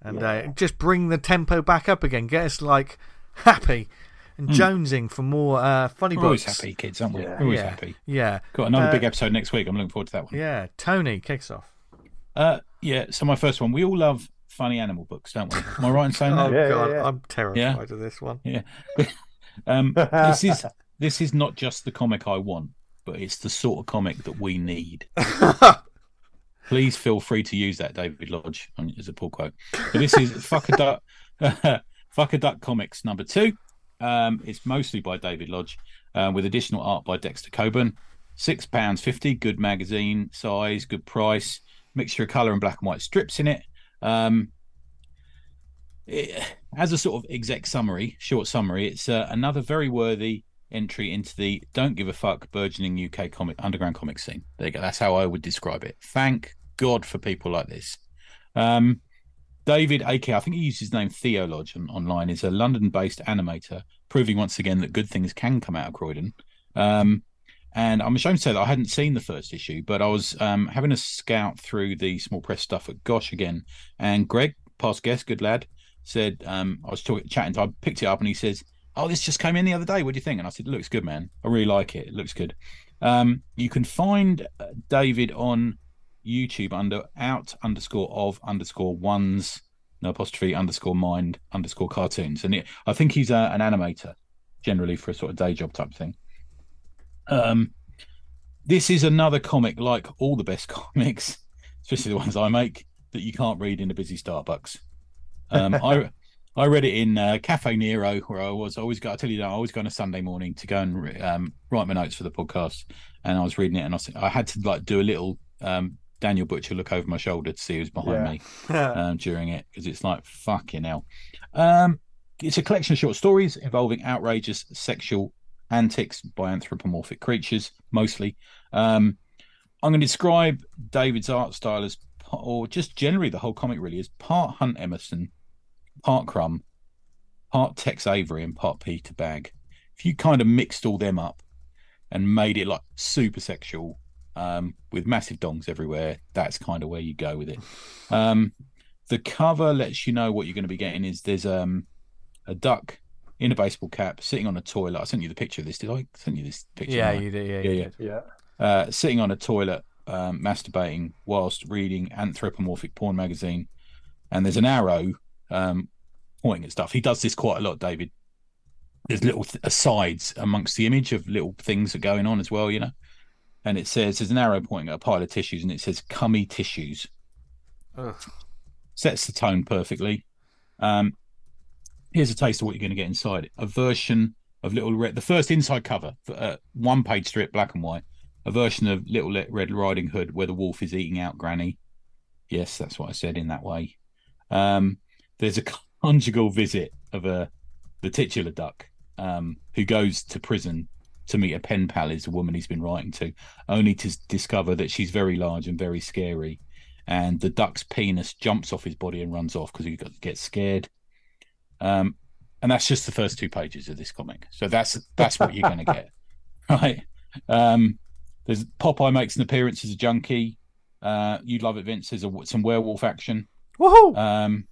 and uh, just bring the tempo back up again? Get us like happy and jonesing for more uh, funny. We're always happy, kids, aren't we? Yeah. We're always yeah, happy. yeah, Got another Uh, big episode next week. I'm looking forward to that one. yeah. Tony kicks off. Uh, yeah. So my first one. We all love funny animal books, don't we? Am I right in saying [LAUGHS] Oh that? Yeah, yeah, god, yeah. I'm terrified of this one. Yeah. [LAUGHS] um, this is [LAUGHS] this is not just the comic I want, but it's the sort of comic that we need. Please feel free to use that, David Lodge, as a pull quote. But this is Fuck a Duck, Fuck a Duck Comics number two. Um, it's mostly by David Lodge, uh, with additional art by Dexter Coburn. Six pounds fifty, good magazine size, good price, mixture of color and black and white strips in it. Um, it- as a sort of exec summary, short summary, it's uh, another very worthy entry into the don't give a fuck burgeoning UK comic underground comic scene. There you go. That's how I would describe it. Thank God for people like this. Um, David AK, I think he used his name Theo Lodge on, online, is a London-based animator, proving once again that good things can come out of Croydon. Um, and I'm ashamed to say that I hadn't seen the first issue, but I was um, having a scout through the small press stuff at Gosh again, and Greg, past guest, good lad, said um, I was talking, chatting, I picked it up, and he says, "Oh, this just came in the other day. What do you think?" And I said, "It looks good, man. I really like it. It looks good." Um, you can find uh, David on YouTube under out underscore of underscore ones no apostrophe underscore mind underscore cartoons, and it, I think he's a, an animator generally for a sort of day job type thing. Um, this is another comic like all the best [LAUGHS] comics, especially the ones I make that you can't read in a busy Starbucks. Um, I I read it in uh, Caffè Nero where I was I always got I tell you that I always go on a Sunday morning to go and um, write my notes for the podcast, and I was reading it, and I I had to like do a little um, Daniel Butcher look over my shoulder to see who's behind Yeah. me [LAUGHS] um, during it because it's like fucking hell. Um, it's a collection of short stories involving outrageous sexual antics by anthropomorphic creatures, mostly. Um, I'm going to describe David's art style as, or just generally the whole comic really, as part Hunt Emerson, part Crumb, part Tex Avery, and part Peter Bagge. If you kind of mixed all them up and made it like super sexual um, with massive dongs everywhere, that's kind of where you go with it. Um, the cover lets you know what you're going to be getting. Is there's um, a duck in a baseball cap sitting on a toilet. I sent you the picture of this. Did I send you this picture? Yeah, you did. Yeah, Yeah, you yeah. did. Yeah. uh, sitting on a toilet, um, masturbating whilst reading anthropomorphic porn magazine, and there's an arrow um, pointing at stuff. He does this quite a lot, David. There's little th- asides amongst the image of little things that are going on as well, you know. And it says there's an arrow pointing at a pile of tissues, and it says "cummy tissues." Ugh. Sets the tone perfectly. Um, here's a taste of what you're going to get inside: a version of Little Red, the first inside cover, uh, one page strip, black and white a version of Little Red Riding Hood where the wolf is eating out Granny. Yes, that's what I said in that way. Um, there's a [LAUGHS] conjugal visit of a the titular duck um, who goes to prison to meet a pen pal, is a woman he's been writing to, only to discover that she's very large and very scary. And the duck's penis jumps off his body and runs off because he gets scared. Um, and that's just the first two pages of this comic. So that's that's what you're going to get, [LAUGHS] right? Um, there's Popeye makes an appearance as a junkie. Uh, you'd love it, Vince. There's a, some werewolf action. Woohoo! Um,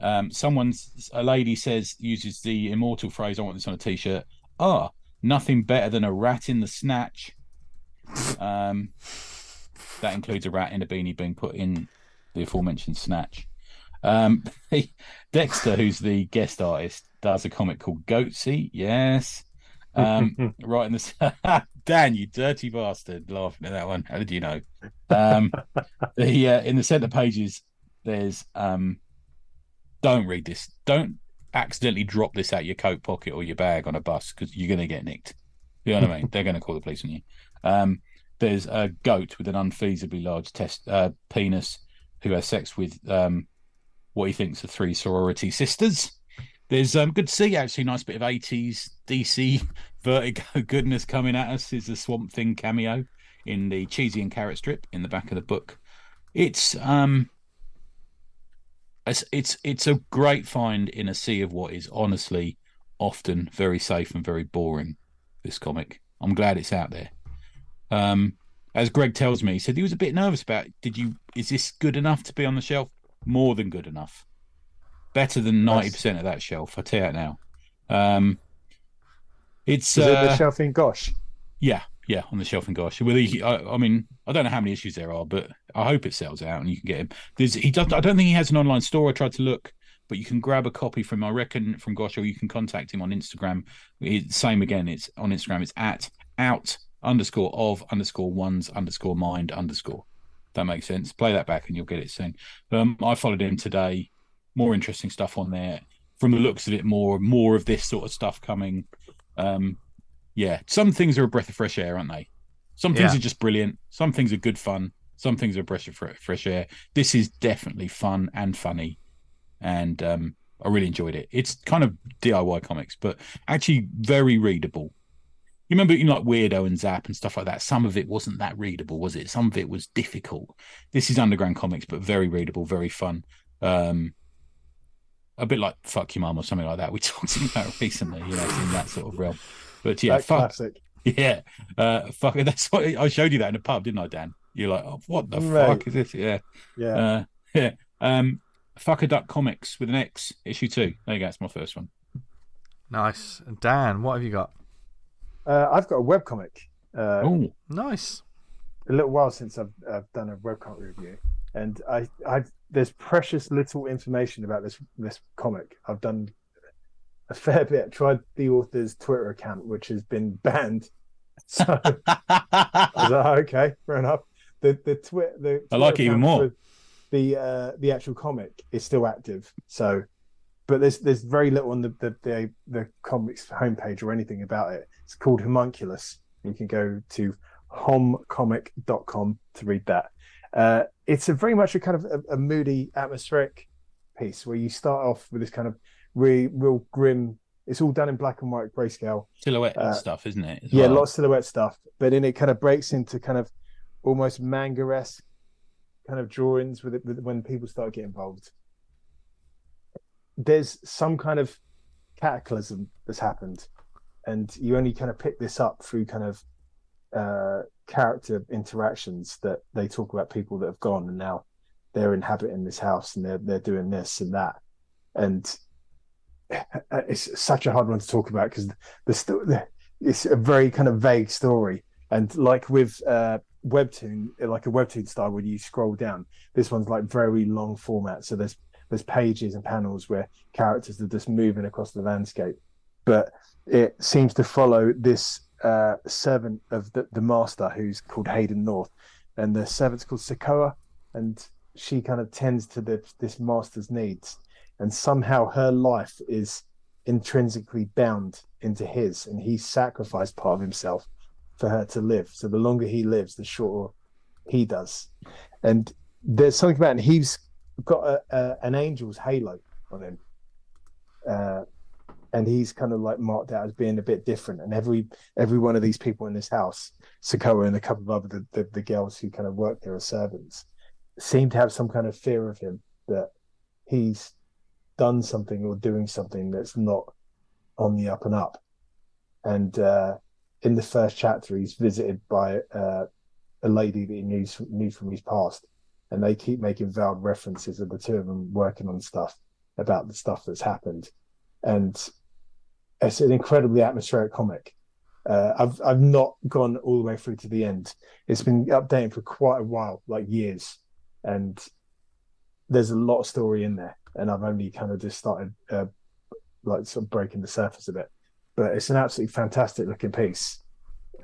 um, someone's a lady says uses the immortal phrase. I want this on a t-shirt. Ah, nothing better than a rat in the snatch. Um, that includes a rat in a beanie being put in the aforementioned snatch. Um, [LAUGHS] Dexter, who's the guest artist, does a comic called Goatsy. Yes. Um, [LAUGHS] right in the [LAUGHS] Dan, you dirty bastard, laughing at that one. How did you know? Um, the uh, in the centre pages, there's um, don't read this. Don't accidentally drop this out your coat pocket or your bag on a bus because you're going to get nicked. You know what I mean? They're going to call the police on you. Um, there's a goat with an unfeasibly large test uh, penis who has sex with um, what he thinks are three sorority sisters. There's um, good to see actually, nice bit of 80s DC [LAUGHS] Vertigo [LAUGHS] goodness coming at us. Is the Swamp Thing cameo in the cheesy and carrot strip in the back of the book. It's um, it's it's it's a great find in a sea of what is honestly often very safe and very boring. This comic, I'm glad it's out there. Um, as Greg tells me, he said he was a bit nervous about. Did you? Is this good enough to be on the shelf? More than good enough. Better than ninety percent of that shelf. I tell you that now. Um, it's Is uh, it the shelf in Gosh? yeah, yeah, on the shelf in Gosh. Well, he, I, I mean, I don't know how many issues there are, but I hope it sells out and you can get him. There's, he does. I don't think he has an online store. I tried to look, but you can grab a copy from, I reckon, from Gosh, or you can contact him on Instagram. It's same again. It's on Instagram. It's at out underscore of underscore ones underscore mind underscore. That makes sense. Play that back and you'll get it soon. Um, I followed him today. More interesting stuff on there. From the looks of it, more more of this sort of stuff coming. Um, yeah, some things are a breath of fresh air, aren't they? Some things Yeah. are just brilliant. Some things are good fun. Some things are a breath of fresh air. This is definitely fun and funny, and um, I really enjoyed it. It's kind of DIY comics, but actually very readable. You remember, you know, like Weirdo and Zap and stuff like that. Some of it wasn't that readable, was it? Some of it was difficult. This is underground comics, but very readable, very fun. Um, a bit like "Fuck Your Mum" or something like that. We [LAUGHS] talked about recently, you know, in that sort of realm. But yeah, that fuck, classic. [LAUGHS] yeah, uh, fuck. [LAUGHS] That's what I showed you that in a pub, didn't I, Dan? You're like, oh, what the Mate. fuck is this? Yeah, Yeah. uh, [LAUGHS] yeah. Um, fuck a duck comics with an X, issue two. There you go. That's my first one. Nice. Dan, what have you got? Uh, I've got a webcomic. Uh, Oh, Nice. a little while since I've, I've done a web comic review, and I, I there's precious little information about this this comic. I've done a fair bit. Tried the author's Twitter account, which has been banned. So [LAUGHS] I was like, okay, fair enough. The the twi- the I like it even more. The uh, the actual comic is still active. So, but there's there's very little on the the the, the comics homepage or anything about it. It's called Homunculus. You can go to homcomic.com to read that. Uh, it's a very much a kind of a, a moody, atmospheric piece where you start off with this kind of really real grim. It's all done in black and white grayscale. silhouette Uh, stuff, isn't it? Yeah, well? lots of silhouette stuff, but then it kind of breaks into kind of almost manga esque kind of drawings with it with, when people start getting involved. There's some kind of cataclysm that's happened, and you only kind of pick this up through kind of uh, character interactions that they talk about people that have gone and now they're inhabiting this house and they're they're doing this and that, and it's such a hard one to talk about because the, the it's a very kind of vague story. And like with uh webtoon like a webtoon style when you scroll down this one's like very long format. So there's there's pages and panels where characters are just moving across the landscape. But it seems to follow this uh servant of the, the master who's called hayden north. And the servant's called sakoa and she kind of tends to the, this master's needs and somehow her life is intrinsically bound into his and he sacrificed part of himself for her to live. So the longer he lives the shorter he does. And there's something about it. he's got a, a, an angel's halo on him. Uh, and he's kind of like marked out as being a bit different. And every every one of these people in this house Sokoa and a couple of other the, the, the girls who kind of work there as servants seem to have some kind of fear of him that he's done something or doing something that's not on the up and up. And uh, in the first chapter, he's visited by uh, a lady that he knew, knew from his past. And they keep making veiled references of the two of them working on stuff about the stuff that's happened. And it's an incredibly atmospheric comic. Uh, I've I've not gone all the way through to the end. It's been updating for quite a while, like years, and there's a lot of story in there. And I've only kind of just started, uh, like, sort of breaking the surface a bit. But it's an absolutely fantastic looking piece,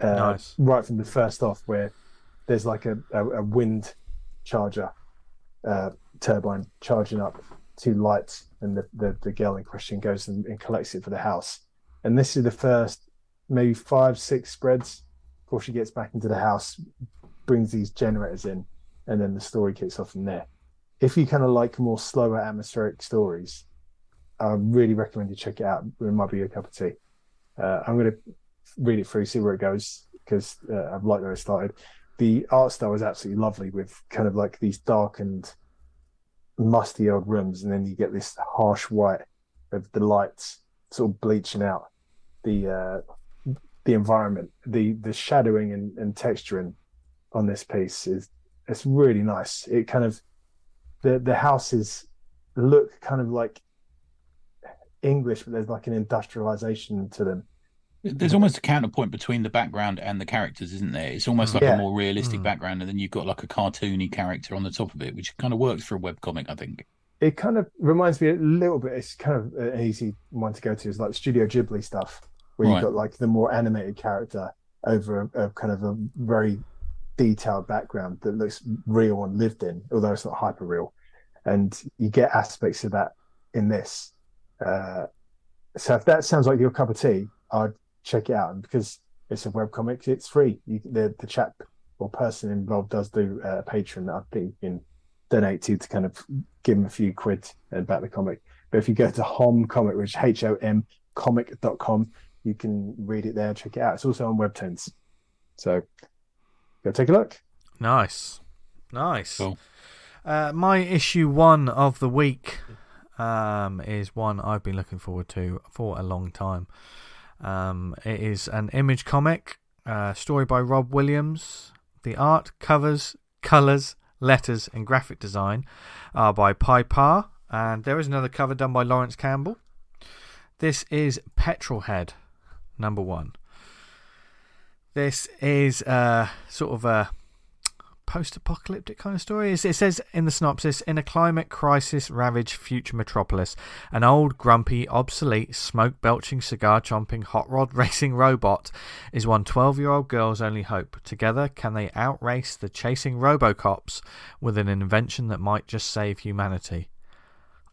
uh, Nice. right from the first off, where there's like a, a, a wind charger uh, turbine charging up two lights, and the, the, the girl in question goes and, and collects it for the house. And this is the first maybe five, six spreads before she gets back into the house, brings these generators in, and then the story kicks off from there. If you kind of like more slower atmospheric stories, I really recommend you check it out. It might be a cup of tea. Uh, I'm going to read it through, see where it goes, because uh, I've liked where it started. The art style is absolutely lovely with kind of like these darkened, musty old rooms, and then you get this harsh white of the lights sort of bleaching out the uh, the environment. The the shadowing and, and texturing on this piece is it's really nice. It kind of the the houses look kind of like English, but there's like an industrialization to them. There's almost a counterpoint between the background and the characters, isn't there? It's almost like Yeah. a more realistic Mm. background, and then you've got like a cartoony character on the top of it, which kind of works for a webcomic, I think. It kind of reminds me a little bit. It's kind of an easy one to go to. Is like Studio Ghibli stuff, where Right. you've got like the more animated character over a, a kind of a very detailed background that looks real and lived in, although it's not hyper real. And you get aspects of that in this. Uh, so if that sounds like your cup of tea, I'd check it out. And because it's a webcomic, it's free. You, the the chap or person involved does do uh, Patreon that I think you can donate to to kind of give him a few quid about the comic. But if you go to Hom Comic, which H O M comic.com, you can read it there, check it out. It's also on Webtoons. So go take a look. Nice. Nice. Cool. Uh, my issue one of the week um, is one I've been looking forward to for a long time. Um, it is an image comic, uh, story by Rob Williams. The art, covers, colours, letters, and graphic design are by Pye Parr. and there is another cover done by Lawrence Campbell. This is Petrolhead, number one. This is uh, sort of a post-apocalyptic kind of story. It says in the synopsis: in a climate crisis-ravaged future metropolis, an old, grumpy, obsolete, smoke-belching, cigar-chomping, hot rod [LAUGHS] racing robot is one 12-year-old girl's only hope. Together, can they outrace the chasing RoboCops with an invention that might just save humanity?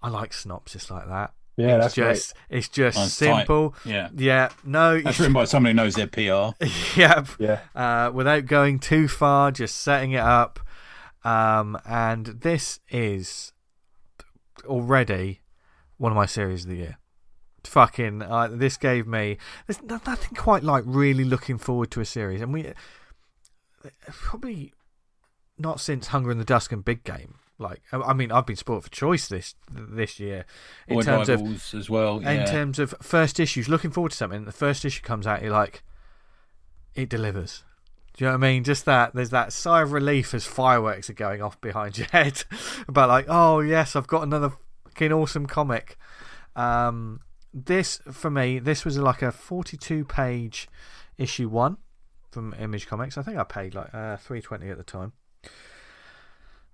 I like synopsis like that. Yeah, it's that's just it's just Nice, tight. simple. Yeah. Yeah, no, That's written by somebody who knows their PR. yeah, great. Yeah. uh, without going too far, just setting it up. Um, and this is already one of my series of the year. Fucking, uh, this gave me. There's nothing quite like really looking forward to a series, and we probably not since Hunger in the Dusk and Big Game. Like, I mean, I've been sport for choice this this year in Void terms of as well. Yeah. in terms of first issues, looking forward to something. The first issue comes out, you're like, it delivers. Do you know what I mean? Just that there's that sigh of relief as fireworks are going off behind your [LAUGHS] head about like, oh yes, I've got another fucking awesome comic. Um, this for me, this was like a 42 page issue one from Image Comics. I think I paid like uh, 320 at the time.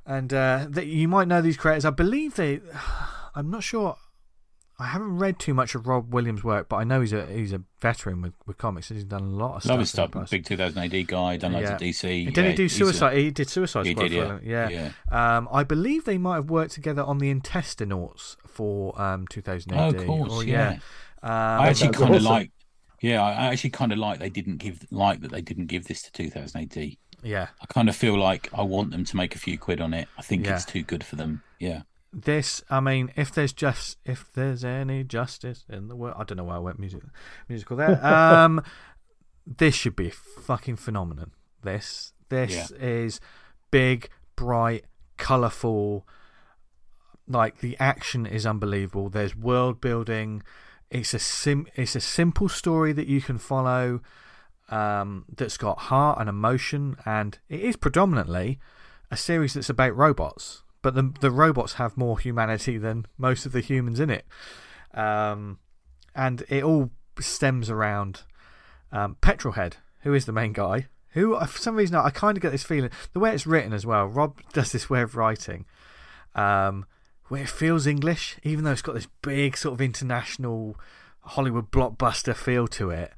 And uh, that you might know these creators. I believe they. [SIGHS] I'm not sure. I haven't read too much of Rob Williams' work, but I know he's a he's a veteran with, with comics. He's done a lot of Love his stuff. in stuff. Big 2000 AD guy, done loads Yeah. of DC. Didn't yeah, he do he's a- Suicide? He did Suicide He Squad. did, yeah. yeah. yeah. Um, I believe they might have worked together on the Intestinauts for um 2000 Oh, of course, or, yeah. Um, I actually kind of awesome. like. Yeah, I actually kind of like they didn't give like that they didn't give this to 2000 AD. Yeah. I kind of feel like I want them to make a few quid on it. I think Yeah. it's too good for them. Yeah. This, I mean, if there's just if there's any justice in the world, I don't know why I went music musical there. [LAUGHS] Um, this should be a fucking phenomenon. This this is big, bright, colourful. Like the action is unbelievable. There's world building. It's a sim. It's a simple story that you can follow. Um, that's got heart and emotion, and it is predominantly a series that's about robots. But the the robots have more humanity than most of the humans in it, um, and it all stems around um, Petrolhead, who is the main guy. Who, for some reason, I kind of get this feeling the way it's written as well. Rob does this way of writing, um, where it feels English, even though it's got this big sort of international Hollywood blockbuster feel to it.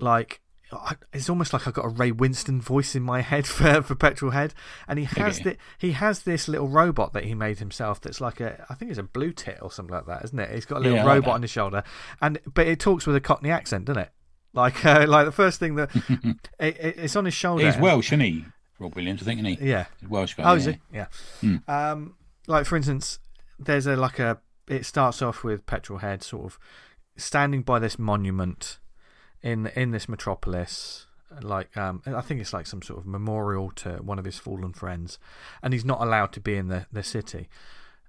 Like I- it's almost like I've got a Ray Winstone voice in my head [LAUGHS] for for Petrolhead, and he has Okay. the, he has this little robot that he made himself. That's like a I think it's a blue tit or something like that, isn't it? He's got a little Yeah, I like robot on his shoulder, and but it talks with a Cockney accent, doesn't it? Like uh, [LAUGHS] like the first thing that [LAUGHS] it, it, it's on his shoulder. He's Welsh, isn't he? Rob Williams, I think, isn't he? Yeah. He's Welsh guy. Oh, yeah. is he? Yeah. Hmm. Um, like for instance, there's a like a. It starts off with Petrol Head sort of standing by this monument in in this metropolis. Like um, I think it's like some sort of memorial to one of his fallen friends, and he's not allowed to be in the, the city.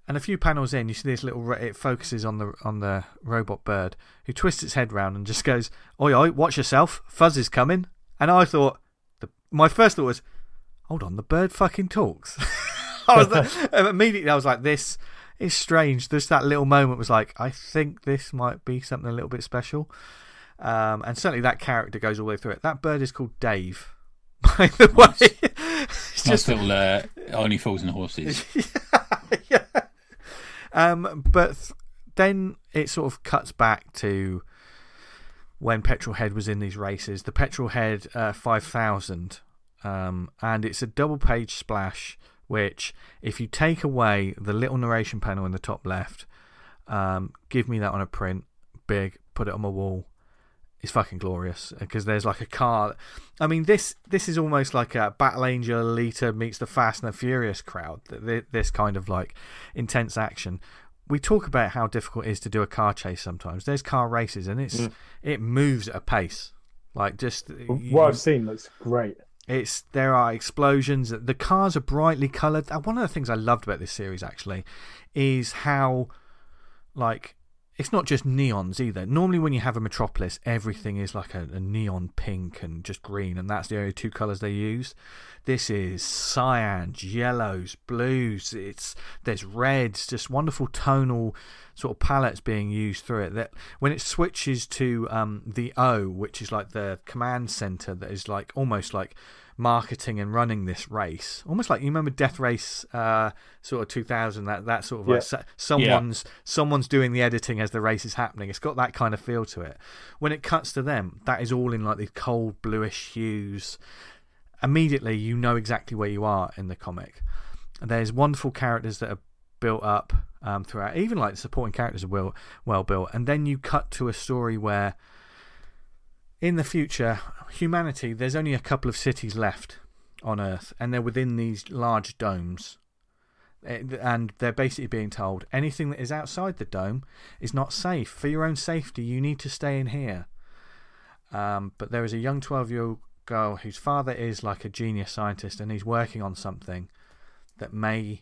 And a few panels in, you see this little. It focuses on the on the robot bird who twists its head round and just goes, "Oi, oi, watch yourself! Fuzz is coming." And I thought, the, my first thought was, "Hold on, the bird fucking talks." [LAUGHS] I was [LAUGHS] immediately I was like, "This is strange." Just that little moment was like, "I think this might be something a little bit special." Um, and certainly that character goes all the way through it. That bird is called Dave. [LAUGHS] By the Nice. way, [LAUGHS] it's Nice just little uh, only fools and horses. [LAUGHS] yeah. Um, but th- then it sort of cuts back to when Petrolhead was in these races. The Petrolhead uh, 5000, um, and it's a double page splash. Which, if you take away the little narration panel in the top left, um, give me that on a print, big, put it on my wall. It's fucking glorious because there's like a car. I mean, this this is almost like a Battle Angel Alita meets the Fast and the Furious crowd. th- th- This kind of like intense action. We talk about how difficult it is to do a car chase sometimes. There's car races and it's it moves at a pace. Like just What I've seen looks great. it's there are explosions. The cars are brightly coloured. Uh, One of the things I loved about this series actually is how like it's not just neons either. Normally, when you have a metropolis, everything is like a, a neon pink and just green, and that's the only two colours they use. This is cyans, yellows, blues. It's there's reds, just wonderful tonal sort of palettes being used through it. That when it switches to um, the O, which is like the command center, that is like almost like marketing and running this race, almost like you remember Death Race, uh, sort of 2000. That that sort of like Yeah. so- someone's someone's doing the editing as the race is happening. It's got that kind of feel to it. When it cuts to them, that is all in like these cold bluish hues. Immediately, you know exactly where you are in the comic. And there's wonderful characters that are built up um, throughout. Even like the supporting characters are well well built. And then you cut to a story where, in the future, humanity there's only a couple of cities left on Earth, and they're within these large domes. Eh, And they're basically being told anything that is outside the dome is not safe. For your own safety, you need to stay in here. Um, but there is a young 12 year old girl whose father is like a genius scientist and he's working on something that may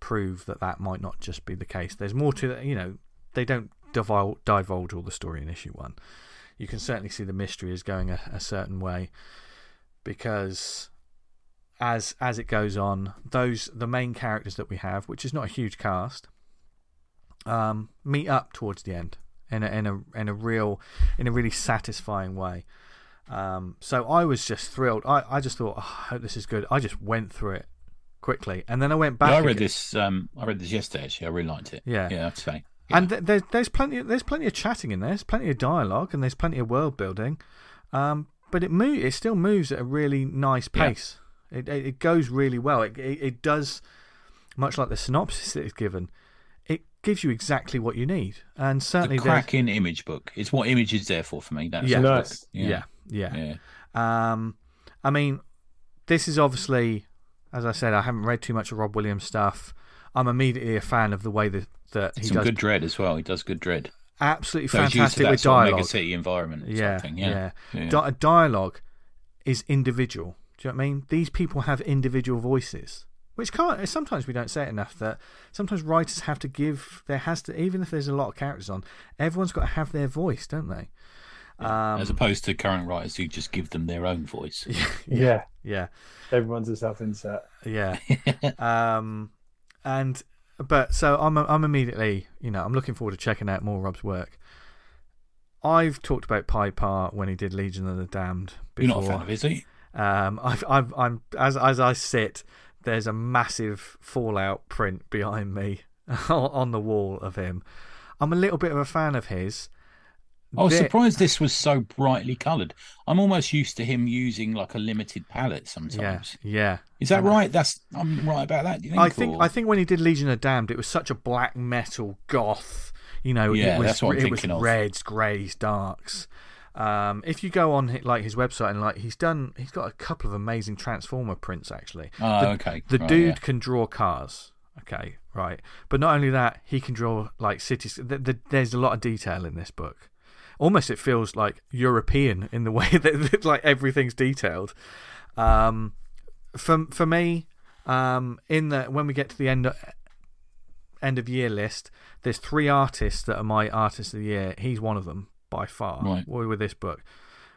prove that that might not just be the case. There's more to that, you know, they don't divulge, divulge all the story in issue one. You can certainly see the mystery is going a, a certain way because as as it goes on, those the main characters that we have, which is not a huge cast, um, meet up towards the end in a in a in a real in a really satisfying way. Um, so I was just thrilled. I, I just thought, oh, I hope this is good. I just went through it quickly, and then I went back. Yeah, I read again. this. Um, I read this yesterday. Actually, I really liked it. Yeah. yeah, say. And th- there's there's plenty there's plenty of chatting in there. There's plenty of dialogue and there's plenty of world building. Um, but it move it still moves at a really nice Yeah. pace. It, it it goes really well. It, it it does much like the synopsis that is given. It gives you exactly what you need, and certainly the there's- cracking image book. It's what image is there for for me. That's Yeah. Nice. yeah, yeah. yeah. Um, I mean, this is obviously, as I said, I haven't read too much of Rob Williams stuff. I'm immediately a fan of the way that, that he Some does good dread as well. He does good dread. absolutely So he's used to fantastic that with sort of dialogue. mega city environment. Yeah, yeah. yeah, yeah. Di- dialogue is individual. Do you know what I mean? These people have individual voices, which can't. Sometimes we don't say it enough. That sometimes writers have to give. There has to, even if there's a lot of characters on, everyone's got to have their voice, don't they? Um, as opposed to current writers who just give them their own voice. [LAUGHS] Yeah. yeah, Everyone's a self insert. yeah. [LAUGHS] um, and but so I'm I'm immediately, you know, I'm looking forward to checking out more Rob's work. I've talked about Pye Parr when he did Legion of the Damned. You're not a fan of his, are you? Um, I've, I've, I'm as as I sit, there's a massive Fallout print behind me [LAUGHS] on the wall of him. I'm a little bit of a fan of his. I was There- surprised this was so brightly coloured. I'm almost used to him using like a limited palette sometimes. yeah. yeah. Is that right? That's I'm right about that. Think? I think or- I think when he did Legion of Damned, it was such a black metal goth. You know, Yeah, it was that's what I'm it was of. reds, greys, darks. Um, if you go on like his website and like he's done, he's got a couple of amazing Transformer prints actually. Oh, the, okay. The Right, dude yeah. can draw cars. Okay, right. But not only that, he can draw like cities. Th- th- there's a lot of detail in this book. Almost, it feels like European in the [LAUGHS] way that, like everything's detailed. Um, for for me, um, in the when we get to the end end of year list, there's three artists that are my artists of the year. He's one of them by far. Right. With this book,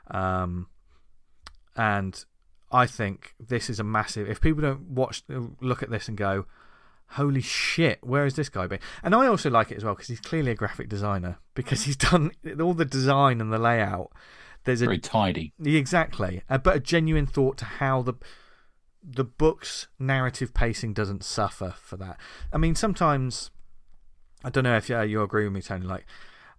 um, and I think this is a massive. If people don't watch, look at this and go, "Holy shit, where has this guy been?" And I also like it as well because he's clearly a graphic designer because he's done [LAUGHS] all the design and the layout. There's a Very tidy. exactly, uh, but a genuine thought to how the the book's narrative pacing doesn't suffer for that. I mean, sometimes I don't know if uh, you agree with me, Tony. Like,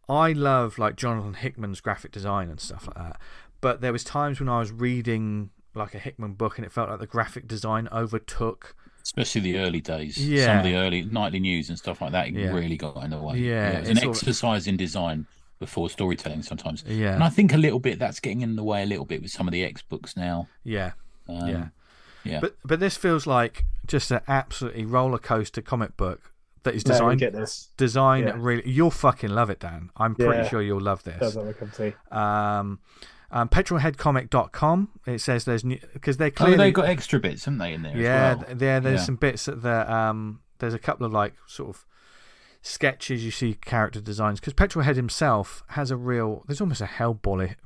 I love like Jonathan Hickman's graphic design and stuff like that. But there was times when I was reading like a Hickman book and it felt like the graphic design overtook. Especially the early days. Some of the early nightly news and stuff like that Yeah. really got in the way. Yeah, it was it's an all- exercise in design before storytelling sometimes. Yeah, And I think a little bit that's getting in the way a little bit with some of the X books now. yeah, Um, yeah. yeah. But but this feels like just an absolutely roller coaster comic book that is No, we designed get this. designed Yeah. really. You'll fucking love it, Dan. I'm pretty Yeah. sure you'll love this. Does have a cup of um, um, petrolheadcomic.com. It says there's new because they're clearly Oh, they've got extra bits, haven't they, in there? yeah as well? there there's Yeah. some bits that there um there's a couple of like sort of sketches you see character designs because Petrolhead himself has a real there's almost a Hellboy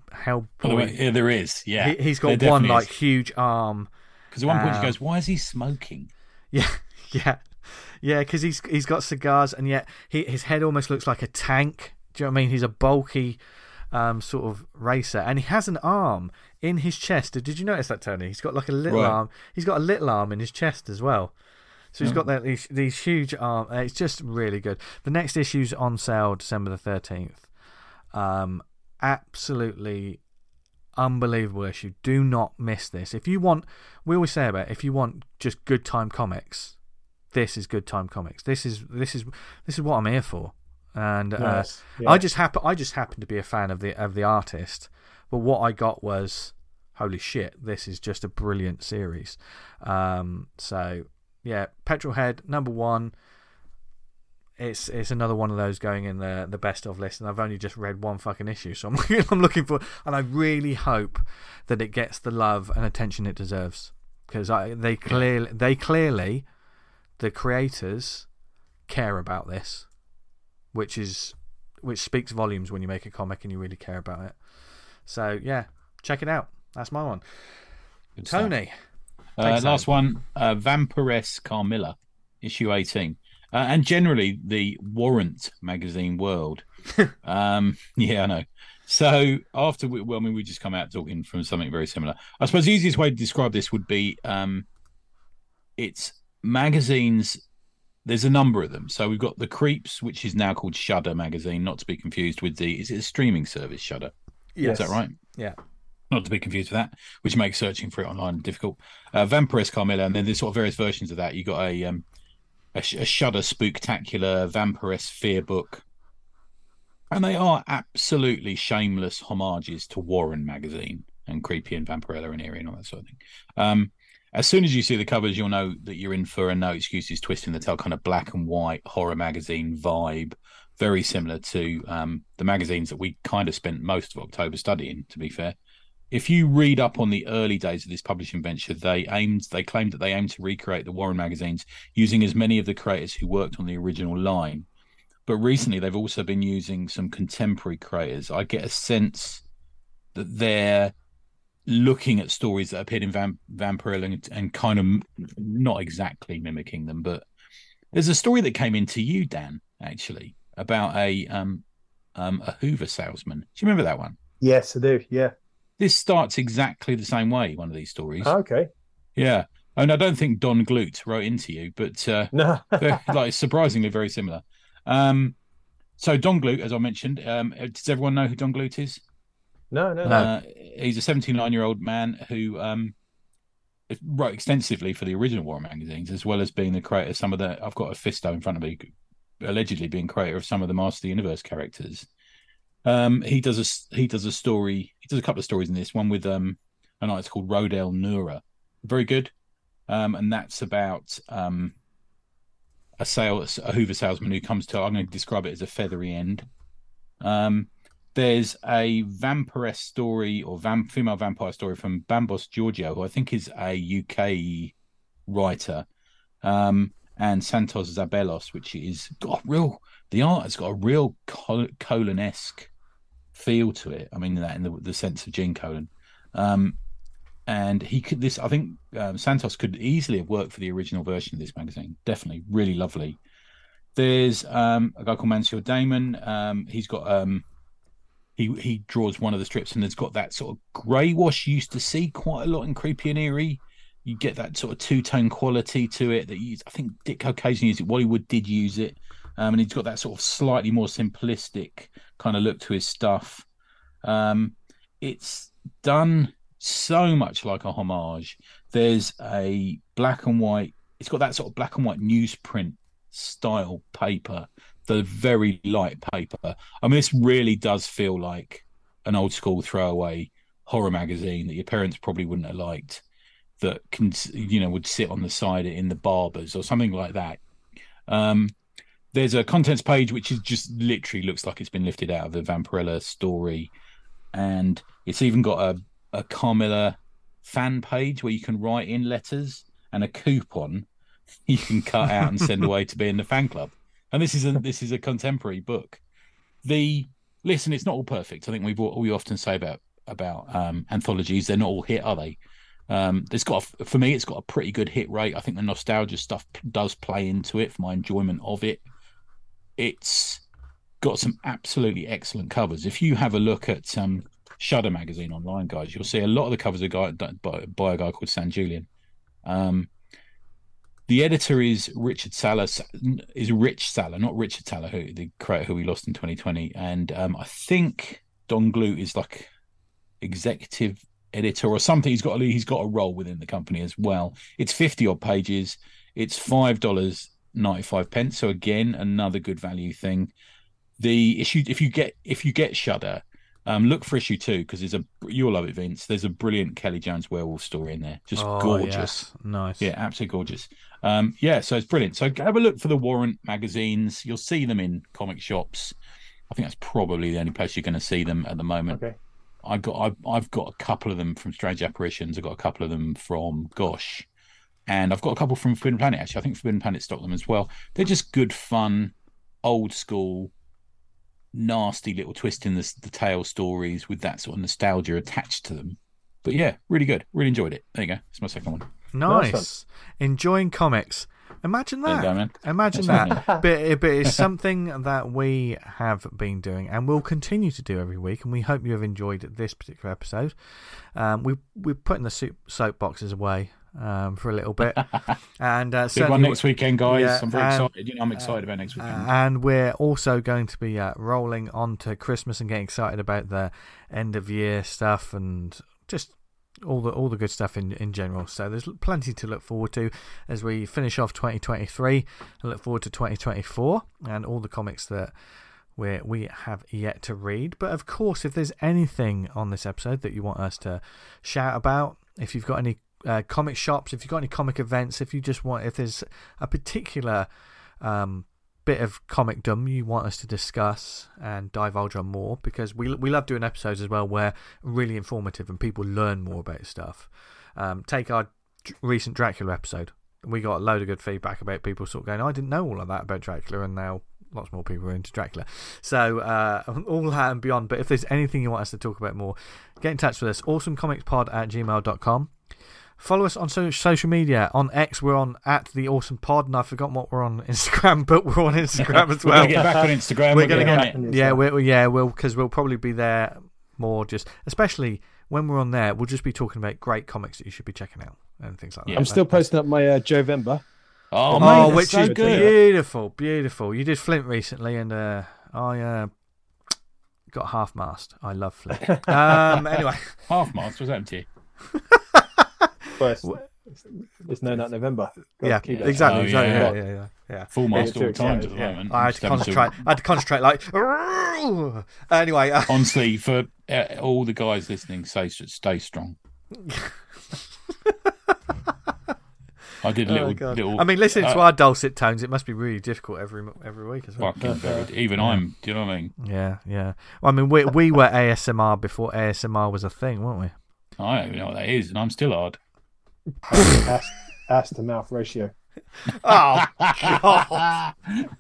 the way, yeah, there is. Yeah, He, he's There got one like is. huge arm. Because at one point um, she goes, "Why is he smoking?" [LAUGHS] Yeah, yeah, yeah. Because he's he's got cigars, and yet he, his head almost looks like a tank. Do you know what I mean? He's a bulky um, sort of racer, and he has an arm in his chest. Did you notice that, Tony? He's got like a little Right. arm. He's got a little arm in his chest as well. So he's got that these, these huge arm. It's just really good. The next issue's on sale December the thirteenth. Um, absolutely unbelievable issue. Do not miss this. If you want, we always say about it, if you want just good time comics, this is good time comics. This is this is this is what I'm here for. And uh, Yeah. I just happen I just happen to be a fan of the of the artist, but what I got was holy shit, this is just a brilliant series. Um, so yeah, Petrolhead number one. It's it's another one of those going in the the best of list, and I've only just read one fucking issue, so I'm [LAUGHS] I'm looking for, and I really hope that it gets the love and attention it deserves because I they clearly they clearly the creators care about this, which is which speaks volumes when you make a comic and you really care about it. So yeah, check it out. That's my one. Good. Tony, Uh, last one, uh, Vampiress Carmilla, issue 18. Uh, and generally the Warren magazine world. [LAUGHS] um, yeah, I know. So after we, well, I mean, we just come out talking from something very similar. I suppose the easiest way to describe this would be um, it's magazines. There's a number of them. So we've got the Creeps, which is now called Shudder magazine, not to be confused with the. Is it a streaming service, Shudder? Yes. Is that right? Yeah. Not to be confused with that, which makes searching for it online difficult. Uh, Vampiress Carmilla, and then there's sort of various versions of that. You got a um, a, a Shudder Spooktacular Vampiress Fear book, and they are absolutely shameless homages to Warren magazine and Creepy and Vampirella and Eerie and all that sort of thing. Um, as soon as you see the covers, you'll know that you're in for a no excuses twist in the tail kind of black and white horror magazine vibe very similar to um, the magazines that we kind of spent most of October studying. To be fair, if you read up on the early days of this publishing venture, they aimed, they claimed that they aimed to recreate the Warren magazines using as many of the creators who worked on the original line. But recently, they've also been using some contemporary creators. I get a sense that they're looking at stories that appeared in Vamp- Vampirella and, and kind of not exactly mimicking them, but there's a story that came into you, Dan, actually, about a um um a Hoover salesman. Do you remember that one? Yes, I do. Yeah. This starts exactly the same way. One of these stories, Oh, okay. yeah. And I don't think Don Glut wrote into you, but uh, No. [LAUGHS] like surprisingly very similar. Um, so Don Glut, as I mentioned, um, does everyone know who Don Glut is? No, no, No. no. Uh, he's a 79 year old man who um, wrote extensively for the original War magazines, as well as being the creator of some of the. I've got a Fisto in front of me, allegedly being creator of some of the Master of the Universe characters. Um, he does a he does a story. He does a couple of stories in this. One with um, an artist called Rodel Noora, very good, um, and that's about um, a sales a Hoover salesman who comes to I'm going to describe it as a feathery end. Um, there's a vampiress story or female vampire story from Bambos Georgiou, who I think is a UK writer, um, and Santos Zabelos, which is got real the art has got a real Col- Colan esque feel to it. I mean that in the, the sense of Gene Colan. Um, and he could this I think um, Santos could easily have worked for the original version of this magazine. Definitely, really lovely. There's um, a guy called Mansour Damon. Um, he's got um, he he draws one of the strips and it's got that sort of grey wash you used to see quite a lot in Creepy and Eerie. You get that sort of two tone quality to it that you, I think Dick occasionally used it. Hollywood did use it, um, and he's got that sort of slightly more simplistic kind of look to his stuff. Um, it's done so much like a homage. There's a black and white. It's got that sort of black and white newsprint style paper the very light paper. I mean, this really does feel like an old school throwaway horror magazine that your parents probably wouldn't have liked. That can, you know, would sit on the side in the barbers or something like that. Um, there's a contents page which is just literally looks like it's been lifted out of the Vampirella story, and it's even got a a Carmilla fan page where you can write in letters and a coupon [LAUGHS] you can cut out and send away to be in the fan club and this is a this is a contemporary book. The listen, it's not all perfect. I think we we often say about about um, anthologies, they're not all hit, are they? Um, it's got a, for me, it's got a pretty good hit rate. I think the nostalgia stuff does play into it for my enjoyment of it. It's got some absolutely excellent covers. If you have a look at um, Shudder magazine online, guys, you'll see a lot of the covers are by, by, a guy called San Julian. Um, the editor is Richard Sala, is Rich Sala, not Richard Sala, who the creator who we lost in 2020. And um, I think Don Glut is like executive editor or something. He's got a, he's got a role within the company as well. It's 50 odd pages. It's five dollars 95 pence. So again, another good value thing. The issue if you get if you get Shudder, um, look for issue two because there's a you'll love it, Vince. There's a brilliant Kelly Jones werewolf story in there, just oh, gorgeous, yes. nice, yeah, absolutely gorgeous. Um, yeah, so it's brilliant. So have a look for the Warren magazines. You'll see them in comic shops. I think that's probably the only place you're going to see them at the moment. Okay. I've got I've, I've got a couple of them from Strange Apparitions. I've got a couple of them from Gosh, and I've got a couple from Forbidden Planet. Actually, I think Forbidden Planet stock them as well. They're just good fun, old school nasty little twist in the, the tale stories with that sort of nostalgia attached to them. But yeah, really good. Really enjoyed it. There you go. It's my second one. Nice. nice Enjoying comics. Imagine that. Go, Imagine that. but, but it's something that we have been doing and will continue to do every week. And we hope you have enjoyed this particular episode. Um, we, we're putting the soup, soapboxes away um, for a little bit. [LAUGHS] and uh, big one next weekend, guys. Yeah, I'm very and, excited. You know, I'm excited about next weekend. and we're also going to be uh, rolling on to Christmas and getting excited about the end of year stuff and just all the all the good stuff in in general. So there's plenty to look forward to as we finish off 2023 and look forward to 2024 and all the comics that we we have yet to read. But of course, if there's anything on this episode that you want us to shout about, if you've got any uh, comic shops, if you've got any comic events, if you just want, if there's a particular um, bit of comicdom you want us to discuss and divulge on more, because we we love doing episodes as well where really informative and people learn more about stuff. Um, take our recent Dracula episode. We got a load of good feedback about people sort of going, I didn't know all of that about Dracula, and now lots more people are into Dracula. So, uh, [LAUGHS] all that and beyond. But if there's anything you want us to talk about more, get in touch with us. AwesomeComicsPod at gmail.com. Follow us on social media. On X, we're on at the Awesome Pod, and I've forgotten what we're on Instagram, [LAUGHS] but we're on Instagram as well. we're going to get back on Instagram. We're, going to get, yeah, we're, yeah, we'll because we'll probably be there more. Just especially when we're on there, we'll just be talking about great comics that you should be checking out and things like yeah. that. I'm still posting up my uh, Jovember. Oh, oh which so is good. beautiful, beautiful. You did Flint recently, and uh, I uh, got half mast. I love Flint. [LAUGHS] um, anyway, half mast was empty. [LAUGHS] first. It's no not November. yeah, exactly. Oh, exactly. Yeah, yeah, yeah, yeah, yeah. Full mast all times at the moment. I had to concentrate. I had to concentrate. Like [LAUGHS] anyway. Uh, Honestly, for uh, all the guys listening, say stay strong. I did a [LAUGHS] Oh, little, God. little. I mean, listening to uh, our dulcet tones, it must be really difficult every every week as well. fucking very. [LAUGHS] Even I'm. Do you know what I mean? Yeah, yeah. Well, I mean, we we were ASMR before ASMR was a thing, weren't we? I don't even know what that is, and I'm still hard. Ass, ass to mouth ratio. [LAUGHS] Oh,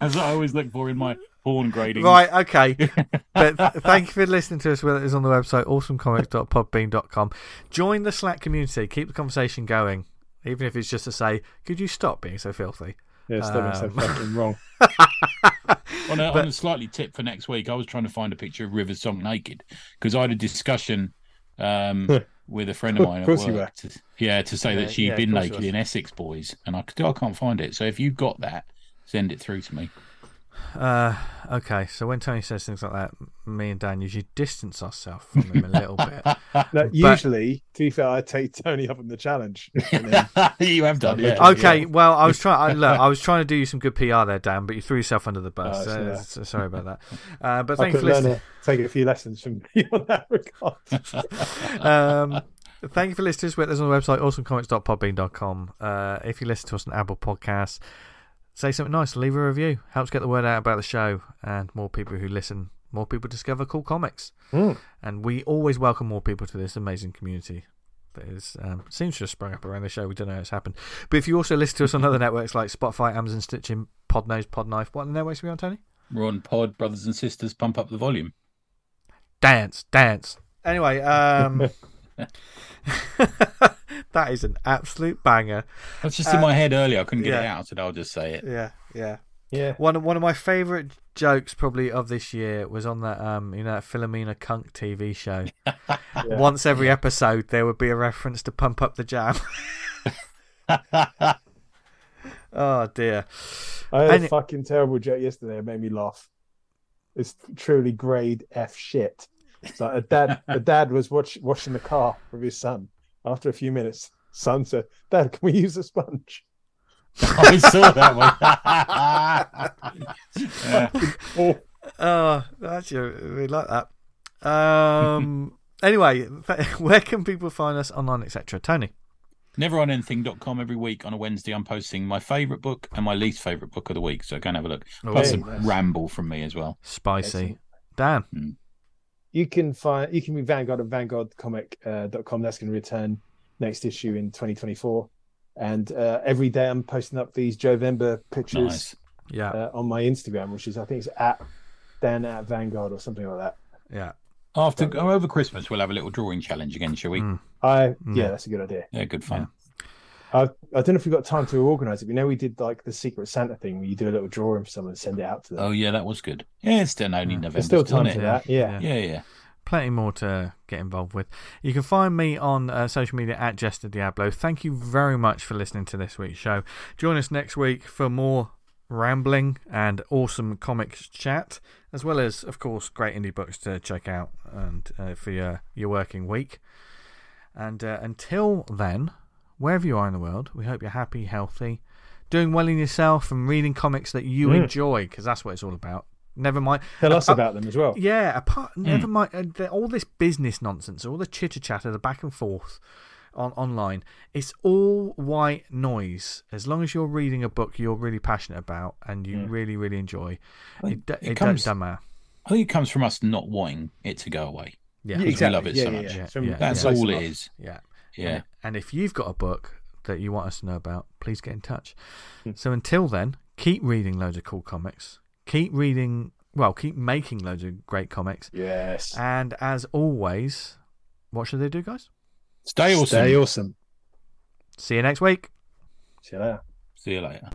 As I always look for in my porn grading. right, okay. [LAUGHS] but th- thank you for listening to us. Whether it's on the website awesomecomics.podbean.com. Join the Slack community. Keep the conversation going, even if it's just to say, "Could you stop being so filthy?" Yeah, it's um, so Um, fucking wrong. [LAUGHS] On a, on a slightly tip for next week, I was trying to find a picture of River Song naked because I had a discussion um, with a friend of mine Of at course you work. To, yeah, to say Yeah, that she'd yeah, been naked in Essex Boys, and I, could- I can't find it. So if you've got that, send it through to me. Uh, okay, so when Tony says things like that, me and Dan usually distance ourselves from him a little bit. [LAUGHS] No, usually, to be fair, I take Tony up on the challenge. And [LAUGHS] then- you have done, yeah. Okay, well, I was trying. I, look, I was trying to do you some good PR there, Dan, but you threw yourself under the bus. Oh, so, so, yeah. so sorry about that. [LAUGHS] Uh, but I thanks could for learn listening. take a few lessons from me on that regard. um, thank you for listening to us. There's on the website, awesomecomics.podbean.com. Uh, if you listen to us on Apple Podcasts, say something nice, leave a review. Helps get the word out about the show, and more people who listen, more people discover cool comics. Mm. And we always welcome more people to this amazing community. That is, um, seems to have sprung up around the show. We don't know how it's happened. But if you also listen to us on other [LAUGHS] networks like Spotify, Amazon, Stitcher, Podnose, Podknife, what networks are we on, Tony? We're on Pod, brothers and sisters, pump up the volume. Dance, dance. Anyway, um, [LAUGHS] [LAUGHS] that is an absolute banger. That's just in my head earlier. I couldn't get it out, so I'll just say it. Yeah, yeah. Yeah. One of one of my favourite jokes probably of this year was on that um you know that Philomena Cunk TV show. [LAUGHS] Once every episode there would be a reference to Pump Up the Jam. [LAUGHS] oh dear. I had And a it- fucking terrible joke yesterday. It made me laugh. It's truly grade F shit. So a dad, a dad was watch, washing the car with his son. After a few minutes, son said, "Dad, can we use a sponge?" [LAUGHS] I saw that one. Yeah. [LAUGHS] Oh, Oh, actually, I really like that. Um. [LAUGHS] anyway, where can people find us online, etc.? Tony. Neveronanything.com every week on a Wednesday. I'm posting my favourite book and my least favourite book of the week. So go and have a look. Plus Oh, some nice. ramble from me as well. Spicy. Excellent. Dan. You can find you can be Vanguard at vanguardcomic.com. That's going to return next issue in 2024. And uh, every day I'm posting up these Joe Vember pictures Nice. Yeah. uh, on my Instagram, which is I think it's at Dan at Vanguard or something like that. yeah. After over Christmas, we'll have a little drawing challenge again, shall we? Mm. I Mm. yeah, that's a good idea. Yeah, good fun. I I don't know if we've got time to organise it. We know we did like the Secret Santa thing where you do a little drawing for someone and send it out to them. Oh yeah, that was good. Yeah, it's still only Yeah. November, There's still time isn't for it? that. Yeah. Yeah, yeah. plenty more to get involved with. You can find me on uh, social media at Jester Diablo. Thank you very much for listening to this week's show. Join us next week for more rambling and awesome comics chat, as well as, of course, great indie books to check out and uh, for your your working week. And uh, until then, wherever you are in the world, we hope you're happy, healthy, doing well in yourself, and reading comics that you Mm. enjoy, because that's what it's all about. Never mind. Tell us Uh, about them as well. Yeah, apart Hmm. never mind uh, the, all this business nonsense, all the chitter chatter, the back and forth on online. It's all white noise. As long as you're reading a book you're really passionate about and you Yeah. really really enjoy, it, it it, comes- doesn't matter. I think it comes from us not wanting it to go away. Yeah, we love it so much. Yeah, yeah, That's yeah. all it is. yeah. Yeah. And if you've got a book that you want us to know about, please get in touch. Hmm. So until then, keep reading loads of cool comics. Keep reading, well, keep making loads of great comics. Yes. And as always, what should they do, guys? Stay awesome. Stay awesome. See you next week. See you later. See you later.